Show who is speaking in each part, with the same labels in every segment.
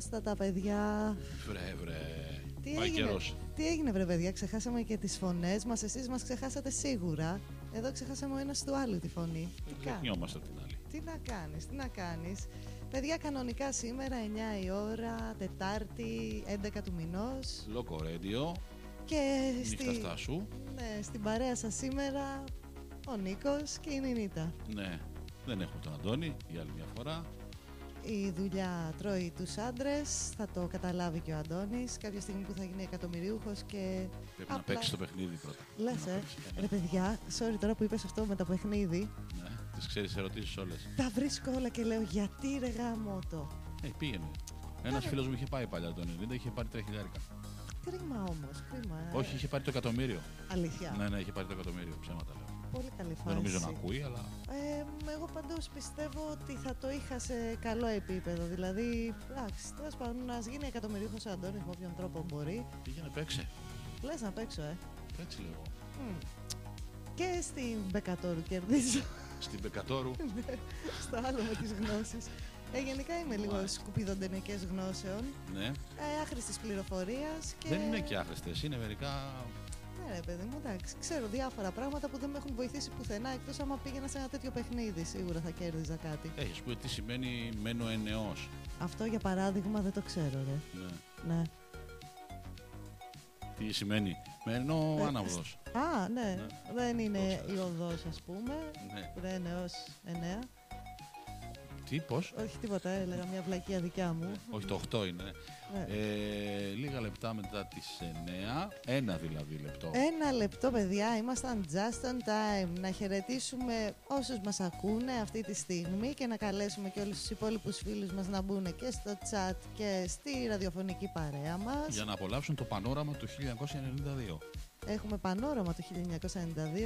Speaker 1: Καλώς τα παιδιά.
Speaker 2: Βρε, βρε.
Speaker 1: Τι
Speaker 2: Πάει
Speaker 1: έγινε,
Speaker 2: καιρός.
Speaker 1: τι έγινε βρε παιδιά, ξεχάσαμε και τις φωνές μας, εσείς μας ξεχάσατε σίγουρα. Εδώ ξεχάσαμε ο ένας του άλλου τη φωνή. Τι, κα-
Speaker 2: Ξεχνιόμαστε απ' την άλλη.
Speaker 1: τι να κάνεις, τι να κάνεις. Παιδιά, κανονικά σήμερα 9 η ώρα, Τετάρτη, 11 του μηνός.
Speaker 2: Loco Radio,
Speaker 1: Και
Speaker 2: νύχτα στα σου.
Speaker 1: ναι, στην παρέα σας σήμερα ο Νίκος και η Νινίτα.
Speaker 2: Ναι, δεν έχουμε τον Αντώνη για άλλη μια φορά.
Speaker 1: Η δουλειά τρώει τους άντρες, θα το καταλάβει και ο Αντώνης κάποια στιγμή που θα γίνει εκατομμυρίουχος και
Speaker 2: Πρέπει να
Speaker 1: Απλά-
Speaker 2: παίξει το παιχνίδι πρώτα.
Speaker 1: λες
Speaker 2: Να
Speaker 1: ε,
Speaker 2: παίξει,
Speaker 1: ρε παιδιά, sorry τώρα που είπες αυτό με το παιχνίδι,
Speaker 2: Ναι, τις ξέρεις ερωτήσεις όλες.
Speaker 1: τα βρίσκω όλα και λέω γιατί ρε γάμο
Speaker 2: Ε, πήγαινε. Ένας φίλος μου είχε πάει παλιά το 90, είχε πάρει τρία χιλιάρικα.
Speaker 1: Κρίμα όμως, κρίμα. ε.
Speaker 2: Όχι, είχε πάρει το εκατομμύριο.
Speaker 1: Αλήθεια.
Speaker 2: Ναι, ναι, είχε πάρει το εκατομμύριο. Ψέματα λέω.
Speaker 1: Πολύ καλή φάση.
Speaker 2: Δεν νομίζω να ακούει, αλλά
Speaker 1: Ε, εγώ παντός πιστεύω ότι θα το είχα σε καλό επίπεδο. Δηλαδή, εντάξει, τέλος πάντων, να γίνει εκατομμυρίουχος ο Αντώνης με όποιον τρόπο μπορεί.
Speaker 2: πήγαινε παίξε.
Speaker 1: Λες να παίξω, ε.
Speaker 2: Έτσι λέω.
Speaker 1: Μμ. Και στην Μπεκατόρου κερδίζω.
Speaker 2: Στην Πεκατόρου.
Speaker 1: στο άλλο με τις γνώσεις. Ε, γενικά είμαι λίγο
Speaker 2: Μάλιστα.
Speaker 1: σκουπιδοντενικές γνώσεων.
Speaker 2: ναι.
Speaker 1: Ε, άχρηστης πληροφορίας και...
Speaker 2: Δεν είναι και άχρηστες, είναι μερικά.
Speaker 1: Ναι, ρε παιδί μου, εντάξει. Ξέρω διάφορα πράγματα που δεν με έχουν βοηθήσει πουθενά εκτός άμα πήγαινα σε ένα τέτοιο παιχνίδι. Σίγουρα θα κέρδιζα κάτι.
Speaker 2: Έχει πούμε τι σημαίνει μένω ενεός.
Speaker 1: Αυτό για παράδειγμα δεν το ξέρω, ρε.
Speaker 2: Ναι.
Speaker 1: Ναι.
Speaker 2: Τι σημαίνει. Μένω
Speaker 1: Ε,
Speaker 2: άναυδος.
Speaker 1: Α, ναι.
Speaker 2: Ναι.
Speaker 1: Δεν είναι
Speaker 2: Το ξέρω.
Speaker 1: η οδός, ας πούμε.
Speaker 2: Ναι.
Speaker 1: Δεν είναι ως 9.
Speaker 2: Τι, πώς;
Speaker 1: Όχι τίποτα, έλεγα μια βλακεία δικιά μου.
Speaker 2: Όχι, το 8 είναι.
Speaker 1: Ναι.
Speaker 2: Ε, λίγα λεπτά μετά τις 9. Ένα δηλαδή λεπτό.
Speaker 1: Ένα λεπτό, παιδιά. Ήμασταν just on time. Να χαιρετήσουμε όσους μας ακούνε αυτή τη στιγμή και να καλέσουμε και όλους τους υπόλοιπους φίλους μας να μπουν και στο chat και στη ραδιοφωνική παρέα μας.
Speaker 2: Για να απολαύσουν το πανόραμα του 1992.
Speaker 1: Έχουμε πανόραμα το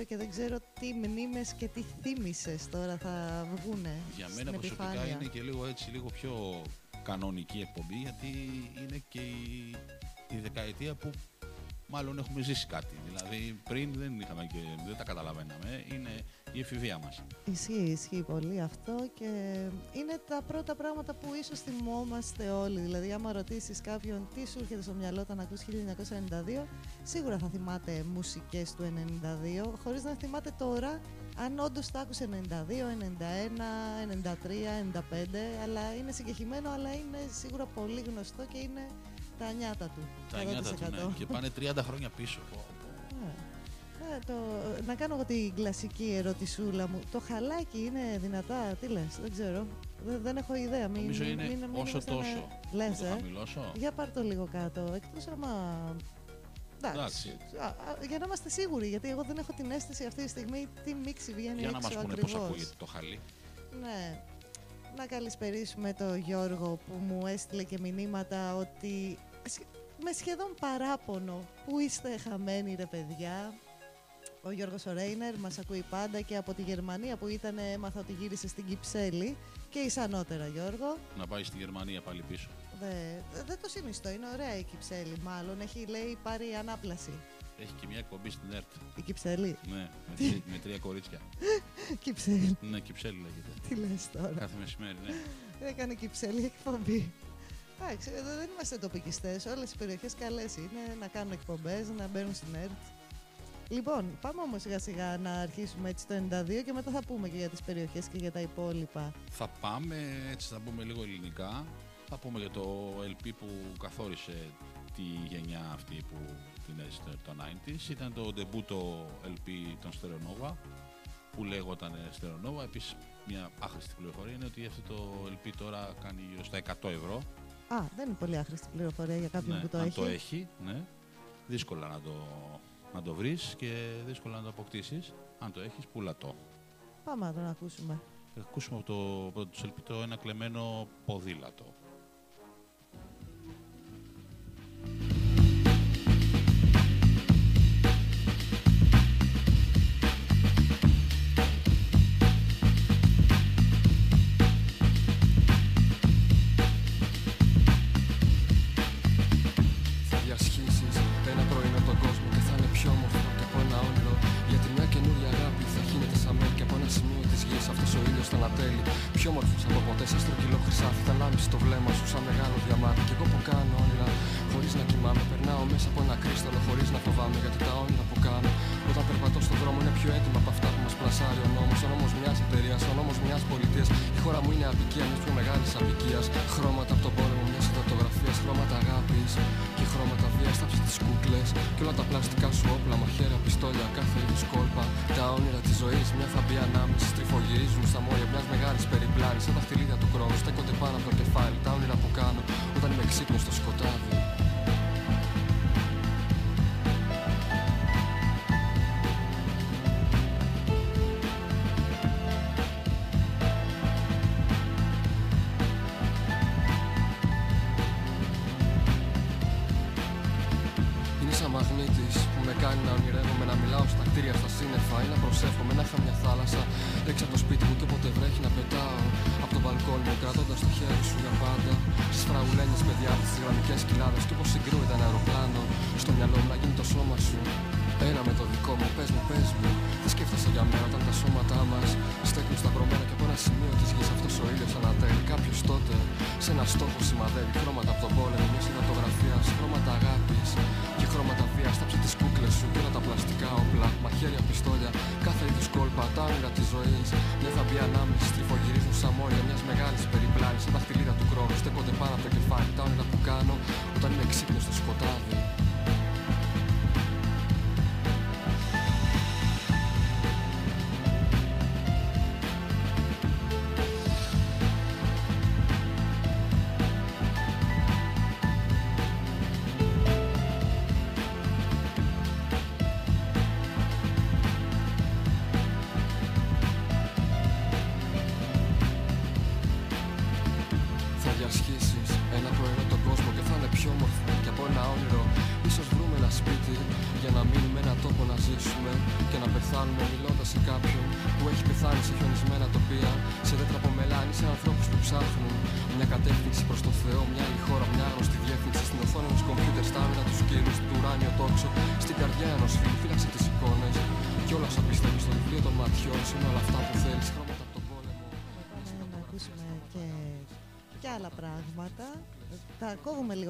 Speaker 1: 1992 και δεν ξέρω τι μνήμες και τι θύμησες τώρα θα βγούνε
Speaker 2: Για
Speaker 1: στην
Speaker 2: μένα προσωπικά
Speaker 1: επιφάνεια.
Speaker 2: είναι και λίγο έτσι, λίγο πιο κανονική εκπομπή, γιατί είναι και η, η δεκαετία που μάλλον έχουμε ζήσει κάτι. Δηλαδή πριν δεν είχαμε και δεν τα καταλαβαίναμε. Είναι η εφηβεία μας.
Speaker 1: Ισχύει, ισχύει πολύ αυτό και είναι τα πρώτα πράγματα που ίσως θυμόμαστε όλοι. Δηλαδή, άμα ρωτήσεις κάποιον τι σου έρχεται στο μυαλό όταν ακούς 1992, σίγουρα θα θυμάται μουσικές του 92, χωρίς να θυμάται τώρα αν όντως τα άκουσες 92, 91, 93, 95, αλλά είναι συγκεχημένο, αλλά είναι σίγουρα πολύ γνωστό και είναι τα νιάτα του.
Speaker 2: Τα νιάτα του,
Speaker 1: 100%.
Speaker 2: ναι. Και πάνε 30 χρόνια πίσω. Πω, πω.
Speaker 1: Ναι. Ναι, το, να κάνω εγώ την κλασική ερωτησούλα μου. Το χαλάκι είναι δυνατά, τι λες, δεν ξέρω. Δεν, δεν έχω ιδέα. Μην,
Speaker 2: Νομίζω είναι
Speaker 1: μην, μην
Speaker 2: όσο
Speaker 1: είμαστε να-
Speaker 2: τόσο.
Speaker 1: Λες,
Speaker 2: Να το
Speaker 1: ε.
Speaker 2: χαμηλώσω.
Speaker 1: Για πάρ' το λίγο κάτω. Εκτός άμα... Εντάξει.
Speaker 2: Εντάξει.
Speaker 1: Α, α, για να είμαστε σίγουροι, γιατί εγώ δεν έχω την αίσθηση αυτή τη στιγμή τι μίξη βγαίνει
Speaker 2: Για να
Speaker 1: έξω
Speaker 2: μας πούνε
Speaker 1: ακριβώς.
Speaker 2: πώς ακούγεται το χαλί.
Speaker 1: Ναι. Να καλησπερίσουμε τον Γιώργο που μου έστειλε και μηνύματα ότι σχε- με σχεδόν παράπονο που είστε χαμένοι ρε παιδιά; Ο Γιώργος ο Ρέινερ μας ακούει πάντα και από τη Γερμανία που ήταν έμαθα ότι γύρισε στην Κυψέλη και ισανότερα Γιώργο.
Speaker 2: Να πάει στη Γερμανία πάλι πίσω.
Speaker 1: Δε- Δεν το συνιστώ, είναι ωραία η Κυψέλη μάλλον. Έχει λέει πάρει ανάπλαση.
Speaker 2: Έχει και μια εκπομπή στην ΕΡΤ.
Speaker 1: Η Κυψέλη;
Speaker 2: Ναι, με, τρι- με τρία κορίτσια.
Speaker 1: Κυψέλη.
Speaker 2: Ναι, Κυψέλη λέγεται.
Speaker 1: Τι λες τώρα;
Speaker 2: Κάθε μεσημέρι, ναι.
Speaker 1: Έκανε Κυψέλη εκπομπή. Εντάξει, εδώ δεν είμαστε τοπικιστές. Όλες οι περιοχές καλές είναι να κάνουν εκπομπές, να μπαίνουν στην ΕΡΤ. Λοιπόν, πάμε όμως σιγά σιγά να αρχίσουμε έτσι το 92 και μετά θα πούμε και για τις περιοχές και για τα υπόλοιπα.
Speaker 2: Θα πάμε, έτσι θα πούμε λίγο ελληνικά. Θα πούμε για το LP που καθόρισε τη γενιά αυτή που την έζησε το 90s. Ήταν το ντεμπούτο LP των Stereonova που λέγονταν Stereonova. Επίσης μια άχρηστη πληροφορία είναι ότι αυτό το LP τώρα κάνει γύρω στα 100 ευρώ.
Speaker 1: Α, δεν είναι πολύ άχρηστη πληροφορία για κάποιον
Speaker 2: Ναι,
Speaker 1: που το
Speaker 2: αν
Speaker 1: έχει.
Speaker 2: το έχει, ναι. Δύσκολα να το, να το βρεις και δύσκολα να το αποκτήσεις. Αν το έχεις, πουλά το.
Speaker 1: Πάμε να τον ακούσουμε.
Speaker 2: Θα ακούσουμε από το πρώτο τους LP το ένα κλεμμένο ποδήλατο.
Speaker 3: Πιο όμορφο από ποτέ. Σαν στρογγυλό χρυσάφι θα λάμψει το βλέμμα σου σαν μεγάλο διαμάτι. Και εγώ που κάνω όνειρα χωρίς να κοιμάμαι. Περνάω μέσα από ένα κρίσταλο χωρίς να φοβάμαι. Γιατί τα όνειρα που κάνω όταν περπατώ στον δρόμο είναι πιο έτοιμα από αυτά που μας πλασάρει ο νόμος. Ο νόμος μιας εταιρείας, ο νόμος μιας πολιτείας. Η χώρα μου είναι απικία μιας πιο μεγάλης απικίας. Χρώματα από τον πόλεμο μια υδατογραφία. Χρώματα αγάπης και χρώματα βίας. Στάψε τι κούκλες και όλα τα πλαστικά σου όπλα. Μαχαίρια, πιστόλια, κάθε είδους κόλπα. Τα όνειρα της ζωής μια θα μπει ανάμεση. Στριφογυρίζουν στα μόρια μιας μεγάλης περιπλάνης. Σαν τα φτυλίδια του χρόνου στέκονται πάνω από το κεφάλι. Τα όνειρα που κάνω όταν είμαι ξύπνιος στο σκοτάδι.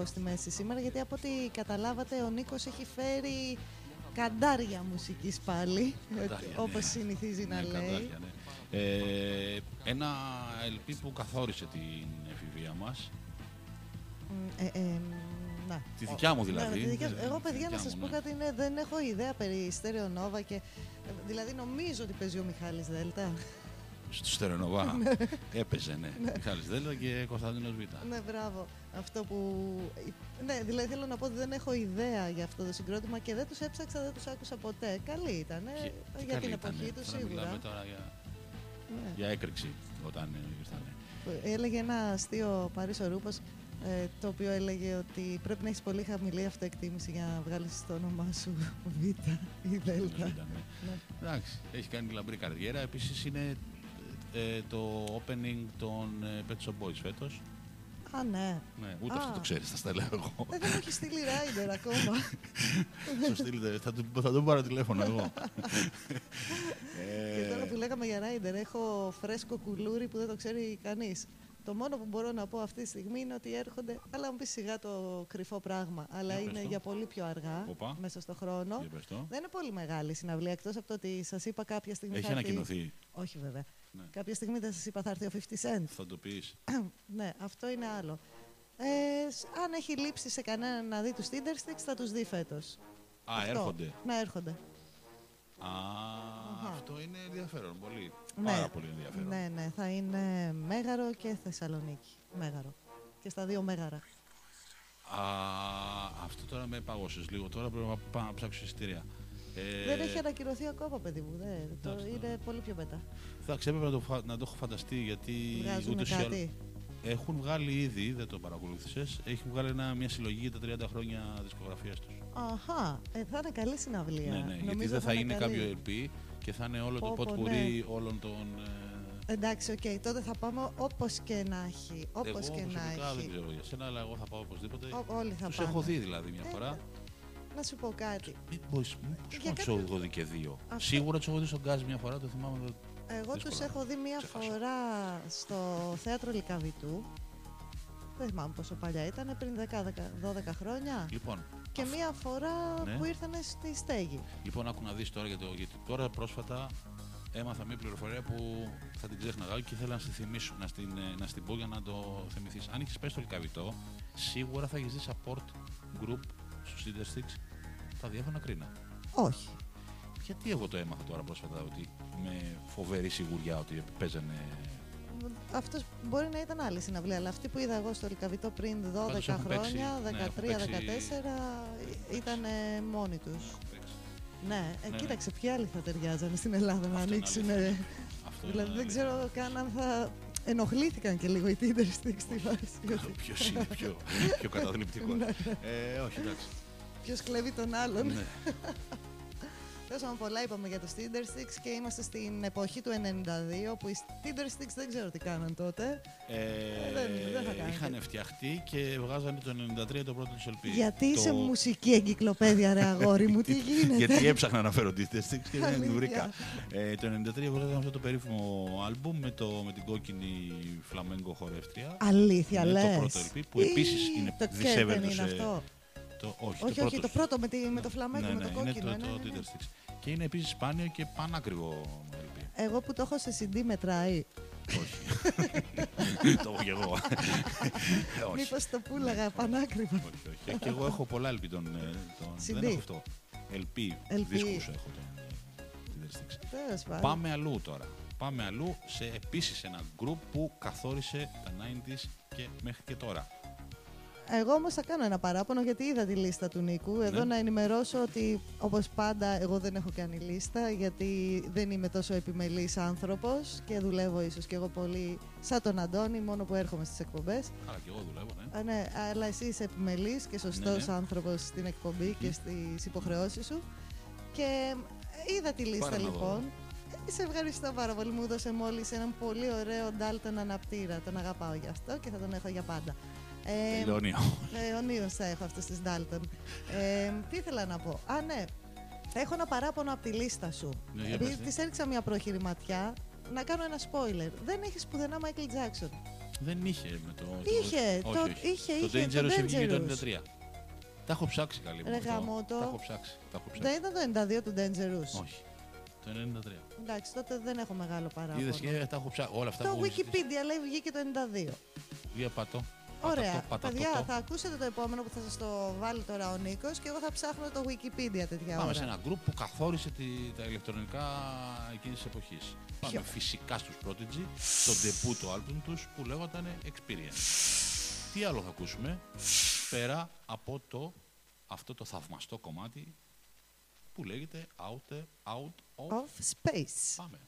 Speaker 1: Λίγο στη μέση σήμερα γιατί από ό,τι καταλάβατε ο Νίκος έχει φέρει καντάρια μουσικής πάλι,
Speaker 2: Καντάρια, ναι.
Speaker 1: όπως συνηθίζει να
Speaker 2: Ναι,
Speaker 1: λέει.
Speaker 2: καντάρια, ναι. Ε, ένα LP που καθόρισε την εφηβεία μας.
Speaker 1: Μ, ε, ε, να.
Speaker 2: Τη δικιά μου δηλαδή.
Speaker 1: Ναι, τη δικιά-
Speaker 2: Ε,
Speaker 1: Εγώ,
Speaker 2: τη
Speaker 1: παιδιά, να
Speaker 2: δικιά
Speaker 1: σας
Speaker 2: μου,
Speaker 1: πω
Speaker 2: ναι.
Speaker 1: κάτι, ναι, δεν έχω ιδέα περί Στέρεο Νόβα και... ε, Δηλαδή νομίζω ότι παίζει ο Μιχάλης Δέλτα.
Speaker 2: Στο Στερεονοβά. Έπαιζε, ναι. Μιχάλης Δέλτα και Κωνσταντίνος Β.
Speaker 1: Ναι, μπράβο. Αυτό που. Ναι, δηλαδή θέλω να πω ότι δεν έχω ιδέα για αυτό το συγκρότημα και δεν τους έψαξα, δεν τους άκουσα ποτέ. Καλή ήταν.
Speaker 2: Και- τι
Speaker 1: για
Speaker 2: καλή
Speaker 1: την
Speaker 2: ήτανε.
Speaker 1: εποχή τους
Speaker 2: Τώρα
Speaker 1: σίγουρα.
Speaker 2: Μιλάμε τώρα για,
Speaker 1: Ναι.
Speaker 2: για έκρηξη όταν ε, ήρθανε.
Speaker 1: Έλεγε ένα αστείο Παρίσο Ρούπος, ε, το οποίο έλεγε ότι πρέπει να έχεις πολύ χαμηλή αυτοεκτίμηση για να βγάλεις το όνομά σου Β ή Δ.
Speaker 2: Ήταν, ναι.
Speaker 1: Ναι.
Speaker 2: Εντάξει, έχει κάνει λαμπρή καριέρα. Επίσης είναι ε, το opening των ε, Pet Shop Boys φέτος.
Speaker 1: Α, ναι.
Speaker 2: Ναι, ούτε
Speaker 1: Α.
Speaker 2: αυτό το ξέρεις, θα στα λέω εγώ.
Speaker 1: Ε, δεν μου έχει στείλει Ράιντερ ακόμα.
Speaker 2: Σου στείλετε, θα, του, θα τον πάρω τηλέφωνο εγώ.
Speaker 1: Και τώρα
Speaker 2: ε,
Speaker 1: που λέγαμε για Ράιντερ, έχω φρέσκο κουλούρι που δεν το ξέρει κανείς. Το μόνο που μπορώ να πω αυτή τη στιγμή είναι ότι έρχονται. Αλλά μου πεις σιγά το κρυφό πράγμα. Αλλά
Speaker 2: Για πες
Speaker 1: είναι
Speaker 2: το.
Speaker 1: για πολύ πιο αργά
Speaker 2: Οπα.
Speaker 1: μέσα στο χρόνο.
Speaker 2: για πες το.
Speaker 1: Δεν είναι πολύ μεγάλη η συναυλία εκτός από το ότι σας είπα κάποια στιγμή.
Speaker 2: Έχει
Speaker 1: θα έρθει-
Speaker 2: ανακοινωθεί.
Speaker 1: Όχι βέβαια.
Speaker 2: Ναι.
Speaker 1: Κάποια στιγμή δεν σας είπα θα έρθει ο 50 Cent.
Speaker 2: Θα το πεις.
Speaker 1: ναι, αυτό είναι άλλο. Ε, σ- αν έχει λείψει σε κανέναν να δει τους Tindersticks, θα τους δει φέτος.
Speaker 2: Α, έρχονται.
Speaker 1: Ναι, έρχονται.
Speaker 2: Α, αυτό είναι ενδιαφέρον. Πολύ.
Speaker 1: Ναι.
Speaker 2: Πάρα πολύ ενδιαφέρον.
Speaker 1: Ναι, ναι, θα είναι Μέγαρο και Θεσσαλονίκη. Μέγαρο. Και στα δύο Μέγαρα.
Speaker 2: Α, αυτό τώρα με παγώσες λίγο. Τώρα πρέπει να πάω να ψάξω εισιτήρια. Ε,
Speaker 1: Δεν έχει ανακοινωθεί ακόμα, παιδί μου. Δεν, το,
Speaker 2: εντάξει,
Speaker 1: είναι πολύ πιο μετά.
Speaker 2: Εντάξει, έπρεπε να το, φα- να το έχω φανταστεί γιατί
Speaker 1: Βγάζουν
Speaker 2: ούτως ή άλλως-
Speaker 1: κάτι.
Speaker 2: Έχουν βγάλει ήδη, δεν το παρακολούθησες, έχουν βγάλει ένα, μια συλλογή για τα 30 χρόνια δισκογραφίας τους.
Speaker 1: Αχά, ε, θα είναι καλή συναυλία.
Speaker 2: Ναι, ναι, γιατί
Speaker 1: Νομίζω
Speaker 2: δεν θα είναι
Speaker 1: καλή.
Speaker 2: κάποιο LP και θα είναι όλο το
Speaker 1: Πω, πω,
Speaker 2: ποτπουρί όλων των... ε,
Speaker 1: Εντάξει, οκ, τότε θα πάμε όπως και να έχει. Όπως
Speaker 2: εγώ
Speaker 1: και να
Speaker 2: προσωπικά δεν
Speaker 1: έχει.
Speaker 2: ξέρω για σένα, αλλά εγώ θα πάω οπωσδήποτε.
Speaker 1: Ό, όλοι θα
Speaker 2: Τους
Speaker 1: πάμε.
Speaker 2: έχω δει δηλαδή μια
Speaker 1: Ε,
Speaker 2: φορά.
Speaker 1: Να σου πω κάτι.
Speaker 2: Μήπως, μήπως
Speaker 1: Για
Speaker 2: να τους
Speaker 1: κάποιο-
Speaker 2: έχω δει και δύο.
Speaker 1: Αυτό-
Speaker 2: Σίγουρα τους έχω δει στον Γκάζ μια φορά, το θυμάμαι. το-
Speaker 1: Εγώ τους
Speaker 2: Δύσκολα
Speaker 1: έχω
Speaker 2: να
Speaker 1: δει μία
Speaker 2: ξεχάσω.
Speaker 1: φορά στο θέατρο Λυκαβητού. Δεν θυμάμαι πόσο παλιά ήταν, πριν 10-12 χρόνια.
Speaker 2: Λοιπόν,
Speaker 1: Και
Speaker 2: αυ-
Speaker 1: μία φορά
Speaker 2: Ναι.
Speaker 1: που ήρθαν στη στέγη.
Speaker 2: λοιπόν, άκου να δεις τώρα, για το, γιατί τώρα πρόσφατα έμαθα μια πληροφορία που θα την ξέχναγα και ήθελα να στη θυμίσω, να στην, ε, να στην πω για να το θυμηθείς. Αν έχεις πέσει στο Λυκαβητό, σίγουρα θα έχεις δει support group στο Cedar Sticks τα διάφορα κρίνα.
Speaker 1: Όχι.
Speaker 2: Γιατί εγώ το έμαθα τώρα πρόσφατα ότι με φοβερή σιγουριά ότι παίζανε.
Speaker 1: Αυτός μπορεί να ήταν άλλη συναυλία, αλλά αυτή που είδα εγώ στο Λυκαβητό πριν 12
Speaker 2: Πάντως έχουν παίξει,
Speaker 1: χρόνια,
Speaker 2: ναι, έχουν
Speaker 1: 13-14, ήταν μόνοι τους. Ναι, ε,
Speaker 2: ναι.
Speaker 1: κοίταξε, ποιοι άλλοι θα ταιριάζανε στην Ελλάδα να
Speaker 2: Αυτό είναι
Speaker 1: ανοίξουν.
Speaker 2: αλήθεια. Αυτό
Speaker 1: Δηλαδή
Speaker 2: είναι
Speaker 1: δεν
Speaker 2: αλήθεια.
Speaker 1: ξέρω καν αν θα ενοχλήθηκαν και λίγο οι Tinder Sticks στη φάση.
Speaker 2: Ποιο είναι πιο, πιο καταθλιπτικός.
Speaker 1: Ναι,
Speaker 2: ε, όχι, εντάξει.
Speaker 1: Ποιος κλέβει τον άλλον.
Speaker 2: ναι.
Speaker 1: Τέλο πάντων, πολλά είπαμε για το Tinder Sticks και είμαστε στην εποχή του 92 που οι Tinder Sticks δεν ξέρω τι κάναν τότε.
Speaker 2: Ε,
Speaker 1: δεν- δεν θα κάνει.
Speaker 2: είχαν φτιαχτεί και βγάζανε το 93 το πρώτο τους LP.
Speaker 1: Γιατί είσαι
Speaker 2: Το-
Speaker 1: μουσική εγκυκλοπαίδεια, ρε αγόρι μου, τι γίνεται;
Speaker 2: Γιατί έψαχνα να φέρω τη θέση και δεν
Speaker 1: Αλήθεια.
Speaker 2: την βρήκα. Ε, το 93 βγάζανε αυτό το περίφημο άλμπουμ με, το, με την κόκκινη φλαμέγκο χορεύτρια.
Speaker 1: Αλήθεια,
Speaker 2: Είναι
Speaker 1: λες.
Speaker 2: το πρώτο LP που επίσης
Speaker 1: Ή,
Speaker 2: είναι
Speaker 1: Το
Speaker 2: δισεύρετο
Speaker 1: Κέρτεν είναι
Speaker 2: σε-
Speaker 1: αυτό.
Speaker 2: Το, όχι,
Speaker 1: Όχι,
Speaker 2: το
Speaker 1: όχι, το πρώτο με, τη, με το
Speaker 2: Ναι,
Speaker 1: φλαμέγκο,
Speaker 2: ναι,
Speaker 1: με το
Speaker 2: ναι,
Speaker 1: κόκκινο.
Speaker 2: Είναι το,
Speaker 1: ναι,
Speaker 2: το
Speaker 1: ναι, ναι.
Speaker 2: Tinder Sticks. Και είναι επίσης σπάνιο και πανάκριβο LP.
Speaker 1: Εγώ που το έχω σε CD μετράει.
Speaker 2: όχι. το έχω κι εγώ. Ε, όχι.
Speaker 1: Μήπως το πούλαγα πανάκριβο.
Speaker 2: όχι, όχι. Και εγώ έχω πολλά LP των... ε, των-
Speaker 1: CD.
Speaker 2: Δεν έχω αυτό. LP,
Speaker 1: LP.
Speaker 2: δίσκους έχω τον ε, Tinder Sticks.
Speaker 1: Τέλος πάντων.
Speaker 2: Πάμε αλλού τώρα. Πάμε αλλού σε επίσης ένα group που καθόρισε τα 90s και μέχρι και τώρα.
Speaker 1: Εγώ όμως θα κάνω ένα παράπονο γιατί είδα τη λίστα του Νίκου. Εδώ
Speaker 2: Ναι.
Speaker 1: να ενημερώσω ότι όπως πάντα εγώ δεν έχω κάνει λίστα γιατί δεν είμαι τόσο επιμελής άνθρωπος και δουλεύω ίσως και εγώ πολύ σαν τον Αντώνη μόνο που έρχομαι στις εκπομπές.
Speaker 2: Άρα και εγώ δουλεύω, ναι.
Speaker 1: Α, ναι, αλλά εσύ είσαι επιμελής και σωστός
Speaker 2: Ναι, ναι.
Speaker 1: άνθρωπος στην εκπομπή και στις υποχρεώσεις σου. Και ε, είδα τη λίστα
Speaker 2: Πάρε να δω.
Speaker 1: λοιπόν. Ε, Σε ευχαριστώ πάρα πολύ. Μου έδωσε μόλις έναν πολύ ωραίο Ντάλτον αναπτήρα. Τον αγαπάω γι' αυτό και θα τον έχω για πάντα. Ε,
Speaker 2: Τελειώνει.
Speaker 1: Αιωνίω θα έχω αυτού της Ντάλτον. Ε, τι ήθελα να πω. Α, ναι. Έχω ένα παράπονο από τη λίστα σου.
Speaker 2: Ναι, για
Speaker 1: Επειδή
Speaker 2: πες,
Speaker 1: της έριξα μια πρόχειρη ματιά, να κάνω ένα spoiler. Δεν έχεις πουθενά Michael Jackson.
Speaker 2: Δεν είχε με το.
Speaker 1: Είχε,
Speaker 2: το,
Speaker 1: το-
Speaker 2: όχι, όχι.
Speaker 1: είχε,
Speaker 2: το
Speaker 1: είχε, το
Speaker 2: Dangerous βγήκε το
Speaker 1: Dangerous.
Speaker 2: 93. Τα έχω ψάξει καλή μου.
Speaker 1: Ρε
Speaker 2: αυτό.
Speaker 1: γαμώτο.
Speaker 2: Τα έχω ψάξει. Τα έχω ψάξει.
Speaker 1: Δεν ήταν το 92 του Dangerous.
Speaker 2: Όχι. Το 93.
Speaker 1: Εντάξει, τότε δεν έχω μεγάλο παράπονο.
Speaker 2: Είδε και ε, τα έχω ψάξει. Όλα αυτά
Speaker 1: Το
Speaker 2: που έχεις ζητήσει.
Speaker 1: Wikipedia λέει βγήκε το 92.
Speaker 2: Για πατώ. Πατατό,
Speaker 1: Ωραία.
Speaker 2: πατατό.
Speaker 1: Παιδιά, θα ακούσετε το επόμενο που θα σας το βάλει τώρα ο Νίκος και εγώ θα ψάχνω το Wikipedia τέτοια
Speaker 2: Πάμε
Speaker 1: ώρα.
Speaker 2: σε ένα group που καθόρισε τη, τα ηλεκτρονικά εκείνης της εποχής. Πάμε
Speaker 1: Ποιο;
Speaker 2: φυσικά στους Prodigy, στο debut το album τους που λέγονταν Experience. Τι άλλο θα ακούσουμε πέρα από το, αυτό το θαυμαστό κομμάτι που λέγεται Out, out of...
Speaker 1: Of Space.
Speaker 2: Πάμε.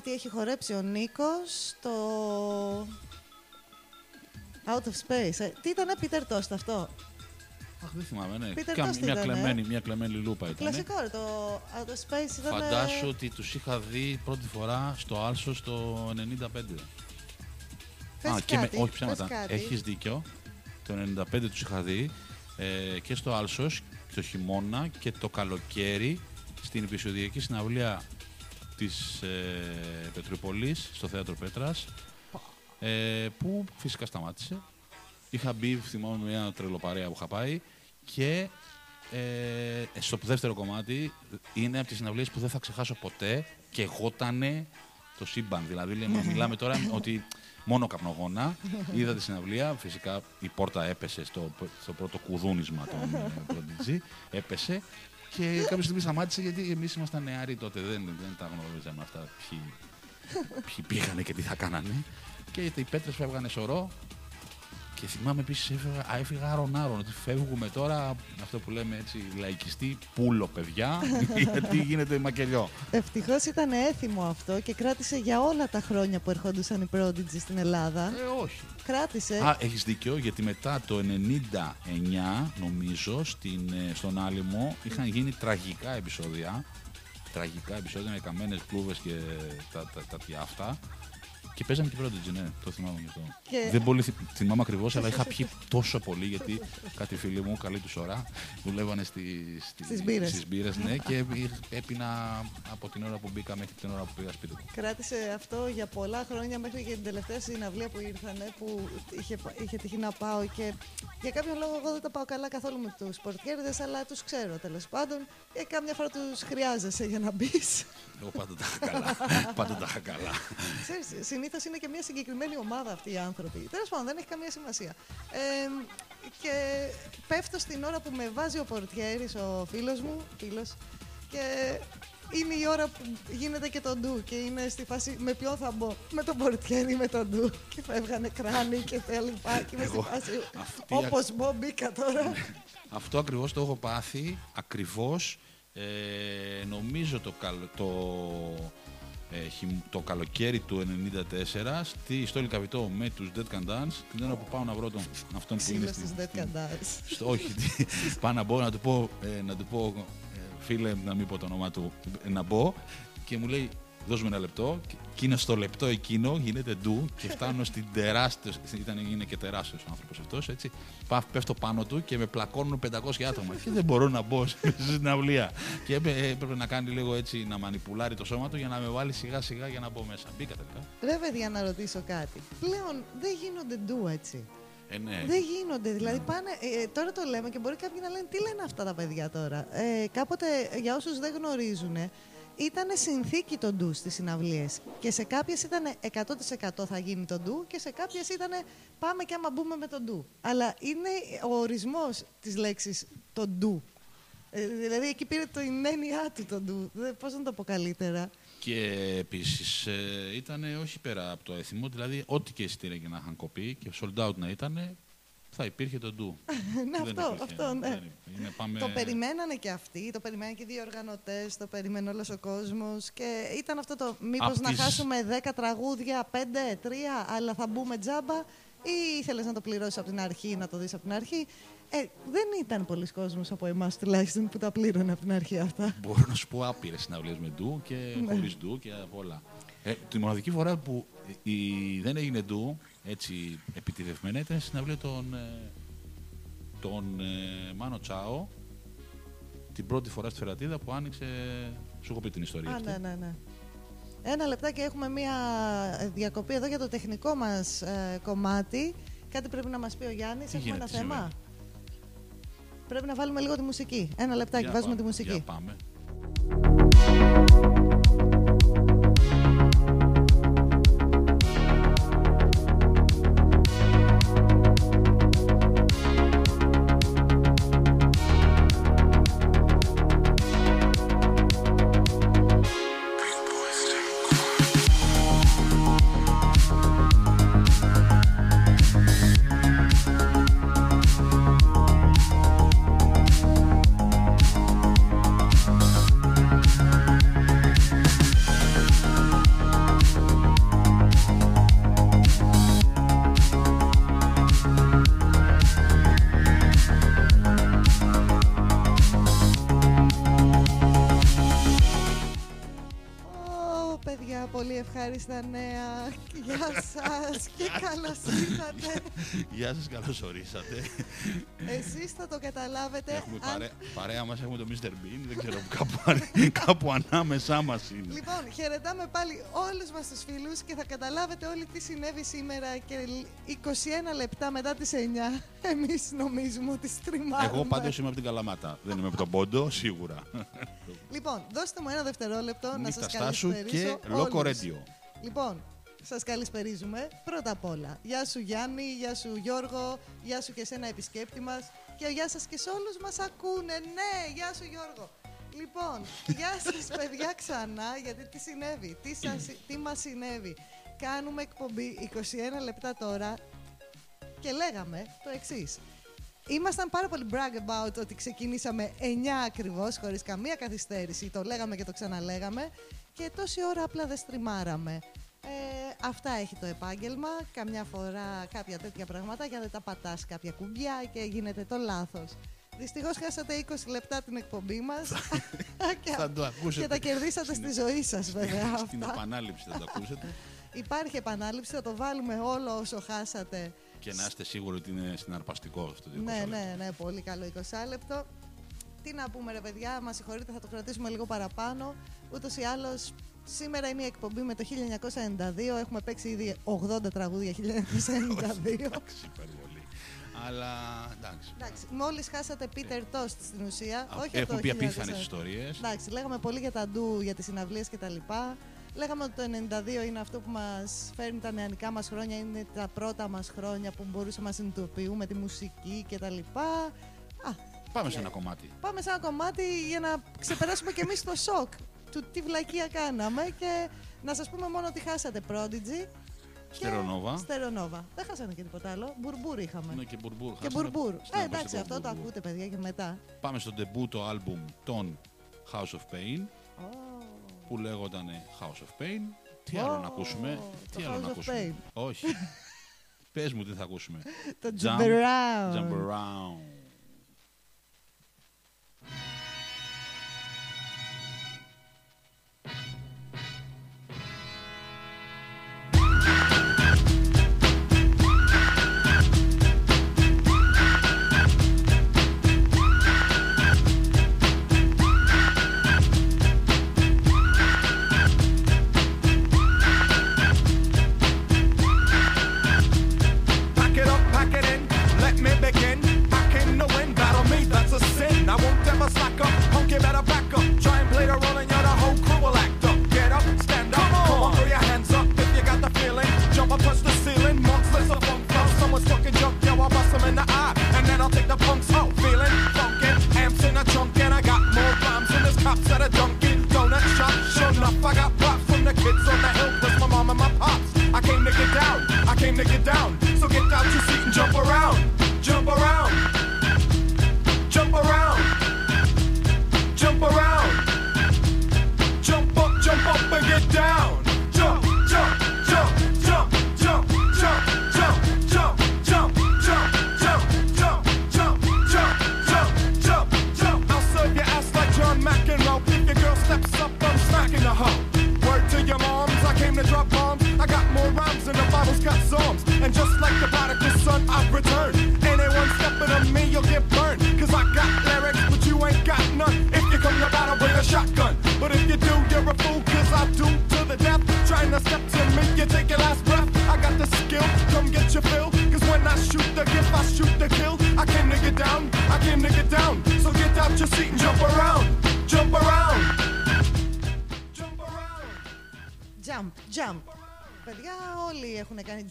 Speaker 1: Πάρτι έχει χορέψει ο Νίκος στο Out of Space. Ε, τι ήταν, Peter Toast αυτό;
Speaker 2: Αχ, δεν θυμάμαι, ναι.
Speaker 1: Peter
Speaker 2: Κα-
Speaker 1: Toast
Speaker 2: μια,
Speaker 1: ήτανε.
Speaker 2: κλεμμένη, μια κλεμμένη λούπα ήταν.
Speaker 1: Κλασικό, ρε, το Out of Space ήταν...
Speaker 2: Φαντάσου ότι τους είχα δει πρώτη φορά στο Άλσο στο 95.
Speaker 1: Πες
Speaker 2: και με,
Speaker 1: κάτι,
Speaker 2: όχι
Speaker 1: πες
Speaker 2: ψέματα.
Speaker 1: κάτι.
Speaker 2: Έχεις δίκιο. Το 95 τους είχα δει ε, και στο Άλσος το χειμώνα και το καλοκαίρι στην επεισοδιακή συναυλία της ε, Πετρουπολής στο Θέατρο Πέτρας ε, που φυσικά σταμάτησε. Είχα μπει, θυμάμαι, μια τρελοπαρέα που είχα πάει και ε, στο δεύτερο κομμάτι είναι από τις συναυλίες που δεν θα ξεχάσω ποτέ και εγώτανε το σύμπαν. Δηλαδή, λέμε, μιλάμε τώρα ότι μόνο καπνογόνα. Είδα τη συναυλία, φυσικά η πόρτα έπεσε στο, στο πρώτο κουδούνισμα των ε, Prodigy, έπεσε και κάποια στιγμή σταμάτησε γιατί εμείς ήμασταν νεαροί τότε, δεν, δεν τα γνωρίζαμε αυτά ποιοι, ποιοι πήγανε και τι θα κάνανε. Και οι πέτρες φεύγανε σωρό και θυμάμαι επίσης έφυγα, α, έφυγα άρον-άρον. Ότι φεύγουμε τώρα, αυτό που λέμε έτσι, λαϊκιστή, πούλο παιδιά, γιατί γίνεται μακελιό.
Speaker 1: Ευτυχώς ήταν έθιμο αυτό και κράτησε για όλα τα χρόνια που ερχόντουσαν οι Prodigy στην Ελλάδα.
Speaker 2: Ε, όχι.
Speaker 1: Κράτησε.
Speaker 2: Α, έχεις δίκιο, γιατί μετά το 99, νομίζω, στην, ε, στον Άλυμο είχαν γίνει τραγικά επεισόδια. Τραγικά επεισόδια με καμένες κλούβες και τα, τα, τα, τα αυτά. Και παίζαμε και Prodigy, ναι, το θυμάμαι και αυτό.
Speaker 1: Και-
Speaker 2: Δεν πολύ θυ- θυμάμαι ακριβώς, αλλά είχα πιει τόσο πολύ γιατί κάτι φίλοι μου, καλή τους ώρα, δουλεύανε στη, στη,
Speaker 1: Στις μπύρες.
Speaker 2: στις μπύρες, ναι, και έπινα από την ώρα που μπήκα μέχρι την ώρα που πήγα σπίτι μου.
Speaker 1: Κράτησε αυτό για πολλά χρόνια μέχρι και την τελευταία συναυλία που ήρθανε που είχε, είχε τυχεί να πάω και για κάποιον λόγο εγώ δεν τα πάω καλά καθόλου με τους πορτιέριδες αλλά τους ξέρω τέλος πάντων και κάμια φορά τους χρειάζεσαι για να μπεις.
Speaker 2: Εγώ πάντα τα είχα καλά. πάντα τα είχα καλά.
Speaker 1: Ξέρεις, συνήθως είναι και μια συγκεκριμένη ομάδα αυτοί οι άνθρωποι. Τέλος πάντων δεν έχει καμία σημασία. Ε, και πέφτω στην ώρα που με βάζει ο πορτιέρης, ο φίλος μου, φίλος, και είναι η ώρα που γίνεται και το ντου και είναι στη φάση με ποιον θα μπω. Με τον πορτιέρι, με τον ντου. Και φεύγανε κράνη και τα λοιπά. Και είμαι στη
Speaker 2: Εγώ,
Speaker 1: φάση
Speaker 2: αυτή η
Speaker 1: όπως μπω μπήκα τώρα.
Speaker 2: Αυτό ακριβώς το έχω πάθει, ακριβώς, ε, νομίζω το, καλο- το, ε, χειμ- το καλοκαίρι του 94 στη, στο Λικαβιτό με τους Dead Can Dance την ώρα που πάω να βρω τον, αυτόν που είναι
Speaker 1: Ξύλο
Speaker 2: στην,
Speaker 1: στους Dead
Speaker 2: στην-
Speaker 1: Can Dance.
Speaker 2: στο, όχι, τι- πάω να μπω να του πω, ε, να του πω ε, φίλε, να μην πω το όνομά του, ε, να μπω και μου λέει δώσ' μου ένα λεπτό και εκείνο στο λεπτό εκείνο γίνεται ντου και φτάνω στην τεράστια, ήταν, είναι και τεράστιος ο άνθρωπος αυτός, έτσι, πάω, πέφτω πάνω του και με πλακώνουν 500 άτομα και δεν μπορώ να μπω στην συναυλία και έπαι- έπρεπε να κάνει λίγο έτσι, να μανιπουλάρει το σώμα του για να με βάλει σιγά σιγά για να μπω μέσα. Μπήκα τελικά.
Speaker 1: Ρε παιδιά να ρωτήσω κάτι. Πλέον δεν γίνονται ντου έτσι.
Speaker 2: Ε, ναι.
Speaker 1: Δεν γίνονται. Δηλαδή πάνε. ε, τώρα το λέμε και μπορεί κάποιοι να λένε τι λένε αυτά τα παιδιά τώρα; Ε, κάποτε, για όσους δεν γνωρίζουν, ήταν συνθήκη το ντου στις συναυλίες. Και σε κάποιες ήταν 100% θα γίνει το ντου και σε κάποιες ήταν πάμε και άμα μπούμε με το ντου. Αλλά είναι ο ορισμός της λέξης το ντου. Ε, δηλαδή εκεί πήρε το η έννοια του το ντου. Πώς να το πω καλύτερα;
Speaker 2: Και επίσης ε, ήταν όχι πέρα από το έθιμο, δηλαδή ό,τι και εισιτήρια και να είχαν κοπεί και sold out να ήταν, θα υπήρχε το ντου.
Speaker 1: ναι,
Speaker 2: Δεν
Speaker 1: αυτό,
Speaker 2: υπήρχε,
Speaker 1: αυτό, ναι.
Speaker 2: δεν υπήρχε. Είναι, πάμε...
Speaker 1: Το περιμένανε και αυτοί, το περιμένανε και οι διοργανωτέ, το περιμένει όλος ο κόσμος. Και ήταν αυτό το μήπως
Speaker 2: Απ'
Speaker 1: να
Speaker 2: τις-
Speaker 1: χάσουμε 10 τραγούδια, 5, 3, αλλά θα μπούμε τζάμπα, ή ήθελες να το πληρώσεις από την αρχή, να το δεις από την αρχή. Ε, δεν ήταν πολλοί κόσμος από εμάς τουλάχιστον που τα πλήρωνε από την αρχή αυτά.
Speaker 2: Μπορώ να σου πω άπειρες συναυλίες με ντου και
Speaker 1: Ναι.
Speaker 2: χωρίς ντου και από όλα. Ε, τη μοναδική φορά που η, δεν έγινε ντου, έτσι επιτυχημένα, ήταν στη συναυλία των, ε, των ε, Μάνο Τσάο την πρώτη φορά στη Φερατίδα που άνοιξε. Σου έχω πει την ιστορία
Speaker 1: Α,
Speaker 2: αυτή.
Speaker 1: ναι, ναι, ναι. Ένα λεπτάκι έχουμε μία διακοπή εδώ για το τεχνικό μας ε, κομμάτι. Κάτι πρέπει να μας πει ο Γιάννης.
Speaker 2: Τι
Speaker 1: Έχουμε
Speaker 2: γίνεται,
Speaker 1: ένα θέμα.
Speaker 2: συμβαίνει;
Speaker 1: Πρέπει να βάλουμε λίγο τη μουσική. Ένα λεπτάκι,
Speaker 2: Για
Speaker 1: βάζουμε
Speaker 2: πάμε,
Speaker 1: τη μουσική.
Speaker 2: Για πάμε.
Speaker 4: Γεια σας, καλώς ορίσατε.
Speaker 1: Εσείς θα το καταλάβετε.
Speaker 4: Έχουμε
Speaker 1: αν-
Speaker 4: παρέ, παρέα μας, έχουμε το Mr. Bean, δεν ξέρω, κάπου, αν- κάπου ανάμεσά μας είναι.
Speaker 1: Λοιπόν, χαιρετάμε πάλι όλους μας τους φίλους και θα καταλάβετε όλοι τι συνέβη σήμερα και 21 λεπτά μετά τις 9 εμείς νομίζουμε ότι στριμάρουμε.
Speaker 4: Εγώ πάντως είμαι από την Καλαμάτα, δεν είμαι από τον Πόντο, σίγουρα.
Speaker 1: Λοιπόν, δώστε μου ένα δευτερόλεπτο να
Speaker 4: Νύχτα
Speaker 1: σας
Speaker 4: στάσου
Speaker 1: καλησπερίσω
Speaker 4: και Loco
Speaker 1: όλους.
Speaker 4: Radio.
Speaker 1: Λοιπόν, σας καλησπερίζουμε πρώτα απ' όλα. Γεια σου Γιάννη, γεια σου Γιώργο, γεια σου και σένα επισκέπτη μας και γεια σας και σε όλους μας ακούνε. Ναι, γεια σου Γιώργο. Λοιπόν, γεια σας παιδιά ξανά, γιατί τι συνέβη, τι, σας, τι μας συνέβη. Κάνουμε εκπομπή 21 λεπτά τώρα και λέγαμε το εξής. Ήμασταν πάρα πολύ brag about ότι ξεκινήσαμε 9 ακριβώς, χωρίς καμία καθυστέρηση. Το λέγαμε και το ξαναλέγαμε. Και τόση ώρα απλά δεν στριμάραμε. Ε, αυτά έχει το επάγγελμα. Καμιά φορά κάποια τέτοια πράγματα για δεν τα πατάς κάποια κουμπιά και γίνεται το λάθος. Δυστυχώς χάσατε 20 λεπτά την εκπομπή μας και,
Speaker 4: Θα το ακούσετε.
Speaker 1: και τα κερδίσατε στη ζωή σας βέβαια
Speaker 4: Στην
Speaker 1: αυτά.
Speaker 4: επανάληψη θα το ακούσετε
Speaker 1: Υπάρχει επανάληψη, θα το βάλουμε όλο όσο χάσατε
Speaker 4: και να είστε σίγουροι ότι είναι συναρπαστικό αυτό το 20
Speaker 1: Ναι,
Speaker 4: λεπτό.
Speaker 1: ναι, ναι, πολύ καλό 20 λεπτό. Τι να πούμε ρε παιδιά, μας συγχωρείτε, θα το κρατήσουμε λίγο παραπάνω. Ούτως ή άλλως, σήμερα είναι η εκπομπή με το 1992. Έχουμε παίξει ήδη 80 τραγούδια 1992.
Speaker 4: Εντάξει, υπερβολή. Αλλά εντάξει.
Speaker 1: Εντάξει, μόλις χάσατε Peter Tost στην ουσία.
Speaker 4: Α,
Speaker 1: όχι από
Speaker 4: Έχουν
Speaker 1: το
Speaker 4: πει
Speaker 1: 1900.
Speaker 4: απίθανες ιστορίες.
Speaker 1: Εντάξει, λέγαμε πολύ για τα ντου, για τις συναυλίες και τα λοιπά. Λέγαμε ότι το 92 είναι αυτό που μας φέρνει τα νεανικά μας χρόνια, είναι τα πρώτα μας χρόνια που μπορούσαμε να συνειδητοποιούμε τη μουσική και τα λοιπά. Α,
Speaker 4: Πάμε σε ένα κομμάτι.
Speaker 1: Πάμε σε ένα κομμάτι για να ξεπεράσουμε και εμείς το σοκ του τι βλακεία κάναμε και να σας πούμε μόνο ότι χάσατε Prodigy
Speaker 4: Στερονόβα.
Speaker 1: Στερονόβα. Δεν χάσανε και τίποτα άλλο. Μπουρμπούρ είχαμε.
Speaker 4: Ναι, και μπουρμπούρ.
Speaker 1: και
Speaker 4: Χάσαμε
Speaker 1: μπουρμπούρ.
Speaker 4: στην
Speaker 1: Ε,
Speaker 4: άποψη
Speaker 1: εντάξει,
Speaker 4: το
Speaker 1: αυτό το
Speaker 4: μπουρμπούρ.
Speaker 1: ακούτε παιδιά και μετά.
Speaker 4: Πάμε στο ντεμπούτο άλμπουμ των House of Pain
Speaker 1: Ω,
Speaker 4: που λέγονταν House of Pain. Τι
Speaker 1: Ω,
Speaker 4: άλλο να ακούσουμε;
Speaker 1: το
Speaker 4: Τι άλλο
Speaker 1: House
Speaker 4: να
Speaker 1: of
Speaker 4: ακούσουμε;
Speaker 1: Pain.
Speaker 4: Όχι. Πες μου τι θα ακούσουμε.
Speaker 1: Το
Speaker 4: Jump,
Speaker 1: Jump Around.
Speaker 4: Jump around.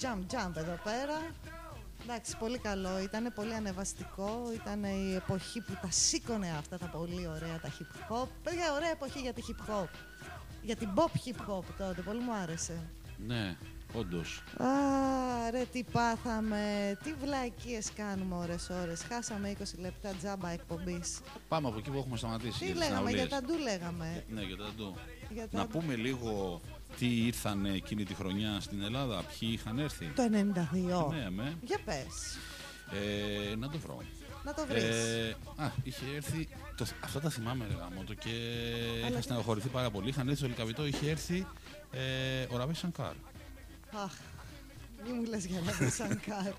Speaker 5: Jump, jump
Speaker 1: εδώ πέρα. Εντάξει, πολύ καλό. Ήταν πολύ ανεβαστικό. Ήταν η εποχή που τα σήκωνε αυτά τα πολύ ωραία τα hip hop. Παιδιά, ωραία εποχή για τη hip hop. Για την pop hip hop τότε. Πολύ μου άρεσε.
Speaker 4: Ναι, όντως.
Speaker 1: Α, ρε, τι πάθαμε. Τι βλακίες κάνουμε ώρες ώρες. Χάσαμε 20 λεπτά τζάμπα εκπομπής.
Speaker 4: Πάμε από εκεί που έχουμε σταματήσει.
Speaker 1: Τι
Speaker 4: για τις
Speaker 1: λέγαμε, για
Speaker 4: συναυλίες.
Speaker 1: τα ντου λέγαμε.
Speaker 4: Ναι, για τα ντου.
Speaker 1: Για τα-
Speaker 4: Να πούμε λίγο τι ήρθαν εκείνη τη χρονιά στην Ελλάδα, ποιοι είχαν έρθει;
Speaker 1: Το 92.
Speaker 4: Ναι, με.
Speaker 1: Για πες.
Speaker 4: Ε, να το βρω.
Speaker 1: Να το βρεις.
Speaker 2: Ε, α, είχε έρθει. Το, αυτά τα θυμάμαι, ρε γαμώτο, και
Speaker 1: Αλλά-
Speaker 2: είχα στεναχωρηθεί πάρα πολύ. Είχαν έρθει στο Λυκαβηττό, είχε έρθει ε, ο Ραβί Σανκάρ.
Speaker 1: Αχ, μη μου λες για Ραβί Σαν κάρ.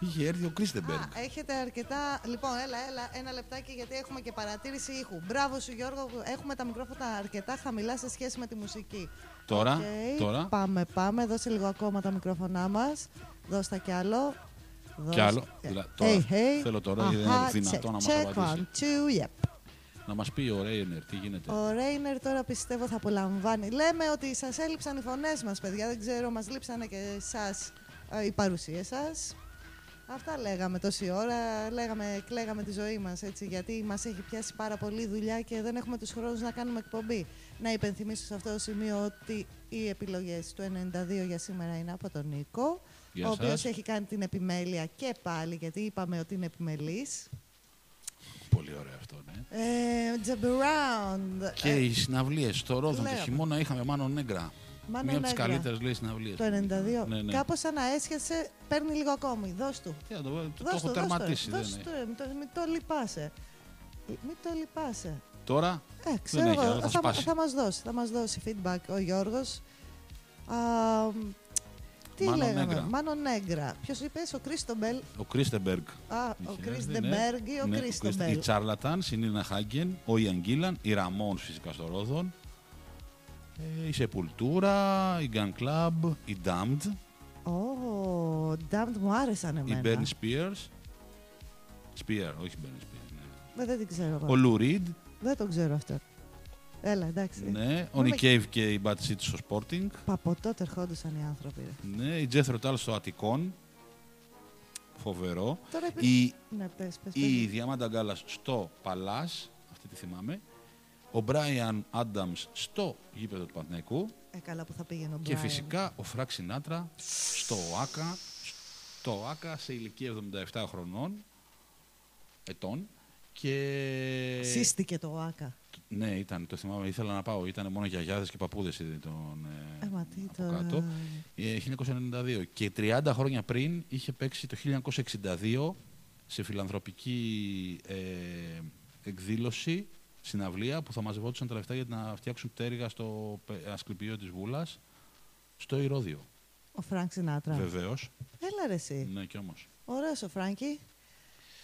Speaker 2: Είχε έρθει ο Κρις Ντε Μπεργκ.
Speaker 1: Α, έχετε αρκετά. Λοιπόν, έλα, έλα, ένα λεπτάκι γιατί έχουμε και παρατήρηση ήχου. Μπράβο σου, Γιώργο. που Έχουμε τα μικρόφωνα αρκετά χαμηλά σε σχέση με τη μουσική.
Speaker 2: Τώρα,
Speaker 1: Οκ,
Speaker 2: τώρα.
Speaker 1: Πάμε, πάμε. Δώσε λίγο ακόμα τα μικρόφωνά μας. Δώσ' τα κι άλλο.
Speaker 2: Κι άλλο.
Speaker 1: Δώσ'
Speaker 2: Δηλαδή, τώρα.
Speaker 1: Hey, hey.
Speaker 2: Θέλω τώρα, γιατί δεν
Speaker 1: Αχα,
Speaker 2: είναι δυνατό
Speaker 1: check,
Speaker 2: να μας
Speaker 1: check,
Speaker 2: απαντήσει.
Speaker 1: one, two, yep.
Speaker 2: Να μας πει ο Ρέινερ τι γίνεται.
Speaker 1: Ο Ρέινερ τώρα πιστεύω θα απολαμβάνει. Λέμε ότι σας έλειψαν οι φωνές μας, παιδιά. Δεν ξέρω, μας λείψανε και εσάς οι παρουσίες σας. Αυτά λέγαμε τόση ώρα. Λέγαμε, κλαίγαμε τη ζωή μας έτσι. Γιατί μας έχει πιάσει πάρα πολύ δουλειά και δεν έχουμε τους χρόνους να κάνουμε εκπομπή. Να υπενθυμίσω σε αυτό το σημείο ότι οι επιλογές του 92 για σήμερα είναι από τον Νίκο.
Speaker 2: Γεια
Speaker 1: ο οποίος
Speaker 2: σας.
Speaker 1: έχει κάνει την επιμέλεια και πάλι, γιατί είπαμε ότι είναι επιμελής.
Speaker 2: Πολύ ωραίο αυτό, ναι.
Speaker 1: Ε, Jump around.
Speaker 2: Και οι συναυλίες στο Ρόδον το
Speaker 1: λέγαμε.
Speaker 2: χειμώνα είχαμε Μάνο Νέγκρα.
Speaker 1: Μάνο
Speaker 2: Μία από τις
Speaker 1: Νέγκρα.
Speaker 2: καλύτερες λέει συναυλίες.
Speaker 1: Το 92.
Speaker 2: Ναι, ναι.
Speaker 1: Κάπως σαν να έσχεσε, παίρνει λίγο ακόμη. Δώσ' του.
Speaker 2: Για να το, το, το
Speaker 1: Δώσ'
Speaker 2: έχω
Speaker 1: του, δώσ'
Speaker 2: τερματίσει.
Speaker 1: του.
Speaker 2: δεν
Speaker 1: Δώσ'
Speaker 2: είναι.
Speaker 1: του, ε, μην το, μην το λυπάσαι. Μην το λυπάσαι.
Speaker 2: Τώρα;
Speaker 1: Ε, ξέρω
Speaker 2: έχει
Speaker 1: εγώ,
Speaker 2: άλλο, θα
Speaker 1: θα,
Speaker 2: σπάσει.
Speaker 1: θα μας δώσει, θα μας δώσει feedback ο Γιώργος. Α, τι
Speaker 2: Μάνο
Speaker 1: λέγαμε,
Speaker 2: Νέγκρα.
Speaker 1: Μάνο Νέγκρα. Ποιος είπες, ο Κρίστομπελ.
Speaker 2: ο Κρίστεμπεργκ.
Speaker 1: Α, ο
Speaker 2: είχε έρθει,
Speaker 1: Κρίστεμπεργκ ή ο
Speaker 2: Ναι,
Speaker 1: Κρίστομπελ.
Speaker 2: Οι Τσάρλαταν, η Νίνα Χάγκεν, ο Ιαν Γκίλαν, η Ραμόν φυσικά στο Ρόδον, ε, η Σεπουλτούρα, η Gun Club, η Damned,
Speaker 1: Ω, Damned μου άρεσαν
Speaker 2: η
Speaker 1: εμένα.
Speaker 2: Bernie Spears. Spear, όχι Bernie Spears. Ναι.
Speaker 1: Ε, δεν την ξέρω εγώ.
Speaker 2: Ο Lou Reed,
Speaker 1: Δεν τον ξέρω αυτό. Έλα, εντάξει.
Speaker 2: ναι, ο
Speaker 1: Είμαι-
Speaker 2: Nick Cave και η Bad City στο Sporting.
Speaker 1: Από τότε ερχόντουσαν οι άνθρωποι. ρε.
Speaker 2: Ναι, η Jethro Tull στο Αττικόν. Φοβερό.
Speaker 1: Τώρα είπε...
Speaker 2: Η,
Speaker 1: Ναι, πες, πες,
Speaker 2: η
Speaker 1: πες.
Speaker 2: Διαμάντα Γκάλας στο Παλάς, αυτή τη θυμάμαι. Ο Brian Adams στο γήπεδο του Παναθηναϊκού.
Speaker 1: Ε, καλά που θα πήγαινε ο
Speaker 2: Και
Speaker 1: Brian.
Speaker 2: φυσικά ο Φράκ Σινάτρα στο ΆΚΑ, στο ΆΚΑ σε ηλικία 77 χρονών, ετών. Και...
Speaker 1: Σύστηκε το ΆΚΑ.
Speaker 2: Ναι, ήταν, το θυμάμαι, ήθελα να πάω. Ήταν μόνο γιαγιάδες και παππούδες είδε τον ε,
Speaker 1: Ε, μα τι
Speaker 2: από
Speaker 1: τώρα.
Speaker 2: κάτω. Ε, 1992. Και 30 χρόνια πριν είχε παίξει το 1962 σε φιλανθρωπική ε, εκδήλωση, συναυλία, που θα μαζευόντουσαν τα λεφτά για να φτιάξουν πτέρυγα στο πε- ασκληπιείο της Βούλας, στο Ηρώδειο.
Speaker 1: Ο Φρανκ Σινάτρα.
Speaker 2: Βεβαίως.
Speaker 1: Έλα ρε εσύ.
Speaker 2: Ναι, και όμως.
Speaker 1: Ωραίος ο Φράνκι.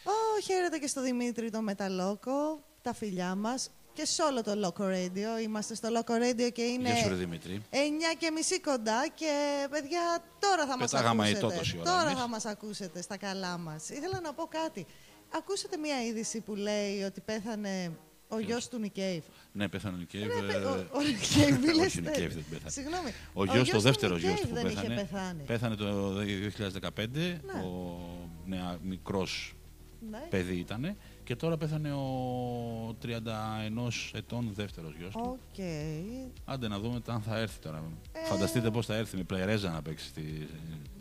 Speaker 1: Ω, χαίρετε και στο Δημήτρη το Μεταλόκο. Τα φιλιά μας. Και σε όλο το Loco Radio. Είμαστε στο Loco Radio και είναι...
Speaker 2: Γεια σου, ρε Δημήτρη.
Speaker 1: 9 και μισή κοντά και παιδιά τώρα θα μας
Speaker 2: Πετάγαμε
Speaker 1: ακούσετε.
Speaker 2: αητό τόση ώρα
Speaker 1: τώρα
Speaker 2: εμείς.
Speaker 1: θα μας ακούσετε στα καλά μας. Ήθελα να πω κάτι. Ακούσατε μια είδηση που λέει ότι πέθανε ο γιος του Νικ Κέιβ.
Speaker 2: Ναι, πέθανε ο Νικ Κέιβ.
Speaker 1: Ρε, παι-
Speaker 2: ε,
Speaker 1: ο- Ο Νικ Κέιβ μη λες
Speaker 2: όχι, ο
Speaker 1: τέτοια.
Speaker 2: Νικ Κέιβ δεν πέθανε.
Speaker 1: Συγγνώμη.
Speaker 2: Ο γιος, το
Speaker 1: του
Speaker 2: δεύτερο γιος του
Speaker 1: Νικ Κέιβ
Speaker 2: που
Speaker 1: δεν
Speaker 2: πέθανε,
Speaker 1: είχε πεθάνει.
Speaker 2: πέθανε το 2015.
Speaker 1: Ναι.
Speaker 2: Ο νεα, μικρός
Speaker 1: Ναι.
Speaker 2: παιδί ήταν. Και τώρα πέθανε ο 31 ετών δεύτερος γιος του.
Speaker 1: Οκ.
Speaker 2: Άντε να δούμε αν θα έρθει τώρα.
Speaker 1: Ε.
Speaker 2: Φανταστείτε πώς θα έρθει με πλερέζα να παίξει στη,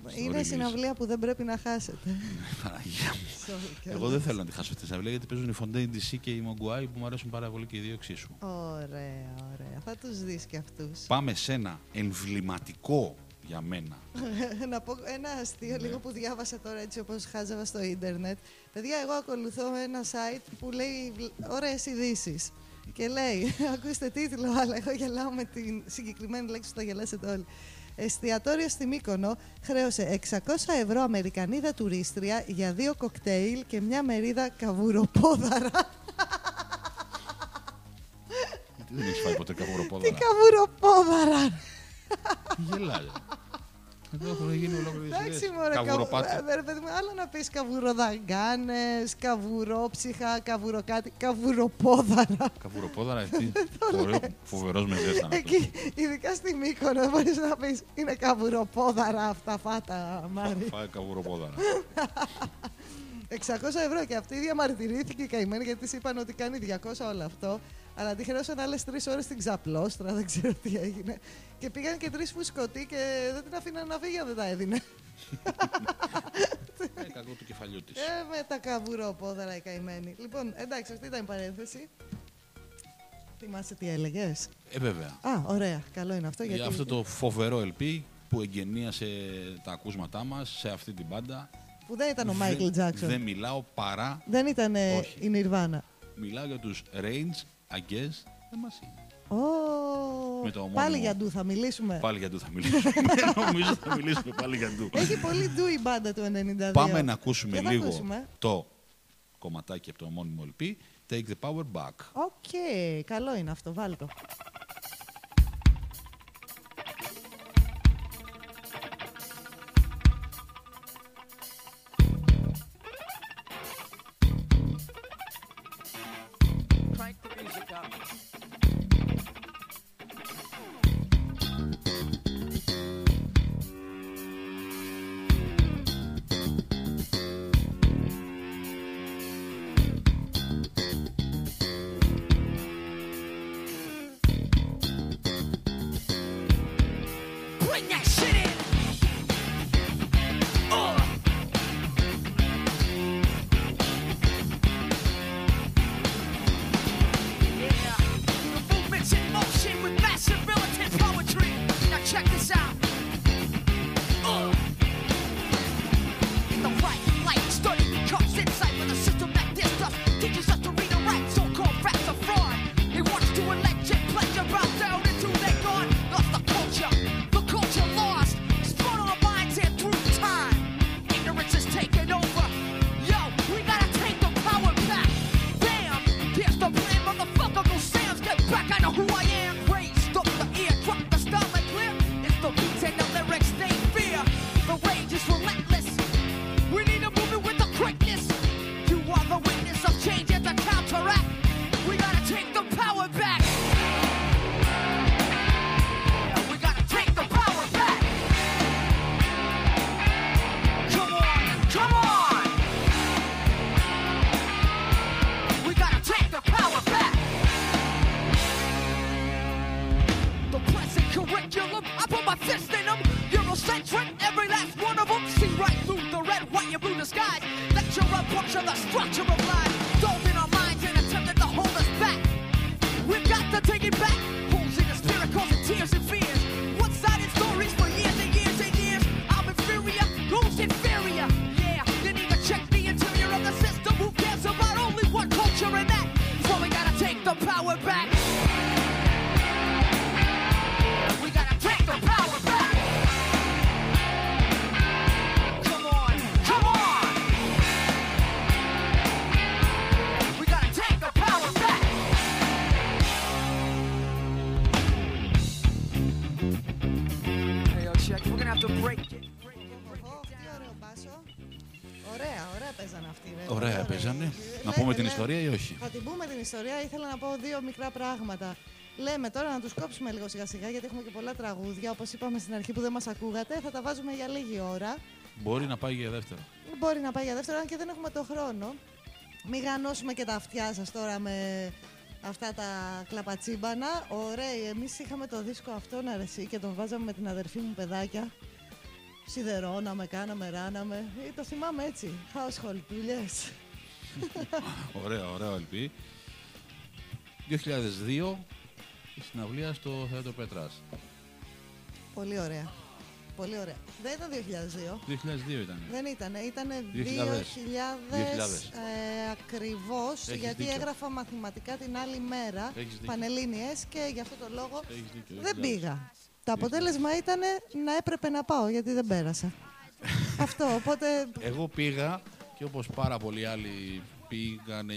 Speaker 2: στο
Speaker 1: Είναι
Speaker 2: release.
Speaker 1: συναυλία που δεν πρέπει να χάσετε.
Speaker 2: Παναγία μου.
Speaker 1: Sorry,
Speaker 2: Εγώ δεν θέλω να τη χάσω αυτή τη συναυλία γιατί παίζουν η Fontaine DC και η Μογκουάη που μου αρέσουν πάρα πολύ και οι δύο εξίσου.
Speaker 1: Ωραία, ωραία. Θα τους δεις και αυτούς.
Speaker 2: Πάμε σε ένα εμβληματικό για μένα.
Speaker 1: να πω ένα αστείο
Speaker 2: Ναι.
Speaker 1: λίγο που διάβασα τώρα έτσι όπως χάζευα στο ίντερνετ. Παιδιά, εγώ ακολουθώ ένα site που λέει βλ- ωραίες ειδήσεις. Και λέει, ακούστε τίτλο, αλλά εγώ γελάω με την συγκεκριμένη λέξη που θα γελάσετε όλοι. Εστιατόριο στη Μύκονο χρέωσε 600 ευρώ Αμερικανίδα τουρίστρια για δύο κοκτέιλ και μια μερίδα καβουροπόδαρα.
Speaker 2: Γιατί δεν έχεις φάει ποτέ
Speaker 1: Τι
Speaker 2: καβουροπόδαρα;
Speaker 1: καβουροπόδαρα!
Speaker 2: Τι γελάει; Εδώ έχουν γίνει ολόκληρες
Speaker 1: Εντάξει,
Speaker 2: ιδέες.
Speaker 1: μωρέ,
Speaker 2: Καβουροπάτι.
Speaker 1: καβου- ε, ρε παιδί μου, άλλο να πεις καβουροδαγκάνες, καβουρόψυχα, καβουροκάτι, καβουροπόδαρα.
Speaker 2: Καβουροπόδαρα, τι ωραίο, φοβερός με ζέσταν αυτό.
Speaker 1: Εκεί, ειδικά στη Μύκονο, μπορείς να πεις, είναι καβουροπόδαρα αυτά, φάτα, Μάρι.
Speaker 2: Φάει καβουροπόδαρα.
Speaker 1: 600 ευρώ και αυτή διαμαρτυρήθηκε η καημένη γιατί της είπαν ότι κάνει 200 όλο αυτό. Αλλά τη χρέωσαν άλλες τρεις ώρες στην ξαπλώστρα, δεν ξέρω τι έγινε. Και πήγαν και τρεις φουσκωτοί και δεν την αφήναν να φύγει αν δεν τα έδινε.
Speaker 2: Ε, κακό του κεφαλιού της.
Speaker 1: Ε, με τα καβουρόπόδαρα η καημένη. Λοιπόν, εντάξει, αυτή ήταν η παρένθεση. Θυμάσαι τι έλεγες;
Speaker 2: Ε, βέβαια.
Speaker 1: Α, ωραία. Καλό είναι αυτό.
Speaker 2: Για
Speaker 1: Γιατί
Speaker 2: αυτό το φοβερό LP που εγγενίασε τα ακούσματά μας σε αυτή την μπάντα.
Speaker 1: που που δεν ήταν ο
Speaker 2: Δεν-
Speaker 1: Μάικλ Τζάξον.
Speaker 2: Δεν μιλάω παρά.
Speaker 1: Δεν ήταν ε,
Speaker 2: Όχι.
Speaker 1: η Nirvana.
Speaker 2: Μιλάω για τους Range Against the Machine.
Speaker 1: Ω,
Speaker 2: Με το ομώνυμο.
Speaker 1: πάλι για ντου θα μιλήσουμε.
Speaker 2: Πάλι για του θα μιλήσουμε. Δεν νομίζω θα μιλήσουμε πάλι για του.
Speaker 1: Έχει πολύ ντου η μπάντα του 92.
Speaker 2: Πάμε να ακούσουμε
Speaker 1: Ποιο θα
Speaker 2: λίγο
Speaker 1: ακούσουμε;
Speaker 2: το κομματάκι από το ομώνυμο LP. Take the power back.
Speaker 1: OK, καλό είναι αυτό, βάλ το.
Speaker 2: Ιστορία.
Speaker 1: Ήθελα να πω δύο μικρά πράγματα. Λέμε τώρα να τους κόψουμε λίγο σιγά σιγά γιατί έχουμε και πολλά τραγούδια. Όπως είπαμε στην αρχή που δεν μας ακούγατε, θα τα βάζουμε για λίγη ώρα.
Speaker 2: Μπορεί να πάει για δεύτερο.
Speaker 1: Μπορεί να πάει για δεύτερο, αν και δεν έχουμε το χρόνο. Μην γανώσουμε και τα αυτιά σας τώρα με αυτά τα κλαπατσίμπανα. Ωραία, εμείς είχαμε το δίσκο αυτόν αρεσί και τον βάζαμε με την αδερφή μου παιδάκια. Σιδερώναμε, κάναμε, ράναμε. Ε, το θυμάμαι έτσι. Household δουλειές.
Speaker 2: Ωραία, ωραίο LP. 2002 η συναυλία στο Θέατρο Πέτρας.
Speaker 1: Πολύ ωραία. Πολύ ωραία. Δεν ήταν 2002.
Speaker 2: 2002 ήταν.
Speaker 1: Δεν ήταν. Ήταν
Speaker 2: 2000.
Speaker 1: 2000, ε, ακριβώς,
Speaker 2: Έχεις
Speaker 1: γιατί
Speaker 2: δίκιο.
Speaker 1: έγραφα μαθηματικά την άλλη μέρα,
Speaker 2: Έχεις δίκιο.
Speaker 1: Πανελλήνιες και γι' αυτό το λόγο
Speaker 2: Έχεις δίκιο,
Speaker 1: δεν
Speaker 2: 2000.
Speaker 1: πήγα. Το αποτέλεσμα ήταν να έπρεπε να πάω γιατί δεν πέρασα. αυτό, οπότε
Speaker 2: Εγώ πήγα και όπως πάρα πολλοί άλλοι πήγαν.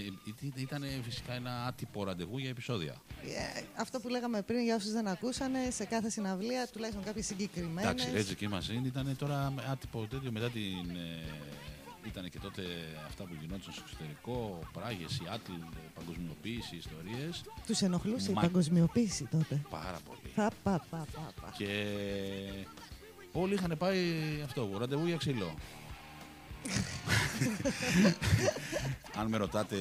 Speaker 2: Ήταν φυσικά ένα άτυπο ραντεβού για επεισόδια.
Speaker 1: ε, αυτό που λέγαμε πριν για όσους δεν ακούσανε, σε κάθε συναυλία, τουλάχιστον κάποιες συγκεκριμένες.
Speaker 2: Εντάξει, Rage και Machine ήταν τώρα άτυπο τέτοιο μετά την. Ε, ήταν και τότε αυτά που γινόντουσαν στο εξωτερικό, Πράγες, Σιάτλ, παγκοσμιοποίηση, ιστορίες.
Speaker 1: Τους ενοχλούσε η
Speaker 2: Μα-
Speaker 1: παγκοσμιοποίηση τότε.
Speaker 2: Πάρα πολύ.
Speaker 1: Θα, πα, πα, πα, πα.
Speaker 2: Και όλοι είχαν πάει αυτό, ραντεβού για ξύλο. Αν με ρωτάτε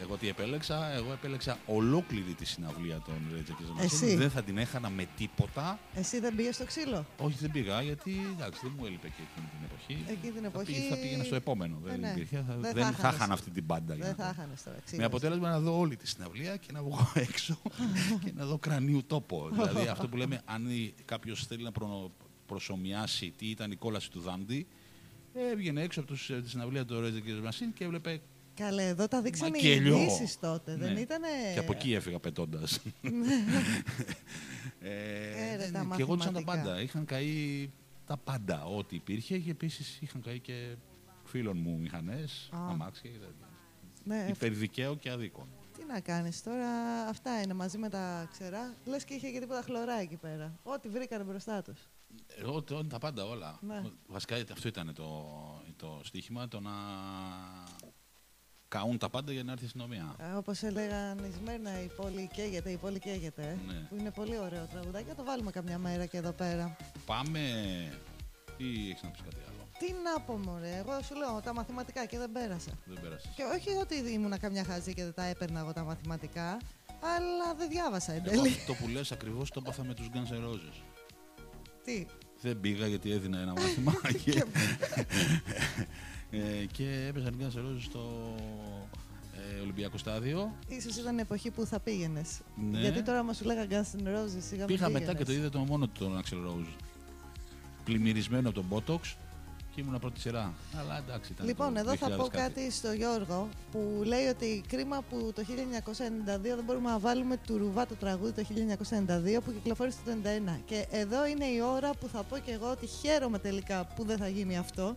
Speaker 2: εγώ τι επέλεξα, εγώ επέλεξα ολόκληρη τη συναυλία των Rage Against the Machine.
Speaker 1: Εσύ;
Speaker 2: Δεν θα την έχανα με τίποτα.
Speaker 1: Εσύ δεν πήγες στο ξύλο;
Speaker 2: Όχι, δεν πήγα, γιατί εντάξει, δεν μου έλειπε και εκείνη την εποχή.
Speaker 1: Εκείνη την
Speaker 2: Θα
Speaker 1: εποχή-
Speaker 2: πήγα- Θα πήγαινα στο επόμενο.
Speaker 1: Ε,
Speaker 2: δεν
Speaker 1: ναι.
Speaker 2: υπήρχε. Θα,
Speaker 1: Δεν
Speaker 2: δεν,
Speaker 1: θα
Speaker 2: θα
Speaker 1: χάνες.
Speaker 2: είχαν αυτή την πάντα. για
Speaker 1: Δεν
Speaker 2: να
Speaker 1: θα
Speaker 2: πω.
Speaker 1: χάνες τώρα ξύλος.
Speaker 2: Με αποτέλεσμα να δω όλη τη συναυλία και να βγω έξω και να δω κρανίου τόπο. δηλαδή αυτό που λέμε, αν κάποιος θέλει να προ, προσωμιάσει τι ήταν η κόλαση του Δάντη, Έβγαινε έξω από τους, ε, τη συναυλία του Rage Against the Machine και έβλεπε.
Speaker 1: Καλέ, εδώ τα δείξανε οι
Speaker 2: Μακελιό.
Speaker 1: ειδήσεις τότε. Δεν
Speaker 2: Ναι.
Speaker 1: ήτανε...
Speaker 2: Και από εκεί έφυγα πετώντας.
Speaker 1: Ε, ρε,
Speaker 2: ε,
Speaker 1: τα
Speaker 2: και εγώ τα
Speaker 1: μαθηματικά.
Speaker 2: πάντα. Είχαν καεί τα πάντα, ό,τι υπήρχε και επίσης είχαν καεί και φίλων μου μηχανές,
Speaker 1: Α.
Speaker 2: αμάξια και τέτοια.
Speaker 1: Ναι,
Speaker 2: Υπερδικαίο και αδίκων.
Speaker 1: τι να κάνεις τώρα, αυτά είναι μαζί με τα ξερά. Λες και είχε και τίποτα χλωρά εκεί πέρα. Ό,τι βρήκανε μπροστά τους.
Speaker 2: Ε, ό,τι- ό,τι τα πάντα όλα.
Speaker 1: Ναι.
Speaker 2: Βασικά αυτό ήταν το, το στοίχημα, το να καούν τα πάντα για να έρθει η αστυνομία.
Speaker 1: Ε, όπως έλεγαν η Σμέρνα, η πόλη καίγεται, η πόλη καίγεται. ε,
Speaker 2: Ναι.
Speaker 1: Που είναι πολύ ωραίο τραγουδάκι. Θα το βάλουμε καμιά μέρα και εδώ πέρα.
Speaker 2: Πάμε ή έχεις να πεις κάτι άλλο;
Speaker 1: Τι να πω, μωρέ. Εγώ σου λέω τα μαθηματικά και δεν πέρασα.
Speaker 2: Δεν πέρασες.
Speaker 1: Και όχι ότι ήμουνα καμιά χαζή και δεν τα έπαιρνα εγώ τα μαθηματικά, αλλά δεν διάβασα εν
Speaker 2: Εγώ
Speaker 1: τέλει.
Speaker 2: αυτό που λες ακριβώς το έπαθα με τους Guns N' Roses.
Speaker 1: Τι.
Speaker 2: Δεν πήγα γιατί έδινα ένα μάθημα και, ε, και έπαιζαν Guns N' Roses στο ε, Ολυμπιακό στάδιο.
Speaker 1: Ίσως ήταν η εποχή που θα πήγαινες.
Speaker 2: Ναι.
Speaker 1: Γιατί τώρα μα σου λέγα Guns N' Roses, σιγά μην
Speaker 2: Πήγα μετά
Speaker 1: πήγαινες.
Speaker 2: και το είδα το μόνο του τον Axel Rose. Πλημμυρισμένο από τον Botox και ήμουν πρώτη σειρά. Αλλά εντάξει ήταν
Speaker 1: Λοιπόν,
Speaker 2: το
Speaker 1: εδώ θα
Speaker 2: 2000
Speaker 1: πω κάτι στο Γιώργο που λέει ότι κρίμα που το 1992 δεν μπορούμε να βάλουμε του Ρουβά το τραγούδι το 1992 που κυκλοφόρησε το 1991. Και εδώ είναι η ώρα που θα πω και εγώ ότι χαίρομαι τελικά που δεν θα γίνει αυτό.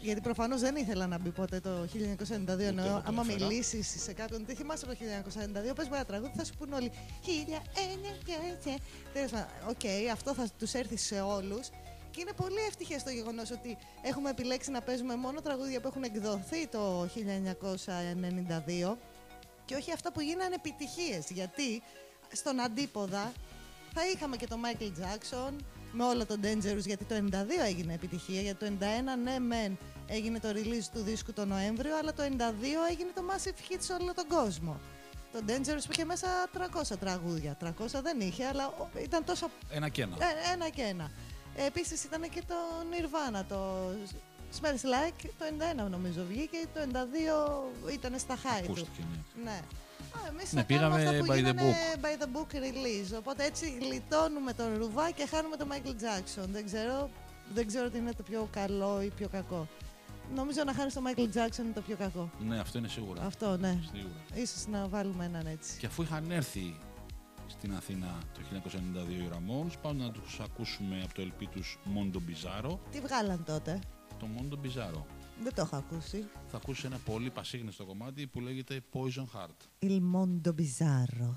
Speaker 1: Γιατί προφανώς δεν ήθελα να μπει ποτέ το 1992. Ενώ
Speaker 2: εγώ το
Speaker 1: άμα
Speaker 2: έφερα.
Speaker 1: μιλήσεις σε κάποιον, τι θυμάσαι το 1992, πες μου ένα τραγούδι, θα σου πούν όλοι 1992. Τέλος πάντων, οκ, αυτό θα τους έρθει σε όλους. Και είναι πολύ ευτυχές το γεγονός ότι έχουμε επιλέξει να παίζουμε μόνο τραγούδια που έχουν εκδοθεί το 1992 και όχι αυτά που γίνανε επιτυχίες. Γιατί στον αντίποδα θα είχαμε και το Michael Jackson με όλο το Dangerous γιατί το 92 έγινε επιτυχία. Γιατί το 91 ναι μεν έγινε το release του δίσκου το Νοέμβριο αλλά το 92 έγινε το massive hit σε όλο τον κόσμο. Το Dangerous που είχε μέσα 300 τραγούδια. 300 δεν είχε αλλά ο- ήταν τόσο
Speaker 2: Ένα και ένα.
Speaker 1: ε, ένα και ένα. Ε, Επίσης ήταν και το Nirvana, το Smells Like, το 91 νομίζω βγήκε, το 92 ήταν στα high του.
Speaker 2: Ακούστηκε, ναι.
Speaker 1: Ναι. Α, εμείς
Speaker 2: Ναι,
Speaker 1: θα κάνουμε
Speaker 2: πήγαμε
Speaker 1: αυτά που
Speaker 2: by the
Speaker 1: γίνανε
Speaker 2: book.
Speaker 1: by the book release. Οπότε έτσι γλιτώνουμε τον Ρουβά και χάνουμε τον Michael Jackson. Δεν ξέρω, δεν ξέρω τι είναι το πιο καλό ή πιο κακό. Νομίζω να χάνεις τον Michael Jackson είναι το πιο κακό.
Speaker 2: Ναι, αυτό είναι σίγουρα.
Speaker 1: Αυτό, ναι.
Speaker 2: Σίγουρα.
Speaker 1: Ίσως να βάλουμε έναν έτσι.
Speaker 2: Και αφού είχαν έρθει στην Αθήνα το 1992 οι Ramones, πάμε να τους ακούσουμε από το LP τους Mondo Bizarro.
Speaker 1: Τι βγάλαν τότε;
Speaker 2: Το Mondo Bizarro.
Speaker 1: Δεν το έχω ακούσει.
Speaker 2: Θα ακούσεις ένα πολύ πασίγνωστο κομμάτι που λέγεται Poison Heart.
Speaker 1: Il mondo bizzarro.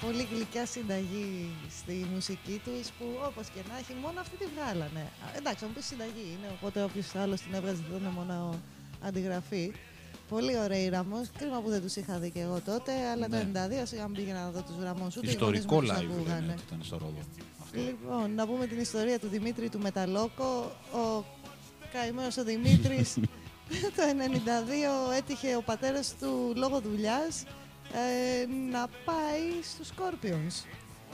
Speaker 1: Πολύ γλυκιά συνταγή στη μουσική τους που όπως και να έχει μόνο αυτή τη βγάλανε. Α, Εντάξει, θα μου πεις συνταγή είναι, οπότε όποιος άλλος την έβγαζε δεν είναι μόνο αντιγραφή. Πολύ ωραίοι Ραμόν. Κρίμα που δεν τους είχα δει και εγώ τότε, αλλά
Speaker 2: Ναι.
Speaker 1: το 92 σιγά μην πήγαινα να δω τους Ραμόν. Ούτε οι
Speaker 2: Ιστορικό
Speaker 1: γονείς μου τους
Speaker 2: live
Speaker 1: ακούγανε.
Speaker 2: λένε ότι ήταν στο Ρόδο. Αυτό.
Speaker 1: Λοιπόν, να πούμε την ιστορία του Δημήτρη του Μεταλόκο. Ο καημένος ο Δημήτρης το 92 έτυχε ο πατέρας του λόγω δουλειάς ε, να πάει στους Scorpions.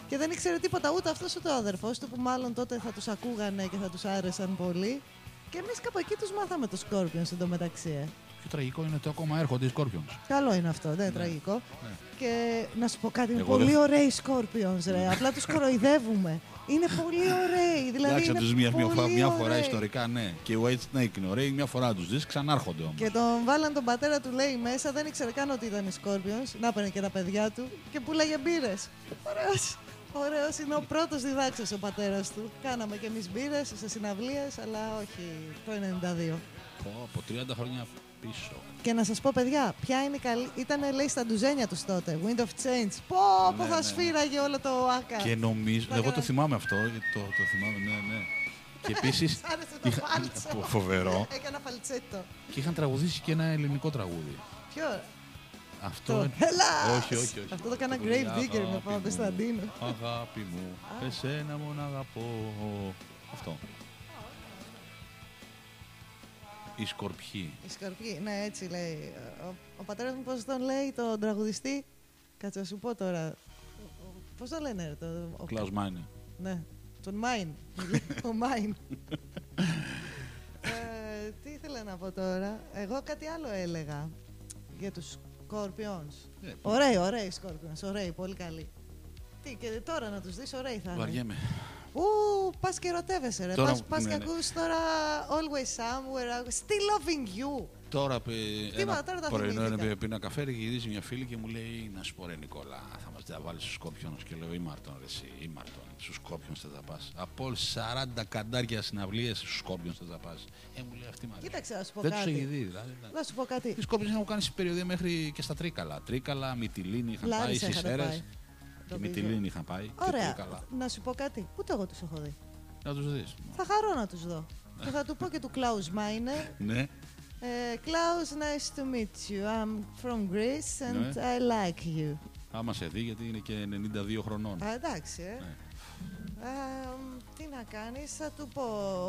Speaker 1: Και δεν ήξερε τίποτα ούτε αυτός ούτε ο αδερφός του που μάλλον τότε θα τους ακούγανε και θα τους άρεσαν πολύ. Και εμείς κάπου εκεί τους μάθαμε τους Scorpions εντωμεταξύ. Ε.
Speaker 2: Πιο τραγικό είναι ότι ακόμα έρχονται οι Scorpions.
Speaker 1: Καλό είναι αυτό, δεν είναι τραγικό.
Speaker 2: Ναι.
Speaker 1: Και να σου πω κάτι, είναι
Speaker 2: Εγώ
Speaker 1: πολύ
Speaker 2: δεν-
Speaker 1: ωραίοι Scorpions, ρε. Απλά τους κοροϊδεύουμε. Είναι πολύ ωραίοι. Δηλαδή
Speaker 2: Εντάξει,
Speaker 1: είναι
Speaker 2: από τους μια, μια, φορά,
Speaker 1: πολύ
Speaker 2: μια φορά
Speaker 1: ωραίοι.
Speaker 2: ιστορικά, ναι. Και οι White Snake είναι ωραίοι, μια φορά τους δεις, ξανάρχονται όμως.
Speaker 1: Και τον βάλαν τον πατέρα του, λέει μέσα, δεν ήξερε καν ότι ήταν οι Scorpions. Να παίρνει και τα παιδιά του και πουλάγε μπύρες. Ωραίος. Ωραίος είναι ο πρώτος διδάξιος ο πατέρας του. Κάναμε κι εμείς μπύρες σε συναυλίες, αλλά όχι το 92.
Speaker 2: Από 30 χρόνια πίσω.
Speaker 1: Και να σας πω, παιδιά, ποια είναι η καλή. Ήταν λέει στα ντουζένια τους τότε. Wind of Change. Πω, πω
Speaker 2: Ναι,
Speaker 1: θα
Speaker 2: ναι.
Speaker 1: σφύραγε όλο το άκα.
Speaker 2: Και νομίζω.
Speaker 1: Τα
Speaker 2: Εγώ το
Speaker 1: έκανα.
Speaker 2: θυμάμαι αυτό. Το, το θυμάμαι, ναι, ναι. Και επίσης.
Speaker 1: Σ' άρεσε το φάλτσο.
Speaker 2: Φοβερό.
Speaker 1: Έκανα φαλτσέτο.
Speaker 2: Και είχαν τραγουδήσει και ένα ελληνικό τραγούδι.
Speaker 1: Ποιο;
Speaker 2: Αυτό.
Speaker 1: Το Ελλάς!
Speaker 2: Όχι, όχι, όχι.
Speaker 1: Αυτό το έκανα
Speaker 2: Το
Speaker 1: Grave
Speaker 2: αγάπη
Speaker 1: Digger με
Speaker 2: μου,
Speaker 1: Παπα-Κωνσταντίνο.
Speaker 2: Αγάπη μου, εσένα μόνο αγαπώ. Αυτό. Οι σκορπιοί.
Speaker 1: Η Σκορπιή, ναι, έτσι λέει. Ο, ο πατέρας μου πώς τον λέει τον τραγουδιστή. Κάτσε να σου πω τώρα. Πώς τον λένε, ρε, το, ο,
Speaker 2: Κλάους Μάνι.
Speaker 1: Ναι, τον Μάιν. ο Μάιν. ε, τι ήθελα να πω τώρα. Εγώ κάτι άλλο έλεγα για τους Scorpions.
Speaker 2: Ε,
Speaker 1: Ωραίοι, ωραίοι Scorpions, ωραίοι, πολύ καλοί. Τι, και τώρα να τους δεις, ωραίοι θα είναι.
Speaker 2: Βαριέμαι.
Speaker 1: Ου, πας και ερωτεύεσαι ρε.
Speaker 2: Τώρα-
Speaker 1: πας, πας
Speaker 2: ναι,
Speaker 1: και
Speaker 2: ναι.
Speaker 1: ακούς τώρα Always Somewhere, Still Loving You.
Speaker 2: Τώρα, πε, ένα
Speaker 1: τώρα τα
Speaker 2: πρωινό
Speaker 1: θυμήθηκα.
Speaker 2: είναι πίνα καφέ και γυρίζει μια φίλη και μου λέει να σου πω ρε Νικόλα, θα μας διαβάλεις στους Σκόπιονος και λέω Ήμαρτον ρε εσύ, Ήμαρτον, στους Σκόπιονς θες να πας. Από όλες 40 καντάρια συναυλίες στους Σκόπιονς θες να πας. Ε, μου λέει αυτή μ' αρέσει.
Speaker 1: Κοίταξε, να σου πω
Speaker 2: Δεν τους
Speaker 1: κάτι.
Speaker 2: έχει δει δηλαδή.
Speaker 1: Να σου πω κάτι.
Speaker 2: Οι Σκόπιονς έχουν κάνει σε περιοδία μέχρι και στα Τρίκαλα. Τρίκαλα, Μυτιλίνη είχαν πάει,
Speaker 1: Λάρισα
Speaker 2: στις
Speaker 1: είχατε πάει.
Speaker 2: Σέρες και
Speaker 1: Το
Speaker 2: Μυτιλίνη είχαν πάει. και
Speaker 1: Ωραία.
Speaker 2: Τρίκαλα.
Speaker 1: Να σου πω κάτι. Ούτε εγώ τους έχω δει;
Speaker 2: Να τους δεις.
Speaker 1: Θα χαρώ να τους δω. και θα του πω και του Klaus Μάινερ.
Speaker 2: Ναι,
Speaker 1: Ε, Klaus, nice to meet you. I'm from Greece and
Speaker 2: Ναι.
Speaker 1: I like you.
Speaker 2: άμα σε δει γιατί είναι και 92 χρονών.
Speaker 1: Α, εντάξει, ε.
Speaker 2: Ναι.
Speaker 1: Ε, μ, τι να κάνεις, θα του πω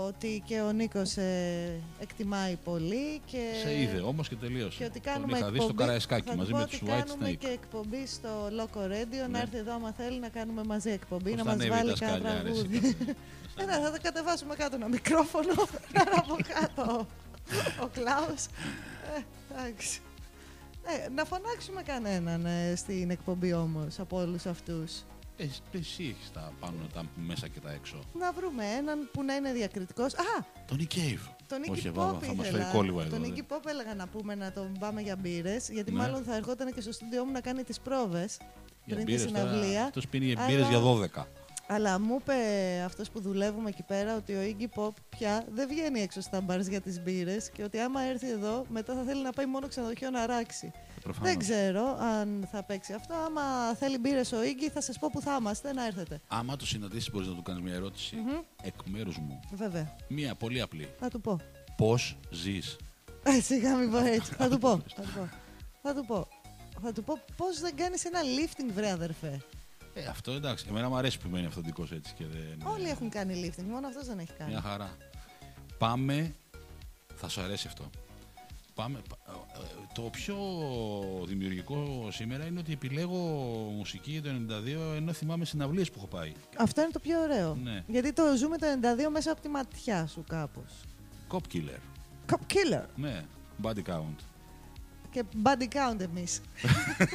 Speaker 1: ότι και ο Νίκος ε, εκτιμάει πολύ και...
Speaker 2: Σε είδε όμως και τελείωσε.
Speaker 1: Και ότι
Speaker 2: Τον
Speaker 1: κάνουμε
Speaker 2: είχα δει
Speaker 1: εκπομπή.
Speaker 2: στο Καραϊσκάκι
Speaker 1: θα του
Speaker 2: μαζί
Speaker 1: πω
Speaker 2: με
Speaker 1: ότι
Speaker 2: τους White
Speaker 1: κάνουμε
Speaker 2: Snake.
Speaker 1: και εκπομπή στο Loco Radio. Να
Speaker 2: Ναι.
Speaker 1: έρθει εδώ άμα θέλει να κάνουμε μαζί εκπομπή,
Speaker 2: Πώς
Speaker 1: να
Speaker 2: θα
Speaker 1: μας
Speaker 2: ανέβει η
Speaker 1: βάλει
Speaker 2: δασκάλια,
Speaker 1: κανένα
Speaker 2: ρε, εσύ,
Speaker 1: τραγούδι.
Speaker 2: τότε.
Speaker 1: Ε, ναι, θα τα κατεβάσουμε κάτω ένα μικρόφωνο, να είναι από κάτω ο Κλάους. Ε, εντάξει. Ε, να φωνάξουμε κανέναν ε, στην εκπομπή όμως από όλους αυτούς.
Speaker 2: Ε, εσύ έχεις τα πάνω, τα μέσα και τα έξω.
Speaker 1: Να βρούμε έναν που να είναι διακριτικός. Α,
Speaker 2: Τον Nick Cave.
Speaker 1: τον
Speaker 2: Όχι,
Speaker 1: Iggy
Speaker 2: βάβα,
Speaker 1: Pop
Speaker 2: θα μας
Speaker 1: ήθελα.
Speaker 2: φέρει κόλλημα εδώ.
Speaker 1: Τον
Speaker 2: δε.
Speaker 1: Iggy Pop έλεγα να πούμε να τον πάμε για μπύρες, γιατί
Speaker 2: Ναι.
Speaker 1: μάλλον θα ερχόταν και στο στούντιό μου να κάνει τις πρόβες
Speaker 2: Για
Speaker 1: πριν τη
Speaker 2: μπύρες τώρα,
Speaker 1: συναυλία.
Speaker 2: Αυτός πίνει
Speaker 1: αλλά-
Speaker 2: μπύρες για 12.
Speaker 1: Αλλά μου είπε αυτός που δουλεύουμε εκεί πέρα ότι ο Iggy Pop πια δεν βγαίνει έξω στα μπαρς για τις μπύρες και ότι άμα έρθει εδώ μετά θα θέλει να πάει μόνο ξενοδοχείο να ράξει.
Speaker 2: Προφανώς.
Speaker 1: Δεν ξέρω αν θα παίξει αυτό. Άμα θέλει μπύρες ο Iggy θα σας πω που θα είμαστε να έρθετε.
Speaker 2: Άμα το συναντήσεις μπορείς να του κάνεις μια ερώτηση εκ μέρους μου.
Speaker 1: Βέβαια.
Speaker 2: Μία πολύ απλή.
Speaker 1: Θα του πω.
Speaker 2: Πώς ζεις;
Speaker 1: Ε, Σιγά μην πω έτσι. θα του πω. Θα του πω. Θα του πω. Θα του πω πώς δεν κάνεις ένα lifting βρε αδερφέ.
Speaker 2: Ε, αυτό εντάξει. Εμένα μου αρέσει που μένει αυθεντικός έτσι και δεν...
Speaker 1: Όλοι έχουν κάνει lifting, μόνο αυτός δεν έχει κάνει.
Speaker 2: Μια χαρά. Πάμε. Θα σου αρέσει αυτό. Πάμε. πα- ε, ε, Το πιο δημιουργικό σήμερα είναι ότι επιλέγω μουσική για το 92 ενώ θυμάμαι συναυλίες που έχω πάει.
Speaker 1: Αυτό είναι το πιο ωραίο.
Speaker 2: Ναι.
Speaker 1: Γιατί το ζούμε το 92 μέσα από τη ματιά σου κάπως.
Speaker 2: Cop Killer.
Speaker 1: Cop Killer.
Speaker 2: Ναι. Body Count.
Speaker 1: Και body count εμείς.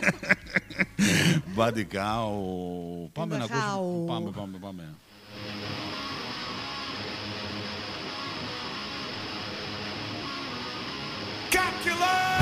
Speaker 2: Body Count. Πάμε
Speaker 1: the
Speaker 2: να ακούσουμε.
Speaker 1: how.
Speaker 2: Πάμε, πάμε, πάμε.
Speaker 1: Dracula!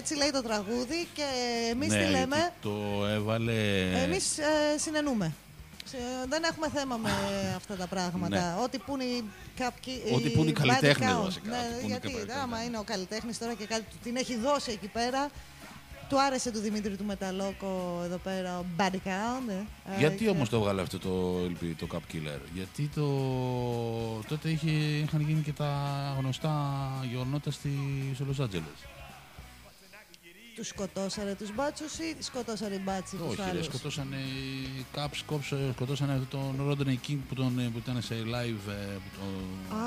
Speaker 1: Έτσι λέει το τραγούδι και εμείς
Speaker 2: ναι,
Speaker 1: τι
Speaker 2: γιατί
Speaker 1: λέμε;
Speaker 2: Το έβαλε.
Speaker 1: Εμείς ε, συνενούμε. Σε- Δεν έχουμε θέμα με αυτά τα πράγματα.
Speaker 2: Ναι.
Speaker 1: Ό,τι που είναι οι κάποιοι.
Speaker 2: Ό,τι που είναι οι
Speaker 1: body
Speaker 2: καλλιτέχνες
Speaker 1: count.
Speaker 2: βασικά, ό,τι
Speaker 1: Ναι,
Speaker 2: που είναι
Speaker 1: γιατί
Speaker 2: καλλιτέχνες,
Speaker 1: άμα
Speaker 2: ναι.
Speaker 1: είναι ο καλλιτέχνης τώρα και κάτι του την έχει δώσει εκεί πέρα. Του άρεσε του Δημήτρη του Μεταλόκο εδώ πέρα ο Body Count. ε.
Speaker 2: Γιατί
Speaker 1: Ε,
Speaker 2: όμως το έβγαλε αυτό το LP, το Cup Killer; Γιατί το... τότε είχε... είχαν γίνει και τα γνωστά γεγονότα στη... στο Los Angeles.
Speaker 1: Τους σκοτώσανε τους μπάτσους ή σκοτώσανε οι μπάτσοι τους
Speaker 2: Όχι, ρε,
Speaker 1: άλλους;
Speaker 2: σκοτώσανε οι Caps, σκόψε- σκοτώσανε τον Rodney King που, τον, που ήταν σε live. ε, Που το...
Speaker 1: Α,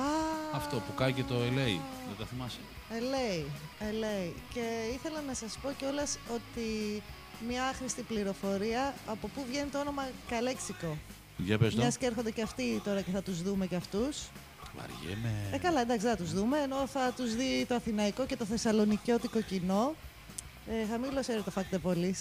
Speaker 2: Αυτό που κάει και το LA. Δεν τα θυμάσαι;
Speaker 1: LA, LA. Και ήθελα να σας πω κιόλας ότι μια άχρηστη πληροφορία από πού βγαίνει το όνομα Καλέξικο.
Speaker 2: Για πες το.
Speaker 1: Μιας και έρχονται και αυτοί τώρα και θα τους δούμε και αυτούς.
Speaker 2: Βαριέμαι.
Speaker 1: Ε, καλά, εντάξει, θα τους δούμε, ενώ θα τους δει το αθηναϊκό και το θεσσαλονικιώτικο κοινό. Ε, χαμήλωσε ρε το φάκτε πολύ.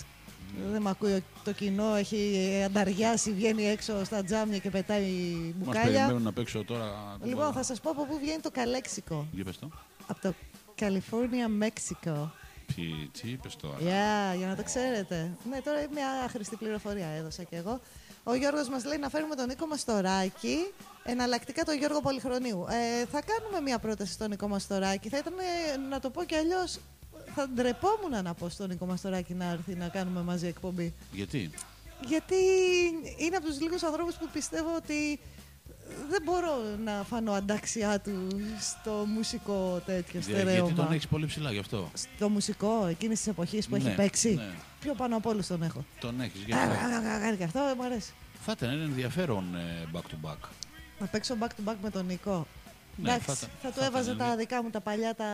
Speaker 1: Δεν με ακούει το κοινό, έχει ανταριάσει, βγαίνει έξω στα τζάμια και πετάει
Speaker 2: Μας
Speaker 1: μπουκάλια.
Speaker 2: περιμένουν να παίξω τώρα.
Speaker 1: Λοιπόν, θα σας πω από πού βγαίνει το Καλέξικο.
Speaker 2: Για πες το.
Speaker 1: Από το California, Mexico.
Speaker 2: Τι, τι είπες τώρα.
Speaker 1: Yeah, για να το ξέρετε. Ναι, τώρα μια άχρηστη πληροφορία έδωσα κι εγώ. Ο Γιώργος μας λέει να φέρουμε τον Νίκο Μαστοράκη, εναλλακτικά τον Γιώργο Πολυχρονίου. Ε, θα κάνουμε μια πρόταση στον Νίκο Μαστοράκη. Θα ήταν, ε, να το πω κι αλλιώς, θα ντρεπόμουν να πω στον Νίκο Μαστοράκη να έρθει να κάνουμε μαζί εκπομπή.
Speaker 2: Γιατί;
Speaker 1: Γιατί είναι από τους λίγους ανθρώπους που πιστεύω ότι δεν μπορώ να φανώ αντάξιά του στο μουσικό τέτοιο
Speaker 2: Για- γιατί
Speaker 1: στερέωμα.
Speaker 2: τον έχεις πολύ ψηλά γι' αυτό.
Speaker 1: Στο μουσικό εκείνης της εποχής που
Speaker 2: Ναι,
Speaker 1: έχει παίξει.
Speaker 2: ναι.
Speaker 1: Πιο πάνω από όλους τον έχω.
Speaker 2: Τον έχεις γι' αυτό.
Speaker 1: Κάνει και αυτό, μου αρέσει.
Speaker 2: Θα ήταν ένα ενδιαφέρον ε, back to back.
Speaker 1: Να παίξω back to back με τον Νικό.
Speaker 2: Ναι,
Speaker 1: Εντάξει,
Speaker 2: θα
Speaker 1: θα,
Speaker 2: ήταν- θα
Speaker 1: του
Speaker 2: ήταν
Speaker 1: έβαζα τα
Speaker 2: ενδια-
Speaker 1: δικά μου τα παλιά, τα,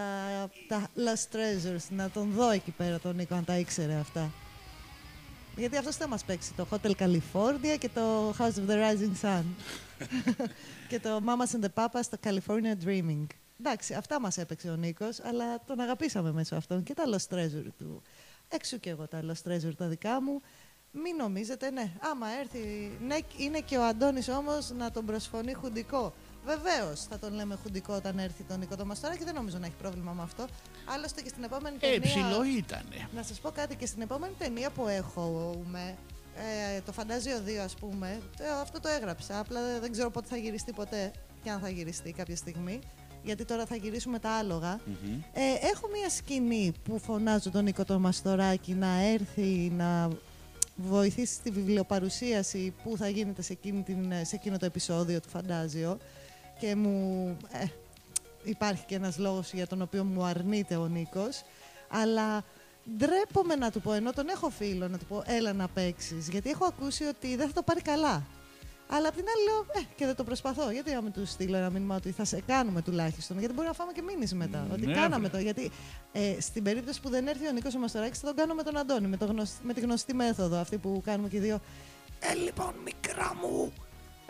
Speaker 1: τα Last Treasures, να τον δω εκεί πέρα τον Νίκο, αν τα ήξερε αυτά. Γιατί αυτός θα μας παίξει το Hotel California και το House of the Rising Sun. και το Mamas and the Papas, το California Dreaming. Εντάξει, αυτά μας έπαιξε ο Νίκος, αλλά τον αγαπήσαμε μέσω αυτών και τα Lost Treasure του. Έξω και εγώ τα Lost Treasure τα δικά μου. Μην νομίζετε, ναι, άμα έρθει, ναι, είναι και ο Αντώνης όμως να τον προσφωνεί χουντικό. Βεβαίως θα τον λέμε χουντικό όταν έρθει τον Νίκο Τομαστόρα και δεν νομίζω να έχει πρόβλημα με αυτό. Άλλωστε και στην επόμενη
Speaker 2: Ε,
Speaker 1: ταινία.
Speaker 2: ψηλό ήτανε.
Speaker 1: Να σας πω κάτι και στην επόμενη ταινία που έχουμε. Ε, το Φαντάζιο 2, ας πούμε. ε, αυτό το έγραψα. Απλά δεν- δεν ξέρω πότε θα γυριστεί ποτέ και αν θα γυριστεί κάποια στιγμή. Γιατί τώρα θα γυρίσουμε τα άλογα.
Speaker 2: Μμμ.
Speaker 1: Ε, έχω μια σκηνή που φωνάζω τον Νίκο το Μαστοράκη να έρθει να βοηθήσει στη βιβλιοπαρουσίαση που θα γίνεται σε, εκείνη την, σε εκείνο το επεισόδιο του Φαντάζιο και μου ε, υπάρχει και ένας λόγος για τον οποίο μου αρνείται ο Νίκος αλλά ντρέπομαι να του πω ενώ τον έχω φίλο να του πω έλα να παίξεις γιατί έχω ακούσει ότι δεν θα το πάρει καλά αλλά απ' την άλλη λέω, ε, και δεν το προσπαθώ. Γιατί να μην του στείλω ένα μήνυμα ότι θα σε κάνουμε τουλάχιστον. Γιατί μπορεί να φάμε και μήνυση μετά. ότι
Speaker 2: Ναι,
Speaker 1: κάναμε
Speaker 2: βρε.
Speaker 1: το. Γιατί ε, στην περίπτωση που δεν έρθει ο Νίκος ο Μαστοράκης, θα τον κάνω με τον Αντώνη. Με, το γνωσ- με τη γνωστή μέθοδο αυτή που κάνουμε και οι δύο. Ε, λοιπόν, μικρά μου.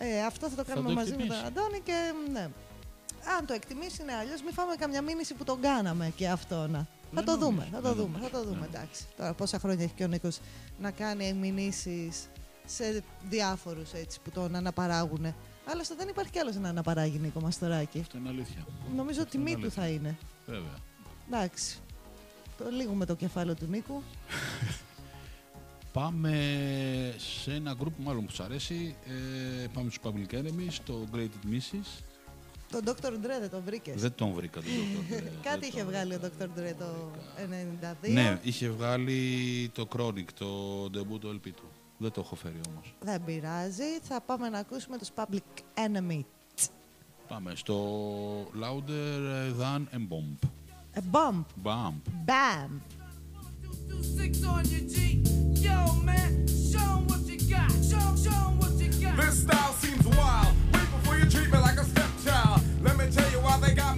Speaker 1: Ε, αυτό θα το κάνουμε
Speaker 2: το
Speaker 1: μαζί με τον
Speaker 2: εκτιμήσει.
Speaker 1: Αντώνη και ναι. Αν το εκτιμήσει, ναι. Αλλιώς μην φάμε καμιά μήνυση που τον κάναμε και αυτόνα. Θα
Speaker 2: Δεν
Speaker 1: το
Speaker 2: νομίζω,
Speaker 1: δούμε, θα το
Speaker 2: δεν
Speaker 1: δούμε, θα
Speaker 2: νομίζω,
Speaker 1: το δούμε,
Speaker 2: ναι.
Speaker 1: εντάξει. Τώρα πόσα χρόνια έχει και ο Νίκος να κάνει μηνύσεις σε διάφορους έτσι που τον αναπαράγουν. Άλλωστε δεν υπάρχει κι άλλος να αναπαράγει Νίκο Μαστοράκη.
Speaker 2: Αυτό είναι αλήθεια.
Speaker 1: Νομίζω
Speaker 2: Αυτό είναι
Speaker 1: τιμή του
Speaker 2: αλήθεια.
Speaker 1: θα είναι.
Speaker 2: Βέβαια.
Speaker 1: Εντάξει. Το λίγουμε το κεφάλαιο του Νίκου.
Speaker 2: Πάμε σε ένα γκρουπ μάλλον που σας αρέσει. Ε, πάμε στους Public Enemies, το Great Misses.
Speaker 1: Τον Dr. Dre δεν τον βρήκες;
Speaker 2: Δεν τον βρήκα τον Dr. Dre.
Speaker 1: Κάτι
Speaker 2: Δεν
Speaker 1: είχε
Speaker 2: τον
Speaker 1: βγάλει ο
Speaker 2: βρήκα.
Speaker 1: Dr. Dre το 92.
Speaker 2: Ναι, είχε βγάλει το Chronic, το debut του LP του. Δεν το έχω φέρει όμως.
Speaker 1: Δεν πειράζει. Θα πάμε να ακούσουμε τους Public Enemy.
Speaker 2: Πάμε στο Louder Than a Bomb.
Speaker 1: A bomb.
Speaker 2: Bump.
Speaker 1: Bam.
Speaker 4: This style seems wild. Wait before you treat me like a stepchild. Let me tell you why they got me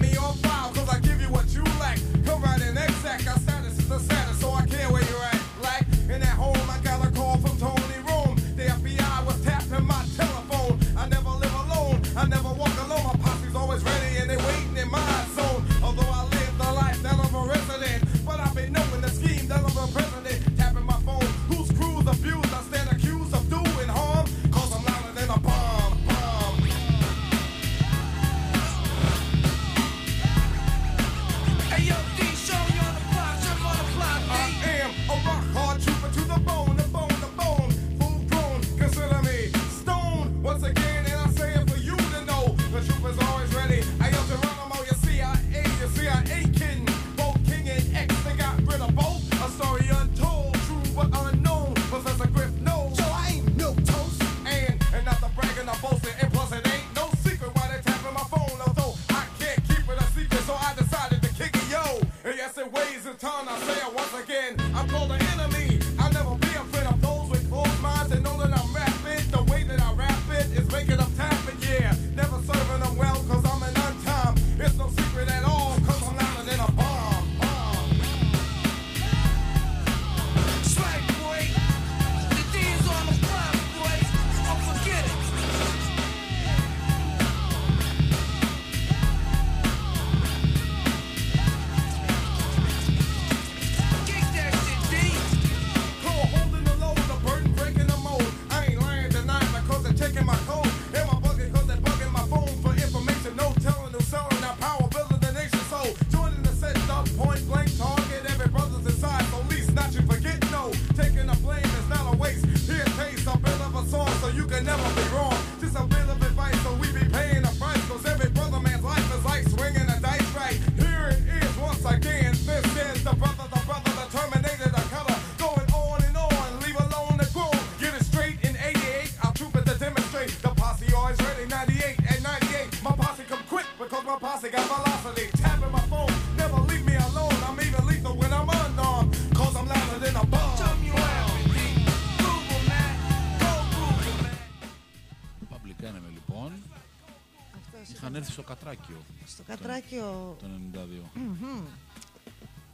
Speaker 2: στο Κατράκιο
Speaker 1: Στο κατράκιο.
Speaker 2: το 92.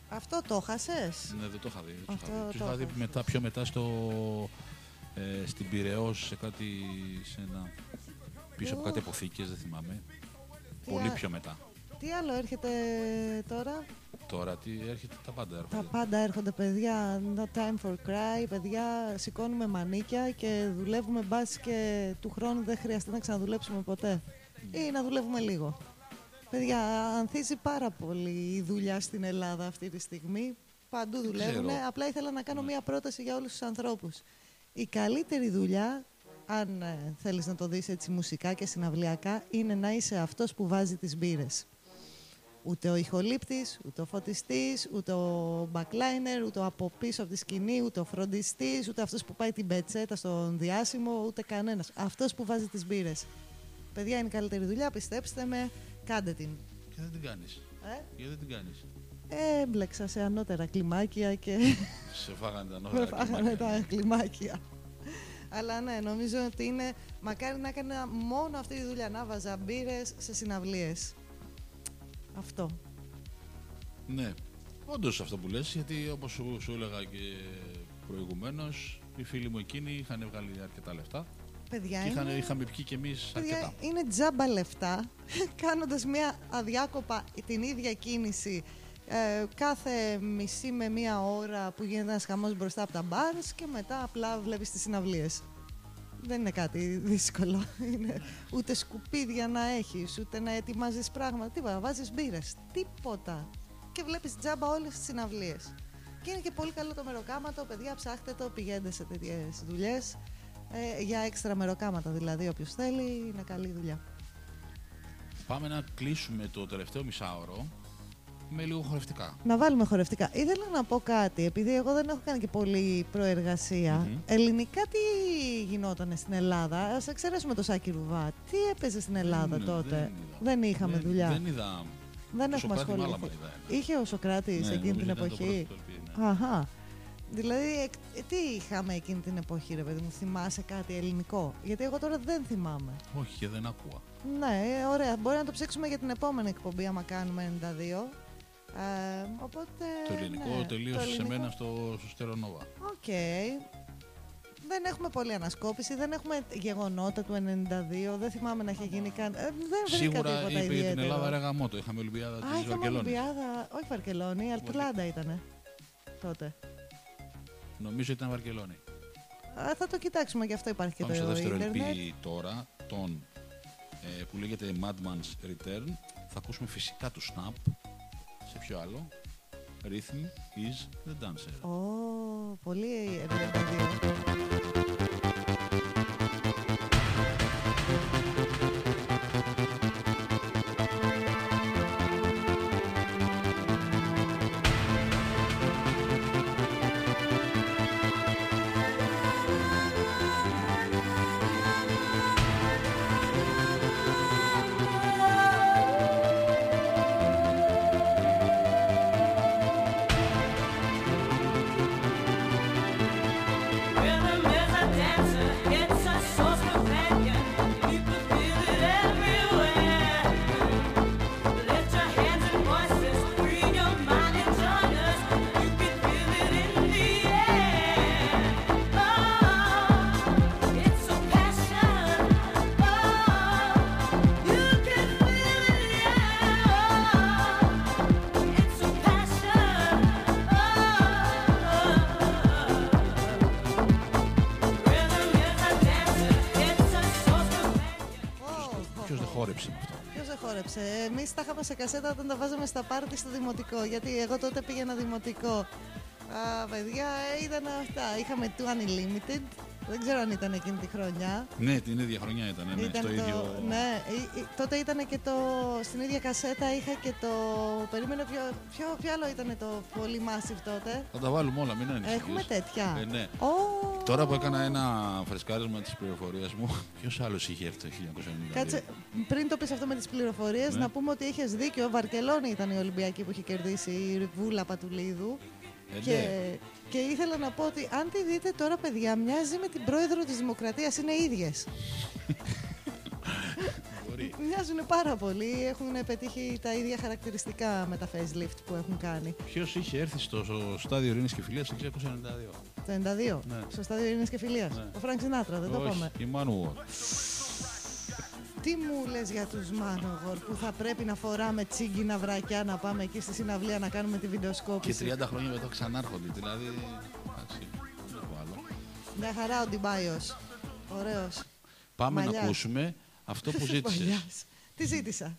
Speaker 1: Αυτό το χάσες;
Speaker 2: Ναι, δεν το είχα δει. δεν τους
Speaker 1: Αυτό
Speaker 2: είχα δει. Τους
Speaker 1: το
Speaker 2: είχα δει
Speaker 1: έχω.
Speaker 2: μετά, πιο μετά στο, ε, στην Πειραιώς σε κάτι, σε ένα, πίσω από κάτι αποθήκες, δεν θυμάμαι.
Speaker 1: Τι
Speaker 2: Πολύ
Speaker 1: α-
Speaker 2: πιο μετά.
Speaker 1: Τι άλλο έρχεται τώρα;
Speaker 2: Τώρα τι έρχεται, τα πάντα
Speaker 1: Τα
Speaker 2: έρχονται.
Speaker 1: πάντα έρχονται παιδιά. No time for cry. Παιδιά, σηκώνουμε μανίκια και δουλεύουμε μπας και του χρόνου δεν χρειαστεί να ξαναδουλέψουμε ποτέ. Ή να δουλεύουμε λίγο. Παιδιά, ανθίζει πάρα πολύ η δουλειά στην Ελλάδα αυτή τη στιγμή. Παντού δουλεύουν.
Speaker 2: ξέρω.
Speaker 1: Απλά ήθελα να κάνω μία πρόταση για όλους τους ανθρώπους. Η καλύτερη δουλειά, αν ε, θέλεις να το δεις έτσι μουσικά και συναυλιακά, είναι να είσαι αυτός που βάζει τις μπύρες. Ούτε ο ηχολήπτης, ούτε ο φωτιστής, ούτε ο backliner, ούτε ο από πίσω από τη σκηνή, ούτε ο φροντιστής, ούτε αυτός που πάει την πετσέτα στον διάσημο, ούτε κανένας. Αυτός που βάζει τις μπύρες. Παιδιά, είναι η καλύτερη δουλειά, πιστέψτε με, κάντε την.
Speaker 2: Και δεν την κάνεις.
Speaker 1: Ε,
Speaker 2: Γιατί δεν την κάνεις.
Speaker 1: έμπλεξα σε ανώτερα κλιμάκια και
Speaker 2: Σε φάγανε τα
Speaker 1: με
Speaker 2: νότα.
Speaker 1: φάγανε τα κλιμάκια. Αλλά ναι, νομίζω ότι είναι. Μακάρι να έκανα μόνο αυτή τη δουλειά. Να βάζα μπύρες σε συναυλίες. Αυτό.
Speaker 2: Ναι. Όντως αυτό που λες, γιατί όπως σου, σου έλεγα και προηγουμένως, οι φίλοι μου εκείνοι είχαν βγάλει αρκετά λεφτά
Speaker 1: Παιδιά,
Speaker 2: και είχαν,
Speaker 1: είναι...
Speaker 2: είχαμε πιει κι εμείς
Speaker 1: Παιδιά,
Speaker 2: αρκετά.
Speaker 1: είναι τζάμπα λεφτά, κάνοντας μια αδιάκοπα την ίδια κίνηση ε, κάθε μισή με μία ώρα που γίνεται ένας χαμός μπροστά από τα μπάρς και μετά απλά βλέπεις τις συναυλίες. Δεν είναι κάτι δύσκολο. Είναι ούτε σκουπίδια να έχεις, ούτε να ετοιμάζεις πράγματα. Τίποτα, βάζεις μπύρες. Τίποτα. Και βλέπεις τζάμπα όλες τις συναυλίες. Και είναι και πολύ καλό το μεροκάματο. Παιδιά, ψάχτε το, πηγαίνετε σε τέτοιες δουλειές. Ε, για έξτρα μεροκάματα δηλαδή, όποιος θέλει, είναι καλή δουλειά.
Speaker 2: Πάμε να κλείσουμε το τελευταίο μισάωρο με λίγο χορευτικά.
Speaker 1: Να βάλουμε χορευτικά. Ήθελα να πω κάτι, επειδή εγώ δεν έχω κάνει και πολύ προεργασία. Ελληνικά τι γινόταν στην Ελλάδα, ας εξαιρέσουμε το Σάκη Ρουβά. Τι έπαιζε στην Ελλάδα
Speaker 2: Δεν-
Speaker 1: τότε;
Speaker 2: δεν είδα.
Speaker 1: Δεν είχαμε
Speaker 2: Δεν-
Speaker 1: δουλειά.
Speaker 2: Δεν είδα.
Speaker 1: Δεν
Speaker 2: το
Speaker 1: έχουμε
Speaker 2: Σοκράτη
Speaker 1: ασχοληθεί.
Speaker 2: Μάλαμα είδα ένα.
Speaker 1: Είχε ο Σοκράτης
Speaker 2: Ναι,
Speaker 1: εκείνη την
Speaker 2: νομίζω ήταν το
Speaker 1: εποχή.
Speaker 2: πρώτο το LP, ναι.
Speaker 1: Αχα. Δηλαδή, εκ- ε, τι είχαμε εκείνη την εποχή, ρε παιδί μου, θυμάσαι κάτι ελληνικό; Γιατί εγώ τώρα δεν θυμάμαι.
Speaker 2: Όχι, και δεν ακούω.
Speaker 1: Ναι, ε, ωραία. Μπορεί να το ψάξουμε για την επόμενη εκπομπή, άμα κάνουμε 92. Ε, οπότε.
Speaker 2: Το ελληνικό
Speaker 1: ναι,
Speaker 2: τελείωσε
Speaker 1: το
Speaker 2: σε
Speaker 1: ελληνικό.
Speaker 2: μένα στο, στο Στέρεο Νόβα.
Speaker 1: Οκ. Δεν έχουμε πολλή ανασκόπηση, δεν έχουμε γεγονότα του 92, δεν θυμάμαι να έχει γίνει καν. Ε, δεν βρήκα
Speaker 2: Σίγουρα
Speaker 1: τίποτα
Speaker 2: είπε για την
Speaker 1: ιδιαίτερο.
Speaker 2: Ελλάδα ρε γαμότο. Είχαμε Ολυμπιάδα
Speaker 1: Α,
Speaker 2: τη
Speaker 1: είχαμε
Speaker 2: Βαρκελόνης.
Speaker 1: Ολυμπιάδα, όχι Βαρκελόνη, η Ατλάντα ήταν τότε.
Speaker 2: Νομίζω ήταν Βαρκελόνη.
Speaker 1: Α, θα το κοιτάξουμε και αυτό υπάρχει και
Speaker 2: Πάμε
Speaker 1: το
Speaker 2: στο δεύτερο
Speaker 1: ίντερνετ.
Speaker 2: LP τώρα, τον, ε, που λέγεται Madman's Return. Θα ακούσουμε φυσικά του Snap. Σε ποιο άλλο. Rhythm is a dancer.
Speaker 1: Ω, πολύ 92. Τα είχαμε σε κασέτα όταν τα βάζαμε στα πάρτι στο δημοτικό. Γιατί εγώ τότε πήγαινα δημοτικό. Α, παιδιά, ε, ήταν αυτά. Είχαμε του Unlimited. Δεν ξέρω αν ήταν εκείνη τη χρονιά.
Speaker 2: Ναι, την ίδια χρονιά ήταν. Ναι,
Speaker 1: Ήταν
Speaker 2: στο
Speaker 1: το,
Speaker 2: ίδιο.
Speaker 1: ναι, ε, ε, τότε ήταν και το. Στην ίδια κασέτα είχα και το. Περίμενε ποιο, ποιο, ποιο άλλο ήταν το πολύ massive τότε;
Speaker 2: Θα τα βάλουμε όλα, μην ανησυχείς.
Speaker 1: Έχουμε τέτοια;
Speaker 2: Ε, ναι.
Speaker 1: Ω,
Speaker 2: Τώρα που έκανα ένα φρεσκάρισμα της πληροφορίας μου, ποιος άλλος είχε έρθει το 1992.
Speaker 1: Κάτσε, πριν το πεις αυτό με τις πληροφορίες,
Speaker 2: Ναι.
Speaker 1: να πούμε ότι είχες δίκιο. Βαρκελόνη ήταν η Ολυμπιακή που είχε κερδίσει η Βούλα Πατουλίδου.
Speaker 2: Ε,
Speaker 1: Και,
Speaker 2: ναι.
Speaker 1: και ήθελα να πω ότι αν τη δείτε τώρα, παιδιά, μοιάζει με την πρόεδρο της Δημοκρατίας. Είναι ίδιες.
Speaker 2: Μπορεί.
Speaker 1: Μοιάζουν πάρα πολύ. Έχουν πετύχει τα ίδια χαρακτηριστικά με τα facelift που έχουν κάνει.
Speaker 2: Ποιος είχε έρθει στο, στο στάδιο Ειρήνης και Φιλίας το 1992.
Speaker 1: Το 92,
Speaker 2: Ναι.
Speaker 1: στο στάδιο Ειρήνης και Φιλίας.
Speaker 2: Ναι.
Speaker 1: Ο Φρανκ Σινάτρα, δεν το
Speaker 2: Όχι,
Speaker 1: πάμε.
Speaker 2: η Manowar.
Speaker 1: Τι μου λες για τους Manowar που θα πρέπει να φοράμε τσίγκινα βρακιά να πάμε εκεί στη συναυλία να κάνουμε τη
Speaker 2: Και
Speaker 1: βιντεοσκόπηση.
Speaker 2: 30 χρόνια μετά ξανάρχονται. Δηλαδή. Εντάξει. δεν έχω άλλο.
Speaker 1: Μια χαρά ο Ντιμπάιος. Ωραίος.
Speaker 2: Πάμε να
Speaker 1: Μαλλιάς.
Speaker 2: ακούσουμε αυτό που ζήτησες.
Speaker 1: Μαλλιάς. Τι ζήτησα;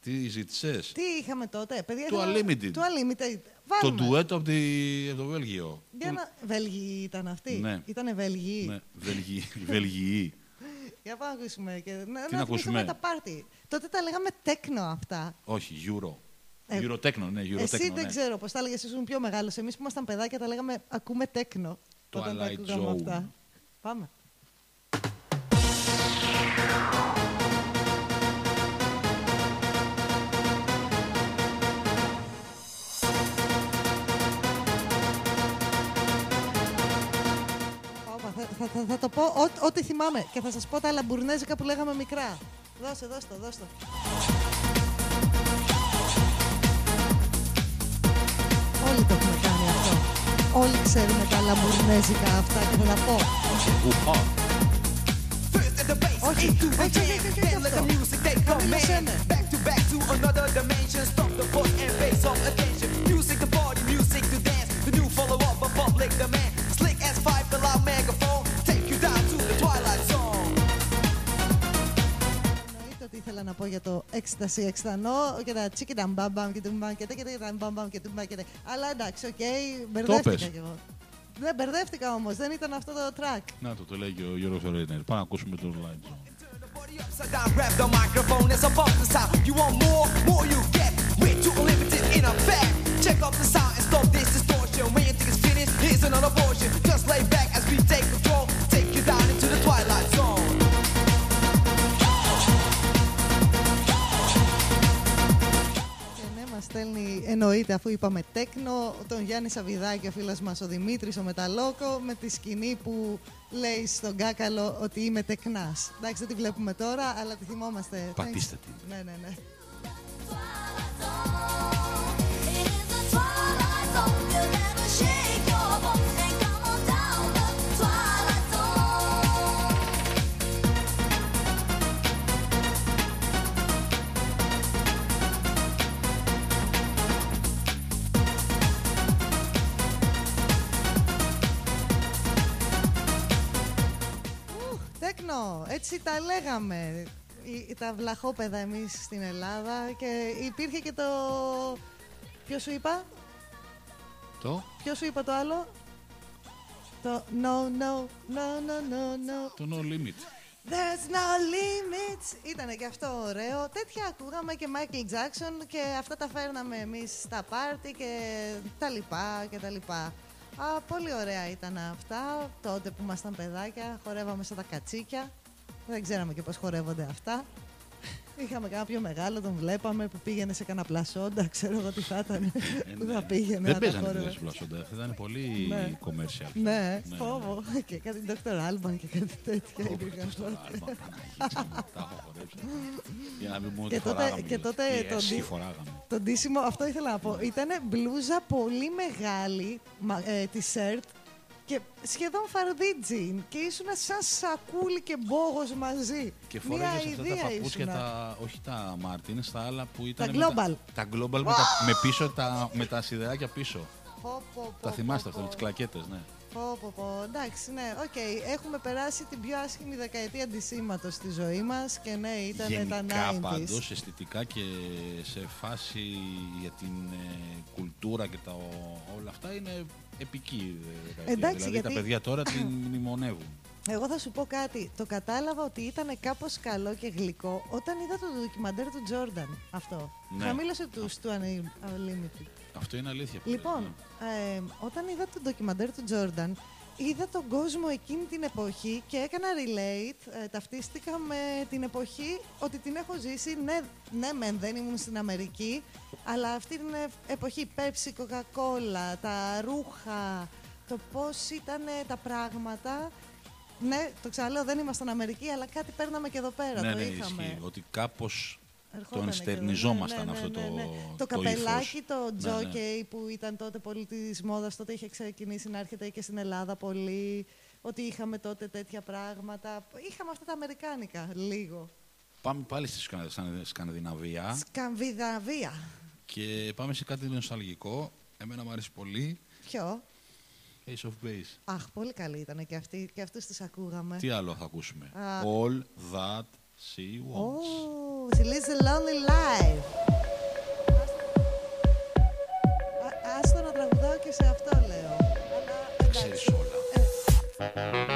Speaker 2: Τι ζήτησες;
Speaker 1: Τι είχαμε τότε, παιδιά.
Speaker 2: Το
Speaker 1: ήθελα-
Speaker 2: Unlimited.
Speaker 1: Το Unlimited.
Speaker 2: Το
Speaker 1: Βάλουμε.
Speaker 2: ντουέτο από, τη- από το Βέλγιο.
Speaker 1: Για να... Βέλγοι ήταν αυτοί;
Speaker 2: Ναι.
Speaker 1: Ήτανε Βέλγοι.
Speaker 2: Ναι, Βελγιοί. Βελγιοί.
Speaker 1: Για πάμε να ακούσουμε. Και... Να, να
Speaker 2: να
Speaker 1: θυμηθούμε
Speaker 2: ακούσουμε;
Speaker 1: τα πάρτι. Τότε τα λέγαμε τέκνο αυτά.
Speaker 2: Όχι, Euro.
Speaker 1: Ε,
Speaker 2: Euro Techno, ναι, Euro
Speaker 1: Εσύ
Speaker 2: Techno,
Speaker 1: δεν
Speaker 2: ναι.
Speaker 1: ξέρω πώς τα έλεγες, ήσουν πιο μεγάλος. Εμείς που ήμασταν παιδάκια τα λέγαμε ακούμε τέκνο. Όταν τα
Speaker 2: Twilight
Speaker 1: ακούγαμε
Speaker 2: Zone.
Speaker 1: αυτά. Πάμε. Θα, θα, θα, θα το πω ό- ό,τι θυμάμαι και θα σας πω τα λαμπουρνέζικα που λέγαμε μικρά. Δώσε, δώσε το, δώσε το. Όλοι το έχουμε κάνει αυτό. Όλοι ξέρουμε τα λαμπουρνέζικα αυτά και θα τα πω.
Speaker 2: Ουπα.
Speaker 4: First at the bass,
Speaker 1: Όχι,
Speaker 4: into the
Speaker 1: όχι,
Speaker 4: jam.
Speaker 1: όχι, όχι,
Speaker 4: Then
Speaker 1: όχι πω για το έκσταση εξτανό και τα τσίκι τα μπαμπαμ και του μπαμ και τα και τα μπαμπαμ και του μπαμ και τα. Αλλά εντάξει, οκ, μπερδεύτηκα
Speaker 2: πες.
Speaker 1: κι εγώ. Δεν μπερδεύτηκα όμως, δεν ήταν αυτό το track.
Speaker 2: Να το, το λέει και ο Γιώργος Ρέινερ. Πάμε να ακούσουμε το Light Zone.
Speaker 4: Turn the party Upside down, grab the microphone, it's about the sound. You want more, more you get. Way too unlimited in effect. Check out the sound and stop this distortion. When you think it's finished, here's another portion. Just lay back as we take control. Take
Speaker 1: στέλνει, εννοείται αφού είπαμε τέκνο, τον Γιάννη Σαβιδάκη, ο φίλος μας ο Δημήτρης, ο Μεταλόκο, με τη σκηνή που λέει στον Κάκαλο ότι είμαι τεκνάς. Εντάξει, δεν τη βλέπουμε τώρα, αλλά τη θυμόμαστε.
Speaker 2: Πατήστε την.
Speaker 1: Ναι, ναι, ναι. Τέκνο, έτσι τα λέγαμε. Η- Τα βλαχόπεδα εμείς στην Ελλάδα και υπήρχε και το... Ποιος σου είπα;
Speaker 2: Το,
Speaker 1: Ποιος σου είπα το άλλο; Το no, no, no, no, no, no.
Speaker 2: το No Limit.
Speaker 1: There's no limits. Ήταν και αυτό ωραίο. Τέτοια ακούγαμε και Michael Jackson και αυτά τα φέρναμε εμείς στα πάρτι και τα λοιπά και τα λοιπά. Α, πολύ ωραία ήταν αυτά. Τότε που ήμασταν παιδάκια, χορεύαμε σαν τα κατσίκια. Δεν ξέραμε και πώς χορεύονται αυτά. Είχαμε κάνα πιο μεγάλο, τον βλέπαμε που πήγαινε σε κανένα πλασόντα, ξέρω εγώ τι θα ήταν. που θα πήγαινε. να
Speaker 2: Δεν
Speaker 1: τα
Speaker 2: παίζανε
Speaker 1: χορεύει.
Speaker 2: τέτοιες πλασόντα. Αυτά ήταν πολύ
Speaker 1: Ναι.
Speaker 2: commercial.
Speaker 1: Ναι, φόβο. Και κάτι Dr. Alban και κάτι τέτοια
Speaker 2: Ω,
Speaker 1: υπήρχαν
Speaker 2: στο
Speaker 1: τότε.
Speaker 2: άλμα, Παναγίτσα μου, τα έχω χορέψει. Για να μην μου
Speaker 1: Και
Speaker 2: ότι
Speaker 1: τότε-
Speaker 2: φοράγαμε.
Speaker 1: και τότε
Speaker 2: Τι
Speaker 1: το
Speaker 2: έσχη
Speaker 1: δι-
Speaker 2: φοράγαμε.
Speaker 1: Το ντύσιμο, αυτό ήθελα να πω. Ήταν μπλούζα πολύ μεγάλη, μα- ε, τη σερτ και σχεδόν φαρδίτζιν. Και ήσουν σαν σακούλι και μπόγος μαζί.
Speaker 2: Και
Speaker 1: Μία
Speaker 2: φοράγες αυτά τα
Speaker 1: ιδέα
Speaker 2: παπούτσια,
Speaker 1: ήσουνα.
Speaker 2: τα, όχι τα Μάρτιν, τα άλλα που ήταν.
Speaker 1: Τα
Speaker 2: με
Speaker 1: Global.
Speaker 2: Τα, global με, τα, με, πίσω, τα, με τα σιδεράκια πίσω.
Speaker 1: Πω, πω, πω,
Speaker 2: τα
Speaker 1: πω,
Speaker 2: θυμάστε
Speaker 1: πω.
Speaker 2: αυτά με τι κλακέτες, ναι.
Speaker 1: Πω, πω, πω. Εντάξει, ναι, οκ. Έχουμε περάσει την πιο άσχημη δεκαετία αντισήματο στη ζωή μας και ναι, ήταν τα
Speaker 2: Γενικά
Speaker 1: 90s.
Speaker 2: πάντως αισθητικά και σε φάση για την ε, κουλτούρα και τα, όλα αυτά είναι επική ε, δεκαετία.
Speaker 1: Εντάξει,
Speaker 2: δηλαδή
Speaker 1: γιατί-
Speaker 2: τα παιδιά τώρα την μνημονεύουν.
Speaker 1: Εγώ θα σου πω κάτι. Το κατάλαβα ότι ήταν κάπως καλό και γλυκό όταν είδα το ντοκιμαντέρ του Τζόρνταν. Αυτό.
Speaker 2: Ναι.
Speaker 1: Χαμήλωσε τους του Unlimited.
Speaker 2: Αυτό είναι αλήθεια. που λες,
Speaker 1: Λοιπόν,
Speaker 2: ναι.
Speaker 1: ε, όταν είδα το ντοκιμαντέρ του Τζόρνταν, είδα τον κόσμο εκείνη την εποχή και έκανα relate, ε, ταυτίστηκα με την εποχή ότι την έχω ζήσει. Ναι, ναι μεν δεν ήμουν στην Αμερική, αλλά αυτή την ε- εποχή Pepsi, Coca-Cola, τα ρούχα, το πώς ήταν τα πράγματα. Ναι, το ξαναλέω, δεν ήμασταν Αμερική, αλλά κάτι παίρναμε και εδώ πέρα.
Speaker 2: ναι,
Speaker 1: το
Speaker 2: ναι,
Speaker 1: είχαμε.
Speaker 2: ισχύει. Ότι κάπως
Speaker 1: Ερχότανε
Speaker 2: τον
Speaker 1: και
Speaker 2: στερνιζόμασταν
Speaker 1: εδώ. Ναι,
Speaker 2: αυτό
Speaker 1: ναι,
Speaker 2: το.
Speaker 1: ναι, ναι. Το
Speaker 2: το
Speaker 1: καπελάκι,
Speaker 2: ύφος.
Speaker 1: το
Speaker 2: Ναι, ναι.
Speaker 1: τζόκεϊ που ήταν τότε πολύ της μόδας, τότε είχε ξεκινήσει να έρχεται και στην Ελλάδα πολύ. Ότι είχαμε τότε τέτοια πράγματα. Είχαμε αυτά τα αμερικάνικα, λίγο.
Speaker 2: Πάμε πάλι στη Σκα- Σκα- Σκανδιναβία
Speaker 1: Σκανδιναβία.
Speaker 2: και πάμε σε κάτι νοσταλγικό. Εμένα μου αρέσει πολύ.
Speaker 1: Ποιο;
Speaker 2: Ace of Base.
Speaker 1: Αχ, πολύ καλή ήταν και αυτή. Και αυτούς τις ακούγαμε.
Speaker 2: Τι άλλο θα ακούσουμε;
Speaker 1: Α.
Speaker 2: All that she wants.
Speaker 1: Oh, she lives a lonely life. Α- Άστο να τραγουδάω και σε αυτό λέω. Αλλά, εντάξει.
Speaker 2: Ξέρεις όλα.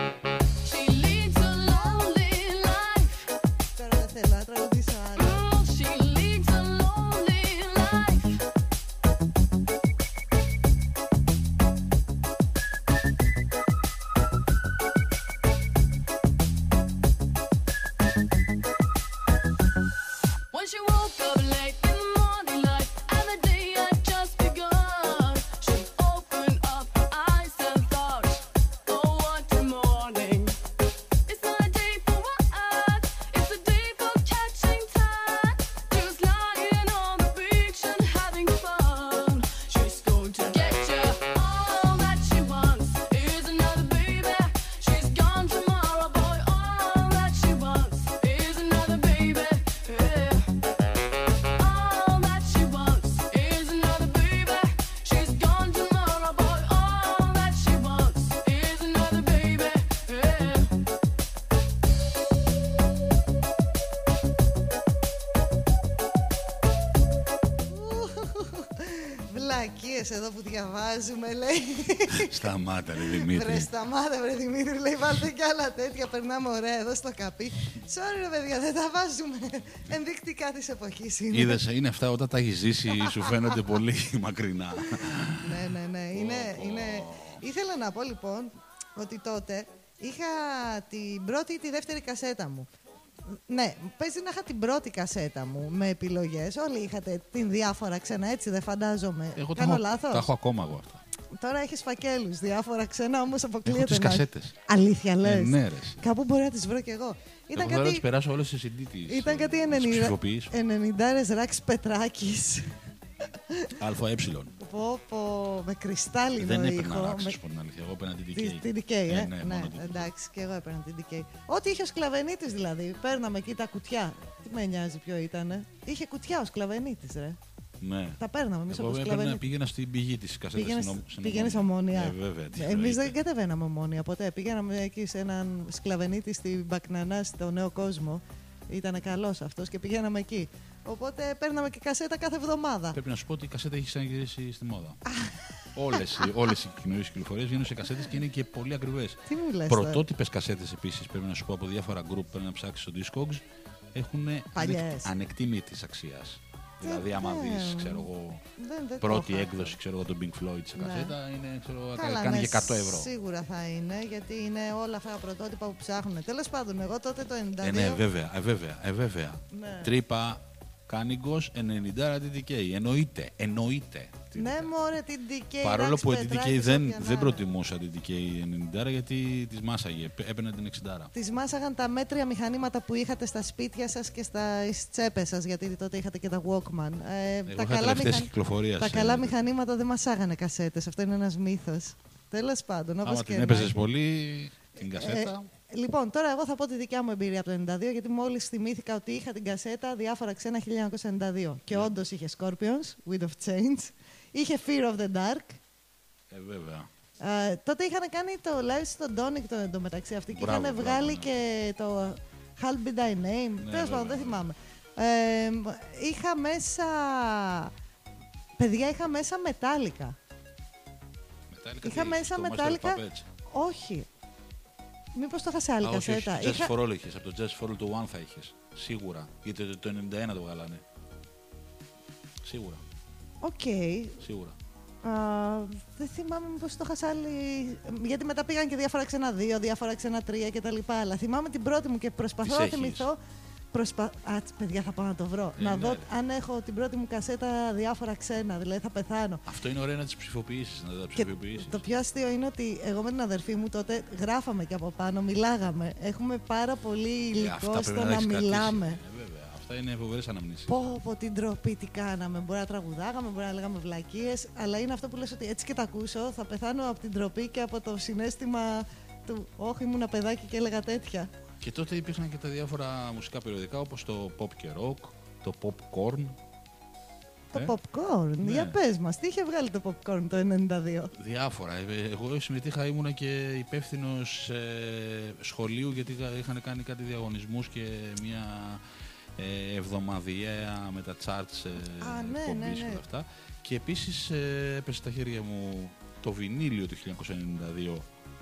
Speaker 2: Σταμάτα, ρε Δημήτρη.
Speaker 1: Βρε σταμάτα, βρε Δημήτρη, λέει βάλτε κι άλλα τέτοια, περνάμε ωραία εδώ στο καπί. Sorry ρε παιδιά, δεν τα βάζουμε. Ενδεικτικά της εποχής είναι.
Speaker 2: Είδες, είναι αυτά όταν τα έχεις ζήσει, σου φαίνονται πολύ μακρινά.
Speaker 1: Ναι, ναι, ναι. Είναι, είναι... Ήθελα να πω λοιπόν ότι τότε είχα την πρώτη ή τη δεύτερη κασέτα μου. Ναι, παίζει να είχα την πρώτη κασέτα μου με επιλογές. Όλοι είχατε την διάφορα ξένα, έτσι δεν φαντάζομαι.
Speaker 2: Εγώ τα
Speaker 1: Κάνω
Speaker 2: έχω,
Speaker 1: λάθος;
Speaker 2: τα έχω ακόμα εγώ αυτά.
Speaker 1: Τώρα έχεις φακέλους, διάφορα ξένα όμως
Speaker 2: Έχω
Speaker 1: αποκλείεται
Speaker 2: τις
Speaker 1: να-
Speaker 2: κασέτες.
Speaker 1: Αλήθεια λες.
Speaker 2: Ε, ναι, ρε. εσύ.
Speaker 1: Κάπου μπορεί να τις βρω κι εγώ. Ήταν
Speaker 2: Εγώ θέλω να τις
Speaker 1: κάτι,
Speaker 2: περάσω όλες σε CD της.
Speaker 1: ήταν κάτι
Speaker 2: να τις
Speaker 1: 90
Speaker 2: ψηφοποιήσω.
Speaker 1: 90 ράξ Πετράκης.
Speaker 2: ΑΕ.
Speaker 1: πω, πω, με κρυστάλλινο
Speaker 2: Δεν
Speaker 1: ήχο.
Speaker 2: έπαιρνα να
Speaker 1: με-
Speaker 2: σου πω την αλήθεια. Εγώ έπαιρνα την
Speaker 1: Τη-
Speaker 2: DK.
Speaker 1: Την DK, ε.
Speaker 2: Ε,
Speaker 1: ναι,
Speaker 2: ναι, μόνο την DK.
Speaker 1: εντάξει, και εγώ έπαιρνα την DK. Ό,τι είχε ο Σκλαβενίτης δηλαδή. Παίρναμε εκεί τα κουτιά. Τι με νοιάζει ποιο ήτανε. Είχε κουτιά ο Σκλαβενίτης, ρε.
Speaker 2: Ναι.
Speaker 1: Τα παίρναμε εμείς
Speaker 2: Εγώ
Speaker 1: από
Speaker 2: έπαιρνα,
Speaker 1: Σκλαβενίτη.
Speaker 2: πήγαινα στην πηγή της κασέτας.
Speaker 1: Πήγαινες,
Speaker 2: στην Ομ- στην
Speaker 1: πήγαινες ομόνια.
Speaker 2: Ε, βέβαια. τι
Speaker 1: Εμείς
Speaker 2: εννοείται.
Speaker 1: δεν κατεβαίναμε ομόνια ποτέ. Πήγαμε εκεί σε έναν σκλαβενίτη στην Μπακνανά, στο νέο κόσμο. Ήταν καλός αυτός και πηγαίναμε εκεί. Οπότε παίρναμε και κασέτα κάθε εβδομάδα.
Speaker 2: Πρέπει να σου πω ότι η κασέτα έχει ξαναγυρίσει στη μόδα. όλες, οι- όλες οι καινούριες κυκλοφορίες βγαίνουν σε κασέτες και είναι και πολύ ακριβές.
Speaker 1: Τι μου λες.
Speaker 2: Πρωτότυπες κασέτες επίσης πρέπει να σου πω από διάφορα group πρέπει να ψάξεις στο Discogs έχουν
Speaker 1: Παλιές.
Speaker 2: ανεκτήμητης αξίας. Δηλαδή άμα
Speaker 1: ναι.
Speaker 2: δεις ξέρω εγώ
Speaker 1: Δεν, δεν το
Speaker 2: πρώτη
Speaker 1: είχα.
Speaker 2: έκδοση ξέρω εγώ των Pink Floyd σε
Speaker 1: Ναι.
Speaker 2: κασέτα είναι ξέρω εγώ
Speaker 1: Καλά,
Speaker 2: κάνει
Speaker 1: ναι,
Speaker 2: και 100 ευρώ.
Speaker 1: Σίγουρα θα είναι, γιατί είναι όλα αυτά τα πρωτότυπα που ψάχνουν. Τέλος πάντων, εγώ τότε το 92.
Speaker 2: Ε, ναι, βέβαια, ε, βέβαια, ε, βέβαια.
Speaker 1: Ναι.
Speaker 2: Τρύπα Κάνιγκος 90 DDK. Εννοείται, εννοείται.
Speaker 1: Ναι, μωρέ, την DK.
Speaker 2: Παρόλο
Speaker 1: Ράξ
Speaker 2: που η DDK
Speaker 1: Πετράκης,
Speaker 2: δεν,
Speaker 1: όποια να
Speaker 2: δεν
Speaker 1: είναι.
Speaker 2: προτιμούσα την DK 90 γιατί της μάσαγε. Πέ- Έπαιρνε την 60.
Speaker 1: Τις μάσαγαν τα μέτρια μηχανήματα που είχατε στα σπίτια σας και στα τσέπες σας, γιατί τότε είχατε και τα Walkman. Ε,
Speaker 2: Εγώ είχα τελευταίες κυκλοφορίας,
Speaker 1: τα
Speaker 2: ε,
Speaker 1: καλά μηχανήματα δεν μασάγανε κασέτες. Αυτό είναι ένας μύθος. Τέλος πάντων, όπως
Speaker 2: Άμα
Speaker 1: και
Speaker 2: την
Speaker 1: να
Speaker 2: έπαιζες
Speaker 1: έχει.
Speaker 2: πολύ την κασέτα.
Speaker 1: Ε, λοιπόν, τώρα εγώ θα πω τη δικιά μου εμπειρία από το 92, γιατί μόλις θυμήθηκα ότι είχα την κασέτα διάφορα ξένα 1992. Και όντως είχε Scorpions, Wind of Change, είχε Fear of the Dark.
Speaker 2: Ε, βέβαια.
Speaker 1: Ε, τότε είχαν κάνει το live στον Tonic το εντωμεταξύ αυτοί και
Speaker 2: Μπράβο,
Speaker 1: είχαν
Speaker 2: μπράβο,
Speaker 1: βγάλει
Speaker 2: ναι.
Speaker 1: και το Hall Be Thy Name.
Speaker 2: Ναι,
Speaker 1: Τέλος πάντων,
Speaker 2: βέβαια.
Speaker 1: δεν θυμάμαι. Ε, είχα μέσα. Παιδιά, είχα μέσα μετάλλικα.
Speaker 2: Μετάλλικα
Speaker 1: Είχα
Speaker 2: τι
Speaker 1: μέσα
Speaker 2: είχες, το Master of
Speaker 1: μετάλλικα.
Speaker 2: Puppets.
Speaker 1: Όχι. Μήπως το είχα σε άλλη
Speaker 2: Α, όχι, όχι,
Speaker 1: κασέτα.
Speaker 2: το Jazz
Speaker 1: Είχα...
Speaker 2: for All είχες. Από το Jazz for All το One θα είχες. Σίγουρα. Γιατί το, το 91 το βγάλανε. Σίγουρα.
Speaker 1: Οκ.
Speaker 2: Σίγουρα.
Speaker 1: Α, δεν θυμάμαι μήπως το είχα σε άλλη... Γιατί μετά πήγαν και διάφορα ξένα δύο, διάφορα ξένα τρία κτλ. Αλλά θυμάμαι την πρώτη μου και προσπαθώ
Speaker 2: Τις
Speaker 1: να
Speaker 2: έχεις.
Speaker 1: θυμηθώ... Προσπα... Α, τς, παιδιά, θα πάω να το βρω.
Speaker 2: Ε,
Speaker 1: να
Speaker 2: ναι,
Speaker 1: δω
Speaker 2: ρε.
Speaker 1: αν έχω την πρώτη μου κασέτα διάφορα ξένα, δηλαδή θα πεθάνω.
Speaker 2: Αυτό είναι ωραίο να τις ψηφιοποιήσεις, να τα
Speaker 1: Και
Speaker 2: ψηφιοποιήσεις.
Speaker 1: το πιο αστείο είναι ότι εγώ με την αδερφή μου τότε γράφαμε και από πάνω, μιλάγαμε. Έχουμε πάρα πολύ
Speaker 2: Ε,
Speaker 1: υλικό
Speaker 2: αυτά πρέπει
Speaker 1: στο
Speaker 2: τα
Speaker 1: να
Speaker 2: έχεις κρατήσει.
Speaker 1: μιλάμε.
Speaker 2: Ε, βέβαια. Αυτά είναι φοβερές αναμνήσεις.
Speaker 1: Πω, πω την τροπή τι κάναμε. Μπορεί να τραγουδάγαμε, μπορεί να λέγαμε βλακίες, αλλά είναι αυτό που λες ότι έτσι και τα ακούσω. Θα πεθάνω από την τροπή και από το συνέστημα του. Όχι, ήμουν παιδάκι και έλεγα τέτοια.
Speaker 2: Και τότε υπήρχαν και τα διάφορα μουσικά περιοδικά όπως το Pop και Rock, το Popcorn.
Speaker 1: Το
Speaker 2: Ε,
Speaker 1: popcorn.
Speaker 2: ναι.
Speaker 1: Για πες μας, τι είχε βγάλει το popcorn το 92.
Speaker 2: Διάφορα. Ε, Εγώ συμμετείχα, ήμουνα και υπεύθυνος σχολείου γιατί είχα- είχαν κάνει κάτι διαγωνισμούς και μια ε, εβδομαδιαία με τα charts ε,
Speaker 1: Α, ναι,
Speaker 2: εκπομπής
Speaker 1: ναι,
Speaker 2: και
Speaker 1: ναι.
Speaker 2: όλα αυτά. Και επίσης ε, έπεσε στα χέρια μου το βινίλιο του 1992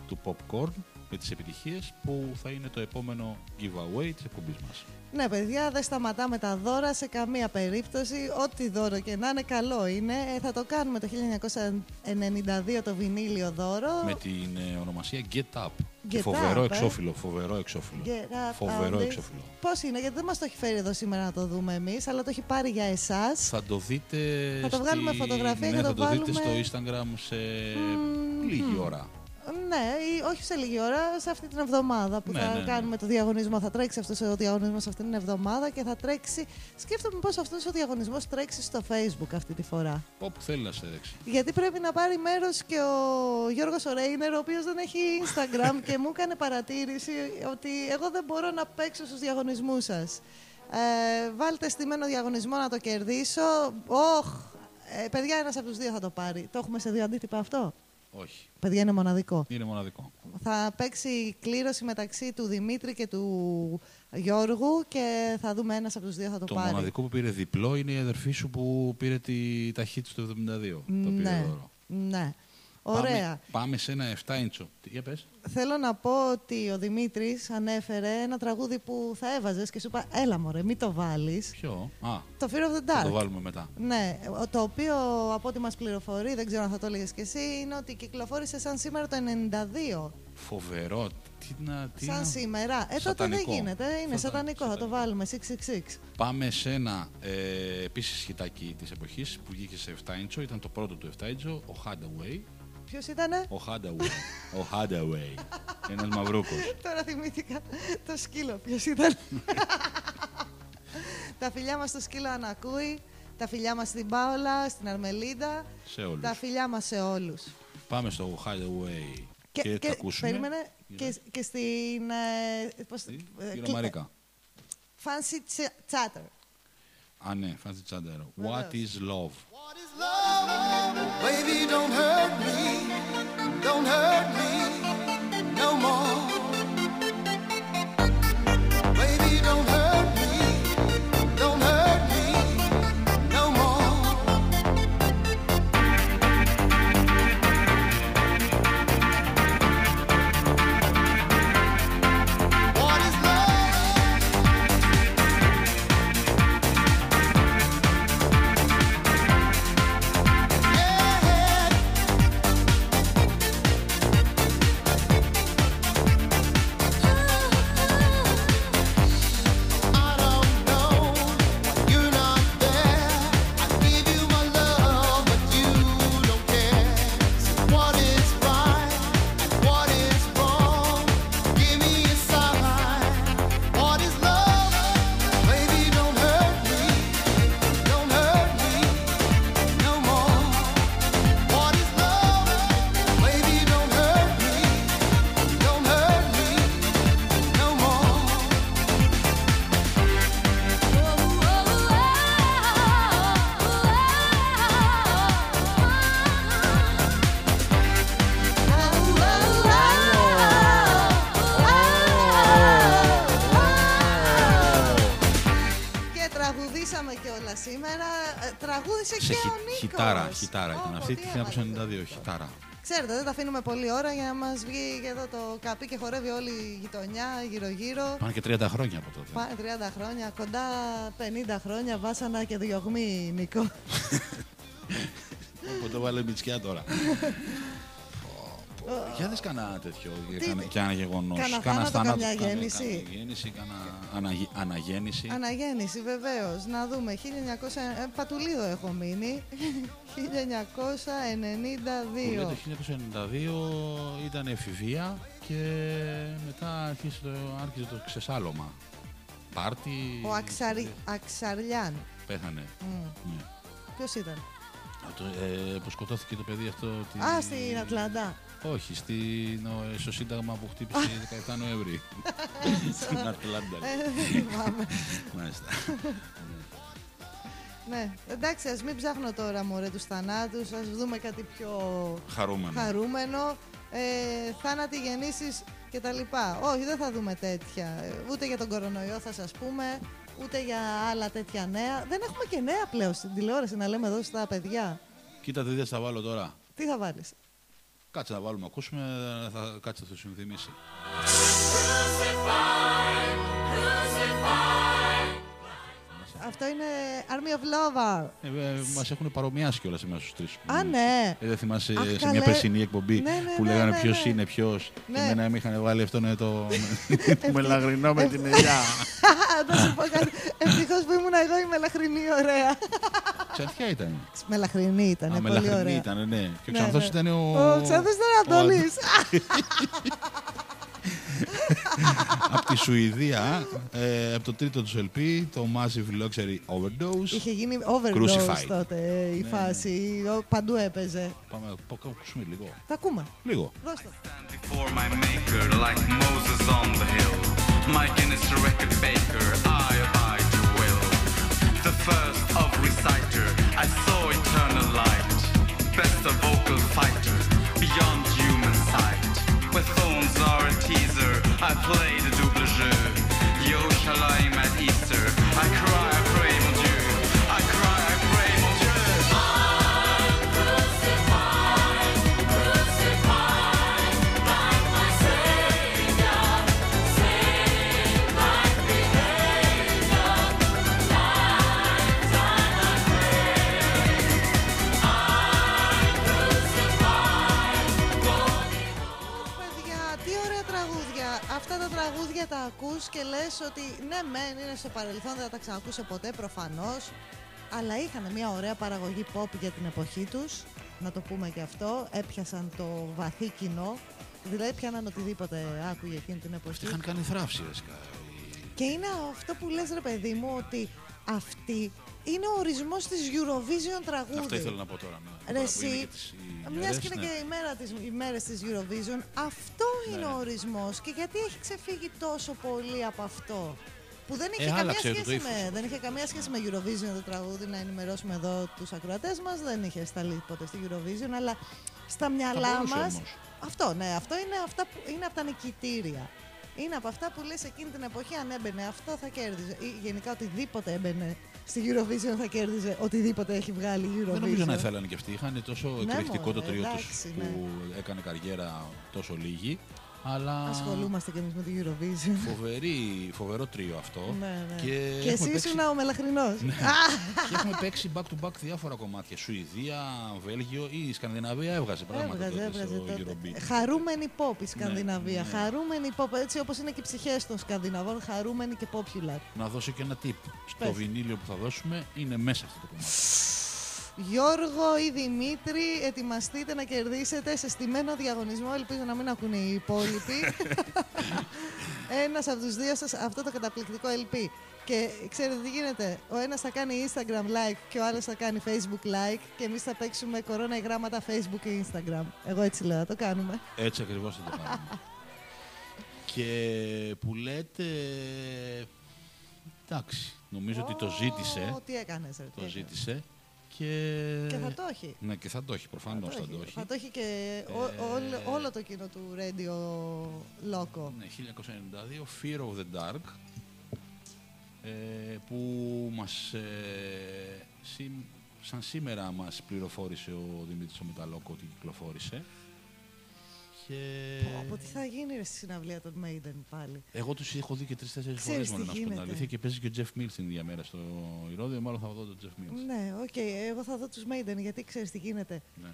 Speaker 2: του Popcorn με τις επιτυχίες που θα είναι το επόμενο giveaway της εκπομπής μας.
Speaker 1: Ναι, παιδιά, δεν σταματάμε τα δώρα σε καμία περίπτωση. Ό,τι δώρο και να είναι καλό είναι. Ε, θα το κάνουμε το 1992 το βινίλιο δώρο.
Speaker 2: Με την ε, ονομασία Get Up. και
Speaker 1: Get
Speaker 2: φοβερό
Speaker 1: Up, ε.
Speaker 2: εξώφυλλο, φοβερό εξώφυλλο.
Speaker 1: Get up,
Speaker 2: Φοβερό
Speaker 1: all this.
Speaker 2: εξώφυλλο.
Speaker 1: Πώς είναι, γιατί δεν μας το έχει φέρει εδώ σήμερα να το δούμε εμείς, αλλά το έχει πάρει για εσάς.
Speaker 2: Θα το δείτε.
Speaker 1: Θα το βγάλουμε
Speaker 2: στη-
Speaker 1: φωτογραφία
Speaker 2: ναι,
Speaker 1: και το
Speaker 2: θα το δείτε
Speaker 1: βάλουμε-
Speaker 2: στο Instagram σε
Speaker 1: Μμμ.
Speaker 2: λίγη ώρα.
Speaker 1: Ναι, ή όχι σε λίγη ώρα, σε αυτή την εβδομάδα που
Speaker 2: Ναι,
Speaker 1: θα
Speaker 2: ναι, ναι.
Speaker 1: κάνουμε το διαγωνισμό. Θα τρέξει αυτός ο διαγωνισμός αυτή την εβδομάδα και θα τρέξει. Σκέφτομαι πώ αυτός ο διαγωνισμός τρέξει στο Facebook αυτή τη φορά.
Speaker 2: Όπου θέλει να σε δέξει.
Speaker 1: Γιατί πρέπει να πάρει μέρος και ο Γιώργος Ρέινερ, ο οποίος δεν έχει Instagram και μου έκανε παρατήρηση ότι εγώ δεν μπορώ να παίξω στους διαγωνισμούς σας. Ε, βάλτε στημένο διαγωνισμό να το κερδίσω. Όχ! Ε, παιδιά, ένας από τους δύο θα το πάρει. Το έχουμε σε δύο αντίτυπα αυτό;
Speaker 2: Όχι.
Speaker 1: Παιδιά, είναι μοναδικό.
Speaker 2: Είναι μοναδικό.
Speaker 1: Θα παίξει κλήρωση μεταξύ του Δημήτρη και του Γιώργου και θα δούμε ένας από τους δύο θα το,
Speaker 2: Το
Speaker 1: πάρει.
Speaker 2: μοναδικό που πήρε διπλό είναι η αδερφή σου που πήρε τη, τα hits του 72. Το πήρε
Speaker 1: ναι,
Speaker 2: δώρο.
Speaker 1: ναι. Ωραία.
Speaker 2: Πάμε, πάμε σε ένα 7 inch. Τι για πες.
Speaker 1: Θέλω να πω ότι ο Δημήτρης ανέφερε ένα τραγούδι που θα έβαζες και σου είπα έλα μωρέ, μην το βάλεις.
Speaker 2: Ποιο; Α,
Speaker 1: Το Fear of the
Speaker 2: θα
Speaker 1: Dark.
Speaker 2: το βάλουμε μετά.
Speaker 1: Ναι, ο- το οποίο από ό,τι μας πληροφορεί, δεν ξέρω αν θα το έλεγες και εσύ, είναι ότι κυκλοφόρησε σαν σήμερα το 92.
Speaker 2: Φοβερό. Τι να, τι
Speaker 1: σαν
Speaker 2: να-
Speaker 1: σήμερα. Ε, τότε δεν
Speaker 2: Σατανικό.
Speaker 1: γίνεται. Είναι
Speaker 2: Σατα-
Speaker 1: σατανικό, θα το
Speaker 2: σατανικό.
Speaker 1: βάλουμε. 666.
Speaker 2: Πάμε σε ένα ε, επίσης χιτάκι της εποχής που βγήκε σε 7 inch. Ήταν το πρώτο του 7 inch, ο Hadaway.
Speaker 1: Ποιος ήτανε;
Speaker 2: Ο Hadaway. ο Hadaway. Ένας μαυρούκος.
Speaker 1: Τώρα θυμήθηκα το σκύλο. Ποιος ήταν. τα φιλιά μας στο σκύλο αν ακούει. Τα φιλιά μας στην Πάολα, στην Αρμελίδα.
Speaker 2: σε όλους.
Speaker 1: Τα φιλιά μας σε όλους.
Speaker 2: Πάμε στο Hadaway και,
Speaker 1: Και,
Speaker 2: θα ακούσουμε.
Speaker 1: περίμενε, και, και στην... Ε, πώς,
Speaker 2: Τι,
Speaker 1: ε,
Speaker 2: Κύριο
Speaker 1: κλ-
Speaker 2: Μαρίκα.
Speaker 1: Fancy Ch- Chatter.
Speaker 2: Α, ναι, Φάντσι Τσάντερο. What
Speaker 1: Βεβαίως.
Speaker 2: is love;
Speaker 6: Baby, don't hurt me, don't hurt me no more.
Speaker 2: Χιτάρα, χιτάρα ήταν
Speaker 1: Ω,
Speaker 2: αυτή,
Speaker 1: τι
Speaker 2: τη
Speaker 1: έβαλες.
Speaker 2: 1992, χιτάρα.
Speaker 1: Ξέρετε, δεν τα αφήνουμε πολλή ώρα για να μας βγει και εδώ το καπί και χορεύει όλη η γειτονιά γύρω-γύρω.
Speaker 2: Πάνε και 30 χρόνια από τότε.
Speaker 1: Πάνε 30 χρόνια, κοντά 50 χρόνια, βάσανα και διωγμή, Νίκο.
Speaker 2: Οπότε βάλε μιτσκιά τώρα. Πω, πω. Για δες κανένα τέτοιο,
Speaker 1: Τι-
Speaker 2: κάνα- και ένα γεγονός.
Speaker 1: Κάνα
Speaker 2: Κάνα
Speaker 1: θάνατο, καμιά
Speaker 2: κάνα-
Speaker 1: γέννηση;
Speaker 2: κάνα γέννηση, κάνα αναγε- αναγέννηση.
Speaker 1: Αναγέννηση, βεβαίως. Να δούμε. 1900, ε, πατουλίδο έχω μείνει.
Speaker 2: Που
Speaker 1: 1992.
Speaker 2: λέει το 1992 ήταν εφηβεία και μετά άρχισε το, άρχισε το ξεσάλωμα. Πάρτι.
Speaker 1: Ο Αξαρι... Αξαρλιάν.
Speaker 2: Πέθανε. Ναι.
Speaker 1: Ποιος ήταν;
Speaker 2: Α, το, ε, που σκοτώθηκε το παιδί αυτό. τη-
Speaker 1: Α, στην Ατλαντά.
Speaker 2: Όχι, στην, ο- στο Σύνταγμα που χτύπησε 17 Νοέμβρη. στην Ατλάντα.
Speaker 1: Ε, δεν θυμάμαι.
Speaker 2: Μάλιστα.
Speaker 1: ναι, εντάξει, ας μην ψάχνω τώρα μωρέ τους θανάτους. Α δούμε κάτι πιο
Speaker 2: Χαρούμενο.
Speaker 1: χαρούμενο. Ε, θάνατοι γεννήσεις και τα λοιπά. Όχι, δεν θα δούμε τέτοια. Ε, Ούτε για τον κορονοϊό θα σας πούμε, ούτε για άλλα τέτοια νέα. Δεν έχουμε και νέα πλέον στην τηλεόραση να λέμε εδώ στα παιδιά.
Speaker 2: Κοίτα τι θα βάλω τώρα.
Speaker 1: Τι θα βάλεις;
Speaker 2: Κάτσε να βάλουμε, ακούσουμε, θα, κάτσε θα το συνθυμίσει.
Speaker 1: Αυτό είναι Army of Lover.
Speaker 2: Ε, ε, μας έχουν παρομοιάσει κιόλας εμάς τους τρεις.
Speaker 1: Α, ναι.
Speaker 2: Ε, δεν θυμάσαι
Speaker 1: Αχ,
Speaker 2: σε
Speaker 1: καλέ.
Speaker 2: μια περσινή εκπομπή
Speaker 1: Ναι, ναι,
Speaker 2: που
Speaker 1: ναι,
Speaker 2: λέγανε
Speaker 1: ναι,
Speaker 2: ποιος
Speaker 1: ναι.
Speaker 2: είναι ποιος.
Speaker 1: Ναι.
Speaker 2: Και εμένα με είχαν βάλει αυτό ναι, το το μελαγρινό με την ελιά.
Speaker 1: Να σου πω κάτι. Ευτυχώς που ήμουν εγώ η μελαχρινή, ωραία.
Speaker 2: Ξανθιά ήταν.
Speaker 1: Μελαχρινή ήταν,
Speaker 2: Α,
Speaker 1: πολύ
Speaker 2: μελαχρινή
Speaker 1: ωραία.
Speaker 2: ήταν, ναι. Και ο
Speaker 1: Ναι,
Speaker 2: Ξανθός
Speaker 1: ναι.
Speaker 2: ήταν ο...
Speaker 1: Ο Ξανθός ήταν Ανατολής.
Speaker 2: Από τη Σουηδία, από το τρίτο του LP, το Masi Floyd Overdose.
Speaker 1: Είχε γίνει Overdose τότε η φάση, παντού έπαιζε.
Speaker 2: Πάμε να το λίγο.
Speaker 1: Τα ακούμε.
Speaker 2: Λίγο.
Speaker 7: Δώσε. The first of reciter. I saw eternal light. Best of vocal fighter beyond human sight. Where are a. I play the double jeu. Yo, shall I at Easter? I cry.
Speaker 1: Τραγούδια τα ακούς και λες ότι ναι μεν είναι στο παρελθόν, δεν θα τα ξανακούσε ποτέ προφανώς, αλλά είχαν μια ωραία παραγωγή pop για την εποχή τους, να το πούμε και αυτό, έπιασαν το βαθύ κοινό, δηλαδή πιάναν οτιδήποτε άκουγε εκείνη την εποχή.
Speaker 2: Αυτοί είχαν κάνει θράψη, ρε, σκα.
Speaker 1: Και είναι αυτό που λες ρε παιδί μου ότι αυτή είναι ο ορισμός της Eurovision τραγούδι.
Speaker 2: Αυτό ήθελα να πω τώρα. Ναι.
Speaker 1: Ρε
Speaker 2: Τώρα που είναι
Speaker 1: εσύ,
Speaker 2: και τις οι
Speaker 1: Μιας
Speaker 2: ημέρες,
Speaker 1: και είναι
Speaker 2: ναι.
Speaker 1: και η μέρα της, οι μέρες της Eurovision, αυτό είναι
Speaker 2: Ναι.
Speaker 1: ο ορισμός. Και γιατί έχει ξεφύγει τόσο πολύ από αυτό. Που δεν είχε,
Speaker 2: Ε,
Speaker 1: καμία,
Speaker 2: άλλαξε το
Speaker 1: σχέση
Speaker 2: ύφος.
Speaker 1: με, δεν είχε καμία σχέση με Eurovision το τραγούδι, να ενημερώσουμε εδώ τους ακροατές μας. Δεν είχε σταλεί ποτέ στη Eurovision, αλλά στα μυαλά
Speaker 2: μπορούσε
Speaker 1: μας...
Speaker 2: όμως.
Speaker 1: Αυτό, ναι, αυτό είναι, αυτά που, είναι από τα νικητήρια. Είναι από αυτά που λες εκείνη την εποχή αν έμπαινε αυτό θα κέρδιζε. Ή γενικά οτιδήποτε έμπαινε στη Eurovision θα κέρδιζε οτιδήποτε έχει βγάλει η Eurovision.
Speaker 2: Δεν νομίζω να θέλανε και αυτοί. Είχαν τόσο
Speaker 1: Ναι,
Speaker 2: εκρηκτικό το
Speaker 1: μωρέ,
Speaker 2: τρίο τους
Speaker 1: εντάξει, ναι.
Speaker 2: που έκανε καριέρα τόσο λίγη. Αλλά
Speaker 1: Ασχολούμαστε κι εμείς με τη Eurovision.
Speaker 2: φοβερή, φοβερό τρίο αυτό.
Speaker 1: Ναι, ναι.
Speaker 2: Και,
Speaker 1: Και
Speaker 2: έχουμε
Speaker 1: εσύ
Speaker 2: παίξει-
Speaker 1: ήσουν ο μελαχρινός.
Speaker 2: Ναι. και έχουμε παίξει back to back διάφορα κομμάτια. Σουηδία, Βέλγιο ή η Σκανδιναβία έβγαζε πράγματα
Speaker 1: Έβγαζε,
Speaker 2: τότε
Speaker 1: έβγαζε
Speaker 2: στο
Speaker 1: τότε.
Speaker 2: Eurobeat.
Speaker 1: Χαρούμενη pop η Σκανδιναβία.
Speaker 2: ναι.
Speaker 1: Χαρούμενη pop, έτσι όπως είναι και οι ψυχές των Σκανδιναβών, χαρούμενη και popular.
Speaker 2: Να δώσω και ένα tip. Στο
Speaker 1: Πες.
Speaker 2: βινίλιο που θα δώσουμε είναι μέσα αυτό το κομμάτι.
Speaker 1: Γιώργο ή Δημήτρη, ετοιμαστείτε να κερδίσετε σε στημένο διαγωνισμό. Ελπίζω να μην ακούνε οι υπόλοιποι. Ένας από τους δύο σας αυτό το καταπληκτικό LP. Και ξέρετε τι γίνεται; Ο ένας θα κάνει Instagram like και ο άλλος θα κάνει Facebook like και εμείς θα παίξουμε κορώνα γράμματα Facebook και Instagram. Εγώ έτσι λέω, το κάνουμε.
Speaker 2: Έτσι ακριβώς θα το κάνουμε. και που λέτε... Εντάξει, νομίζω ότι το ζήτησε.
Speaker 1: Ω, Τι έκανες, ρε, τι
Speaker 2: Το
Speaker 1: έκανες.
Speaker 2: ζήτησε. Και...
Speaker 1: Και θα το έχει.
Speaker 2: Ναι, και θα το έχει, προφανώς θα το έχει.
Speaker 1: Θα το έχει και ο-
Speaker 2: Ε,
Speaker 1: όλο- όλο το κοινό του Radio Loco.
Speaker 2: Ναι, 1992, Fear of the Dark, ε, που μας, ε, σήμ- σαν σήμερα μας πληροφόρησε ο Δημήτρης ο Μεταλόκο ότι κυκλοφόρησε. Και
Speaker 1: Από τι θα γίνει ρε, στη συναυλία των Maiden πάλι.
Speaker 2: εγώ τους έχω δει και τρεις-τέσσερις
Speaker 1: Ξέρεις
Speaker 2: φορές μόνο
Speaker 1: τι
Speaker 2: να σου πω την
Speaker 1: γίνεται.
Speaker 2: αλήθεια και παίζει και ο Jeff Mills την ίδια μέρα στο Ηρώδειο, μάλλον θα δω τον Jeff Mills.
Speaker 1: Ναι, οκ, εγώ θα δω τους Maiden γιατί ξέρεις τι γίνεται.
Speaker 2: Ναι.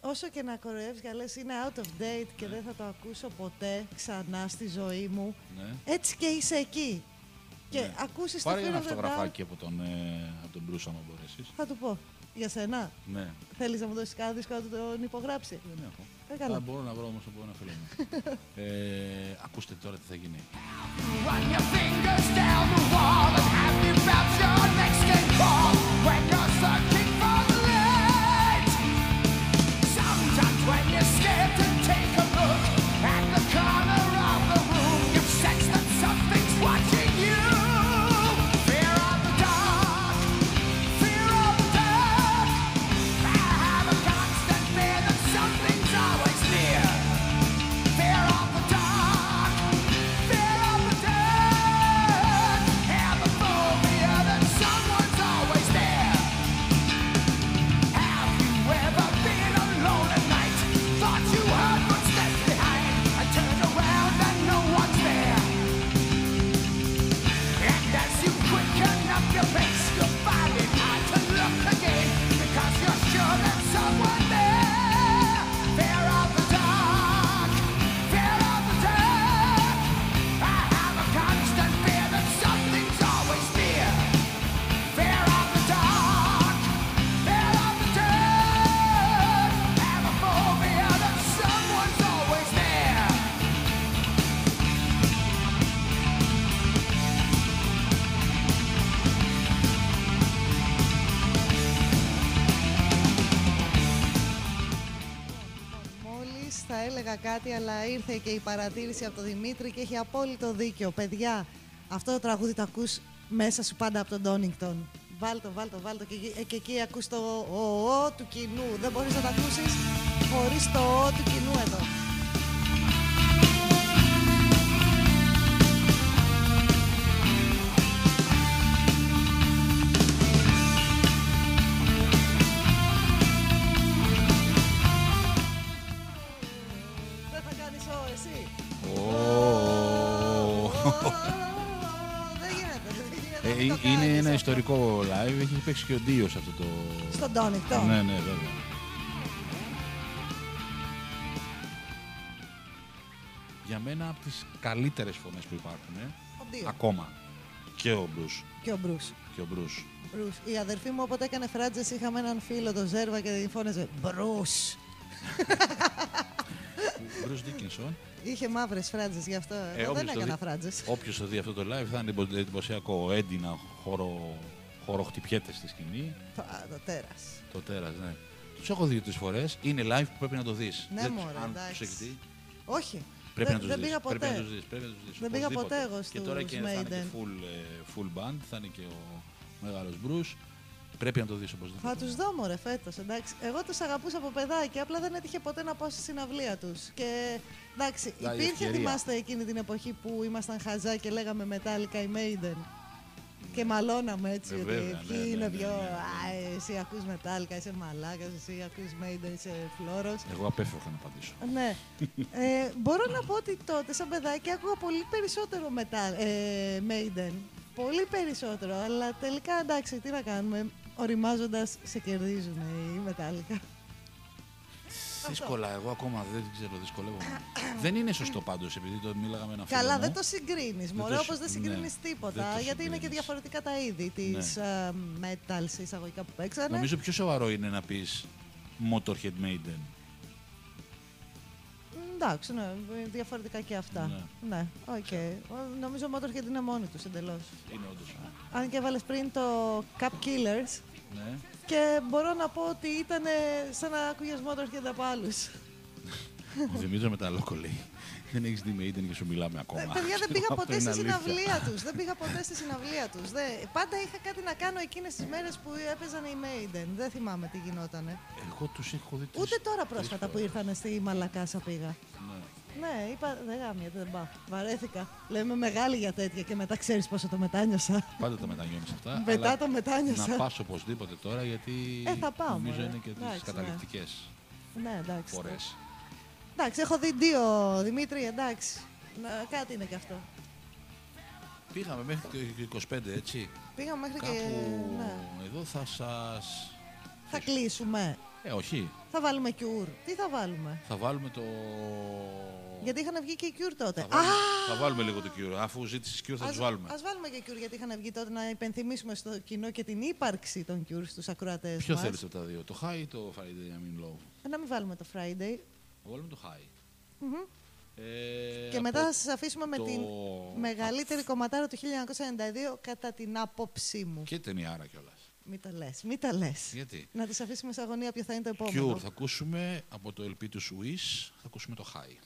Speaker 1: Όσο και να κοροϊδεύεις και να λες είναι out of date και δεν θα το ακούσω ποτέ ξανά στη ζωή μου,
Speaker 2: Ναι.
Speaker 1: έτσι και είσαι εκεί. Και
Speaker 2: Ναι.
Speaker 1: ακούσεις το
Speaker 2: Πάρε
Speaker 1: Fear
Speaker 2: ένα
Speaker 1: of the Dark,
Speaker 2: αυτογραφάκι από τον, ε, από τον Bruce, άμα μπορέσεις.
Speaker 1: θα του πω. Για σένα,
Speaker 2: Ναι,
Speaker 1: θέλεις να μου δώσεις κάνα δίσκο να του τον υπογράψει.
Speaker 2: δεν έχω.
Speaker 1: Ε, καλά.
Speaker 2: Θα μπορώ να βρω όμως από ένα φίλος μου. ε, ακούστε τώρα τι θα γίνει.
Speaker 8: Run your
Speaker 1: κάτι, αλλά ήρθε και η παρατήρηση από τον Δημήτρη και έχει απόλυτο δίκιο. Παιδιά, αυτό το τραγούδι το ακούς μέσα σου πάντα από τον Ντόνιγκτον. Βάλτο, βάλτο, βάλτο και, εκεί- ε, και εκεί ακούς το ο, ο, του κοινού. Δεν μπορείς να το ακούσεις χωρίς το ο του κοινού εδώ.
Speaker 2: Ε,
Speaker 1: μην το
Speaker 2: είναι
Speaker 1: κάνεις
Speaker 2: ένα
Speaker 1: αυτό.
Speaker 2: ιστορικό live, έχει παίξει και ο Ντίος σε αυτό το.
Speaker 1: Στον Ντόνιγκτον.
Speaker 2: Ναι, ναι, βέβαια. για μένα από τις καλύτερες φωνές που υπάρχουν. ε,
Speaker 1: Ο Ντίος.
Speaker 2: Ακόμα. Και ο Μπρούς.
Speaker 1: Και ο Μπρούς.
Speaker 2: Και ο Μπρούς.
Speaker 1: Μπρούς. Η αδερφή μου όποτε έκανε φράτζες είχαμε έναν φίλο, τον Ζέρβα, και την φώναζε Μπρούς.
Speaker 2: Μπρούς Δίκινσον.
Speaker 1: Είχε μαύρες φράτζε γι' αυτό. Εγώ δεν
Speaker 2: όποιος το
Speaker 1: έκανα
Speaker 2: δει-
Speaker 1: φράτζε.
Speaker 2: Όποιος το δει αυτό το live θα είναι εντυπω- εντυπωσιακό. Ο Έντι να χωρο, χωροχτυπιέται στη σκηνή.
Speaker 1: Το τέρας.
Speaker 2: Το τέρας, ναι. Τους έχω δει τρεις φορές. Είναι live που πρέπει να το δεις.
Speaker 1: Ναι,
Speaker 2: Δεν-
Speaker 1: μωρέ,
Speaker 2: αν
Speaker 1: εντάξει.
Speaker 2: τους έχεις δει,
Speaker 1: Όχι.
Speaker 2: πρέπει
Speaker 1: δεν,
Speaker 2: να τους
Speaker 1: δεν
Speaker 2: δεις.
Speaker 1: πήγα
Speaker 2: Πρέπει
Speaker 1: ποτέ.
Speaker 2: να τους δεις. Πρέπει να τους δεις.
Speaker 1: Δεν πήγα
Speaker 2: οπωσδήποτε.
Speaker 1: ποτέ εγώ
Speaker 2: Και τώρα
Speaker 1: στους
Speaker 2: και θα είναι και
Speaker 1: Maiden.
Speaker 2: full, ε, full band. Θα είναι και ο μεγάλος Bruce. Πρέπει να το δεις οπωσδήποτε.
Speaker 1: Θα τους δω μωρέ φέτος. Εντάξει. Εγώ τους αγαπούσα από παιδάκι, απλά δεν έτυχε ποτέ να πάω στη συναυλία τους. Και εντάξει,
Speaker 2: Να, η
Speaker 1: υπήρχε,
Speaker 2: ευκαιρία.
Speaker 1: θυμάστε εκείνη την εποχή που ήμασταν χαζά και λέγαμε Metallica η Maiden. Και μαλώναμε έτσι.
Speaker 2: Ε,
Speaker 1: ότι
Speaker 2: βέβαια,
Speaker 1: ποιοι
Speaker 2: ναι, ναι,
Speaker 1: είναι
Speaker 2: ναι,
Speaker 1: πιο.
Speaker 2: ναι, ναι.
Speaker 1: «Α, εσύ ακούς Metallica, είσαι μαλάκας, εσύ ακούς Maiden, είσαι φλόρος.
Speaker 2: Εγώ απέφευγα να απαντήσω.
Speaker 1: Ναι. ε, μπορώ να πω ότι τότε σαν παιδάκι άκουγα πολύ περισσότερο μετά, ε, Maiden. Πολύ περισσότερο. Αλλά τελικά εντάξει, τι να κάνουμε. Οριμάζοντας σε κερδίζουν οι Metallica.
Speaker 2: Δύσκολα, εγώ ακόμα δεν ξέρω, δυσκολεύομαι. δεν είναι σωστό πάντως, επειδή το μίλαγα με ένα φίλο.
Speaker 1: Καλά,
Speaker 2: μου.
Speaker 1: δεν το συγκρίνεις.
Speaker 2: Δεν
Speaker 1: Μωρέ,
Speaker 2: το
Speaker 1: όπως
Speaker 2: συ-
Speaker 1: δεν
Speaker 2: ναι,
Speaker 1: συγκρίνεις
Speaker 2: δεν
Speaker 1: τίποτα.
Speaker 2: το
Speaker 1: γιατί είναι και
Speaker 2: συγκρίνεις.
Speaker 1: διαφορετικά τα είδη της
Speaker 2: Ναι.
Speaker 1: metal σε εισαγωγικά που παίξανε.
Speaker 2: Νομίζω πιο σοβαρό είναι να πεις Motorhead Maiden.
Speaker 1: Εντάξει, ναι, διαφορετικά και αυτά.
Speaker 2: Ναι.
Speaker 1: Ναι, οκ. Ο- Νομίζω Motorhead είναι μόνοι τους εντελώς.
Speaker 2: Είναι όντως.
Speaker 1: Αν και έβαλες πριν το Cop Killer
Speaker 2: Ναι.
Speaker 1: και μπορώ να πω ότι ήταν σαν να ακούγες Motorhead από άλλους.
Speaker 2: Ο Δημήτρης Μεταλόκο λέει. Δεν έχεις δει Maiden και σου μιλάμε ακόμα.
Speaker 1: Ε, παιδιά, δεν πήγα
Speaker 2: Αυτό
Speaker 1: ποτέ
Speaker 2: είναι
Speaker 1: στη
Speaker 2: αλήθεια.
Speaker 1: συναυλία τους. Δεν πήγα ποτέ στη συναυλία τους. Πάντα είχα κάτι να κάνω εκείνες τις μέρες που έπαιζαν οι Maiden. Δεν θυμάμαι τι γινότανε.
Speaker 2: Εγώ τους έχω δει.
Speaker 1: Ούτε
Speaker 2: τρεις-
Speaker 1: τώρα
Speaker 2: τρεις
Speaker 1: πρόσφατα που
Speaker 2: φορές.
Speaker 1: ήρθαν στη Μαλακάσα πήγα.
Speaker 2: Ναι.
Speaker 1: Ναι, είπα δεν γάμιεται, δεν πάω. Βαρέθηκα. Λέμε μεγάλη για τέτοια και μετά ξέρεις πόσο το μετάνιωσα.
Speaker 2: Πάντα τα μετανιώνεις αυτά.
Speaker 1: Μετά
Speaker 2: αλλά
Speaker 1: το μετάνιωσα.
Speaker 2: Να πας οπωσδήποτε τώρα γιατί.
Speaker 1: Ε, θα πάω,
Speaker 2: Νομίζω
Speaker 1: μωρέ.
Speaker 2: είναι και τις
Speaker 1: Εντάξει, ναι.
Speaker 2: καταληκτικές
Speaker 1: Ναι, εντάξει.
Speaker 2: φορές.
Speaker 1: Εντάξει, έχω δει δύο, Δημήτρη, εντάξει. Να, κάτι είναι και αυτό.
Speaker 2: Πήγαμε μέχρι το 25, έτσι.
Speaker 1: Πήγαμε μέχρι
Speaker 2: Κάπου
Speaker 1: και. Ναι.
Speaker 2: εδώ θα σας...
Speaker 1: Θα κλείσουμε.
Speaker 2: Ε, όχι.
Speaker 1: Θα βάλουμε Cure. Τι θα βάλουμε;
Speaker 2: Θα βάλουμε το...
Speaker 1: Γιατί είχαν βγει και οι Cure τότε.
Speaker 2: Θα βάλουμε, θα βάλουμε λίγο το Cure. Αφού ζήτησες Cure θα
Speaker 1: Ας,
Speaker 2: τους βάλουμε.
Speaker 1: ας βάλουμε και Cure γιατί είχαν βγει τότε να υπενθυμίσουμε στο κοινό και την ύπαρξη των Cure στους ακροατές
Speaker 2: Ποιο
Speaker 1: μας.
Speaker 2: θέλεις από τα δύο, το High ή το Friday I'm in Love.
Speaker 1: Ε, Να μην βάλουμε το Friday.
Speaker 2: Θα βάλουμε το High.
Speaker 1: Μμμ.
Speaker 2: Ε,
Speaker 1: και
Speaker 2: από
Speaker 1: μετά θα σας αφήσουμε με
Speaker 2: το-
Speaker 1: την μεγαλύτερη κομματάρα του 1992 κατά την άποψή μου.
Speaker 2: Και ταινιάρα κιόλας.
Speaker 1: Μην τα λες, μην τα λες.
Speaker 2: Γιατί;
Speaker 1: Να τις αφήσουμε σε αγωνία ποιο θα είναι το επόμενο.
Speaker 2: Cure θα ακούσουμε από το LP του Swiss, θα ακούσουμε το High.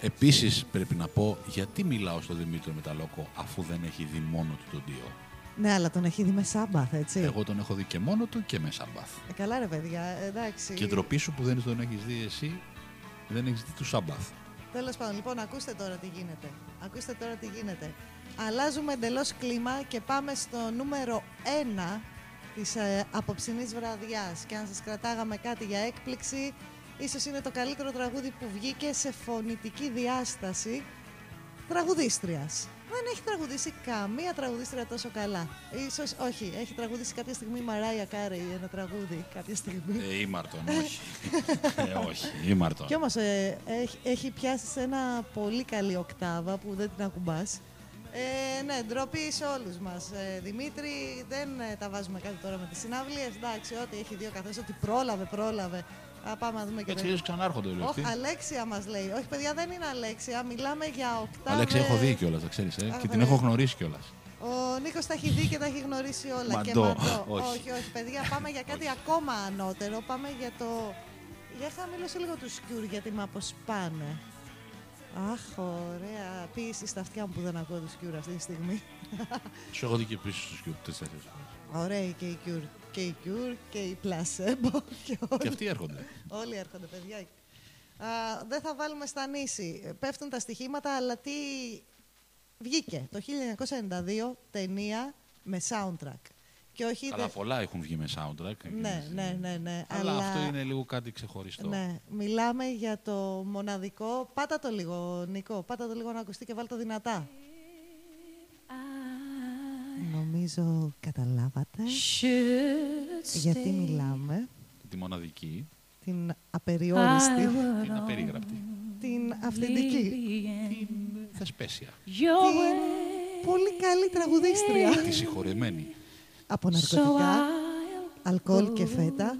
Speaker 2: Επίσης πρέπει να πω γιατί μιλάω στον Δημήτριο Μεταλόκο αφού δεν έχει δει μόνο του τον Τίο.
Speaker 1: Ναι, αλλά τον έχει δει με Σάμπαθ, έτσι.
Speaker 2: Εγώ τον έχω δει και μόνο του και με Σαμπάθ.
Speaker 1: Ε, καλά, ρε παιδιά, εντάξει.
Speaker 2: Και ντροπή σου που δεν τον έχεις δει εσύ, δεν έχεις δει του Σαμπάθ.
Speaker 1: Τέλος πάντων, λοιπόν, ακούστε τώρα τι γίνεται. Ακούστε τώρα τι γίνεται. Αλλάζουμε εντελώς κλίμα και πάμε στο νούμερο 1 της ε, απόψινής βραδιάς. Και αν σας κρατάγαμε κάτι για έκπληξη, ίσως είναι το καλύτερο τραγούδι που βγήκε σε φωνητική διάσταση τραγουδίστριας. Δεν έχει τραγουδήσει καμία τραγουδίστρια τόσο καλά. Ίσως, όχι, έχει τραγουδήσει κάποια στιγμή η Μαράια Κάρεϊ ένα τραγούδι κάποια στιγμή.
Speaker 2: Ε, ήμαρτον, όχι. ε, όχι, ήμαρτον.
Speaker 1: Κι όμως ε, έχει, έχει πιάσει σε ένα πολύ καλή οκτάβα που δεν την ακουμπάς. Ε, ναι, ντροπή σε όλους μας. Ε, Δημήτρη, δεν ε, τα βάζουμε κάτι τώρα με τις συναυλίες. Εντάξει, ό,τι έχει δύο καθώς, ότι πρόλαβε, πρόλαβε. Α, πάμε να δούμε και
Speaker 2: Έτσι
Speaker 1: το-
Speaker 2: έτσι ξανάρχονται όλοι αυτοί.
Speaker 1: Όχι, Αλέξια μας λέει. Όχι, παιδιά, δεν είναι Αλέξια. Μιλάμε για οκτάβες.
Speaker 2: Αλέξη, έχω δει κιόλας, τα ξέρεις. Ε,
Speaker 1: Αχ,
Speaker 2: και την
Speaker 1: ναι.
Speaker 2: έχω γνωρίσει κιόλας.
Speaker 1: Ο Νίκος τα έχει δει και τα έχει γνωρίσει όλα. Και
Speaker 2: Μαντό.
Speaker 1: μαντό.
Speaker 2: Όχι.
Speaker 1: όχι, όχι, παιδιά, πάμε για κάτι ακόμα ανώτερο. Πάμε για το. Για χαμηλώσε λίγο του σκιούρ γιατί με αποσπάνε. Αχ, ωραία. Πίεση στα αυτιά μου που δεν ακούω του σκιούρ αυτή τη στιγμή.
Speaker 2: Σου έχω δει και πίσω στου κιούρ τέσσερις
Speaker 1: Ωραία και η Cure. Και η Cure και η Placebo. Και, όλοι,
Speaker 2: Και αυτοί έρχονται.
Speaker 1: όλοι έρχονται, παιδιά. Α, δεν θα βάλουμε στα νήσι. Πέφτουν τα στοιχήματα, αλλά τι βγήκε το 1992 ταινία με soundtrack. Και όχι
Speaker 2: Αλλά
Speaker 1: τε-
Speaker 2: πολλά έχουν βγει με soundtrack.
Speaker 1: Ναι, ναι, ναι, ναι.
Speaker 2: Αλλά αυτό είναι λίγο κάτι ξεχωριστό.
Speaker 1: Ναι, μιλάμε για το μοναδικό. Πάτα το λίγο, Νικό. Πάτα το λίγο να ακουστεί και βάλτε το δυνατά. Νομίζω καταλάβατε γιατί μιλάμε.
Speaker 2: Τη μοναδική,
Speaker 1: Την απεριόριστη,
Speaker 2: την απερίγραπτη,
Speaker 1: την αυθεντική,
Speaker 2: την θεσπέσια,
Speaker 1: την πολύ καλή τραγουδίστρια.
Speaker 2: τη συγχωρεμένη.
Speaker 1: Από ναρκωτικά, αλκοόλ και φέτα.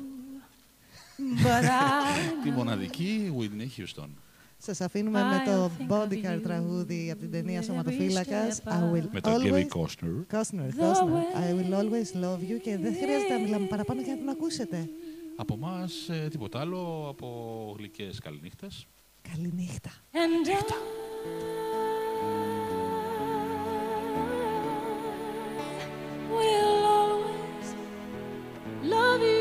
Speaker 2: τη μοναδική Whitney Houston.
Speaker 1: Σας αφήνουμε με το bodyguard τραγούδι από την ταινία Σωματοφύλακας. I will
Speaker 2: Με τον Kevin
Speaker 1: always...
Speaker 2: Costner.
Speaker 1: Costner, Costner. I will always love you και δεν χρειάζεται να μιλάμε παραπάνω για να την ακούσετε.
Speaker 2: Από εμάς τίποτα άλλο από γλυκές καληνύχτες.
Speaker 1: Καληνύχτα.
Speaker 9: And I will always love you.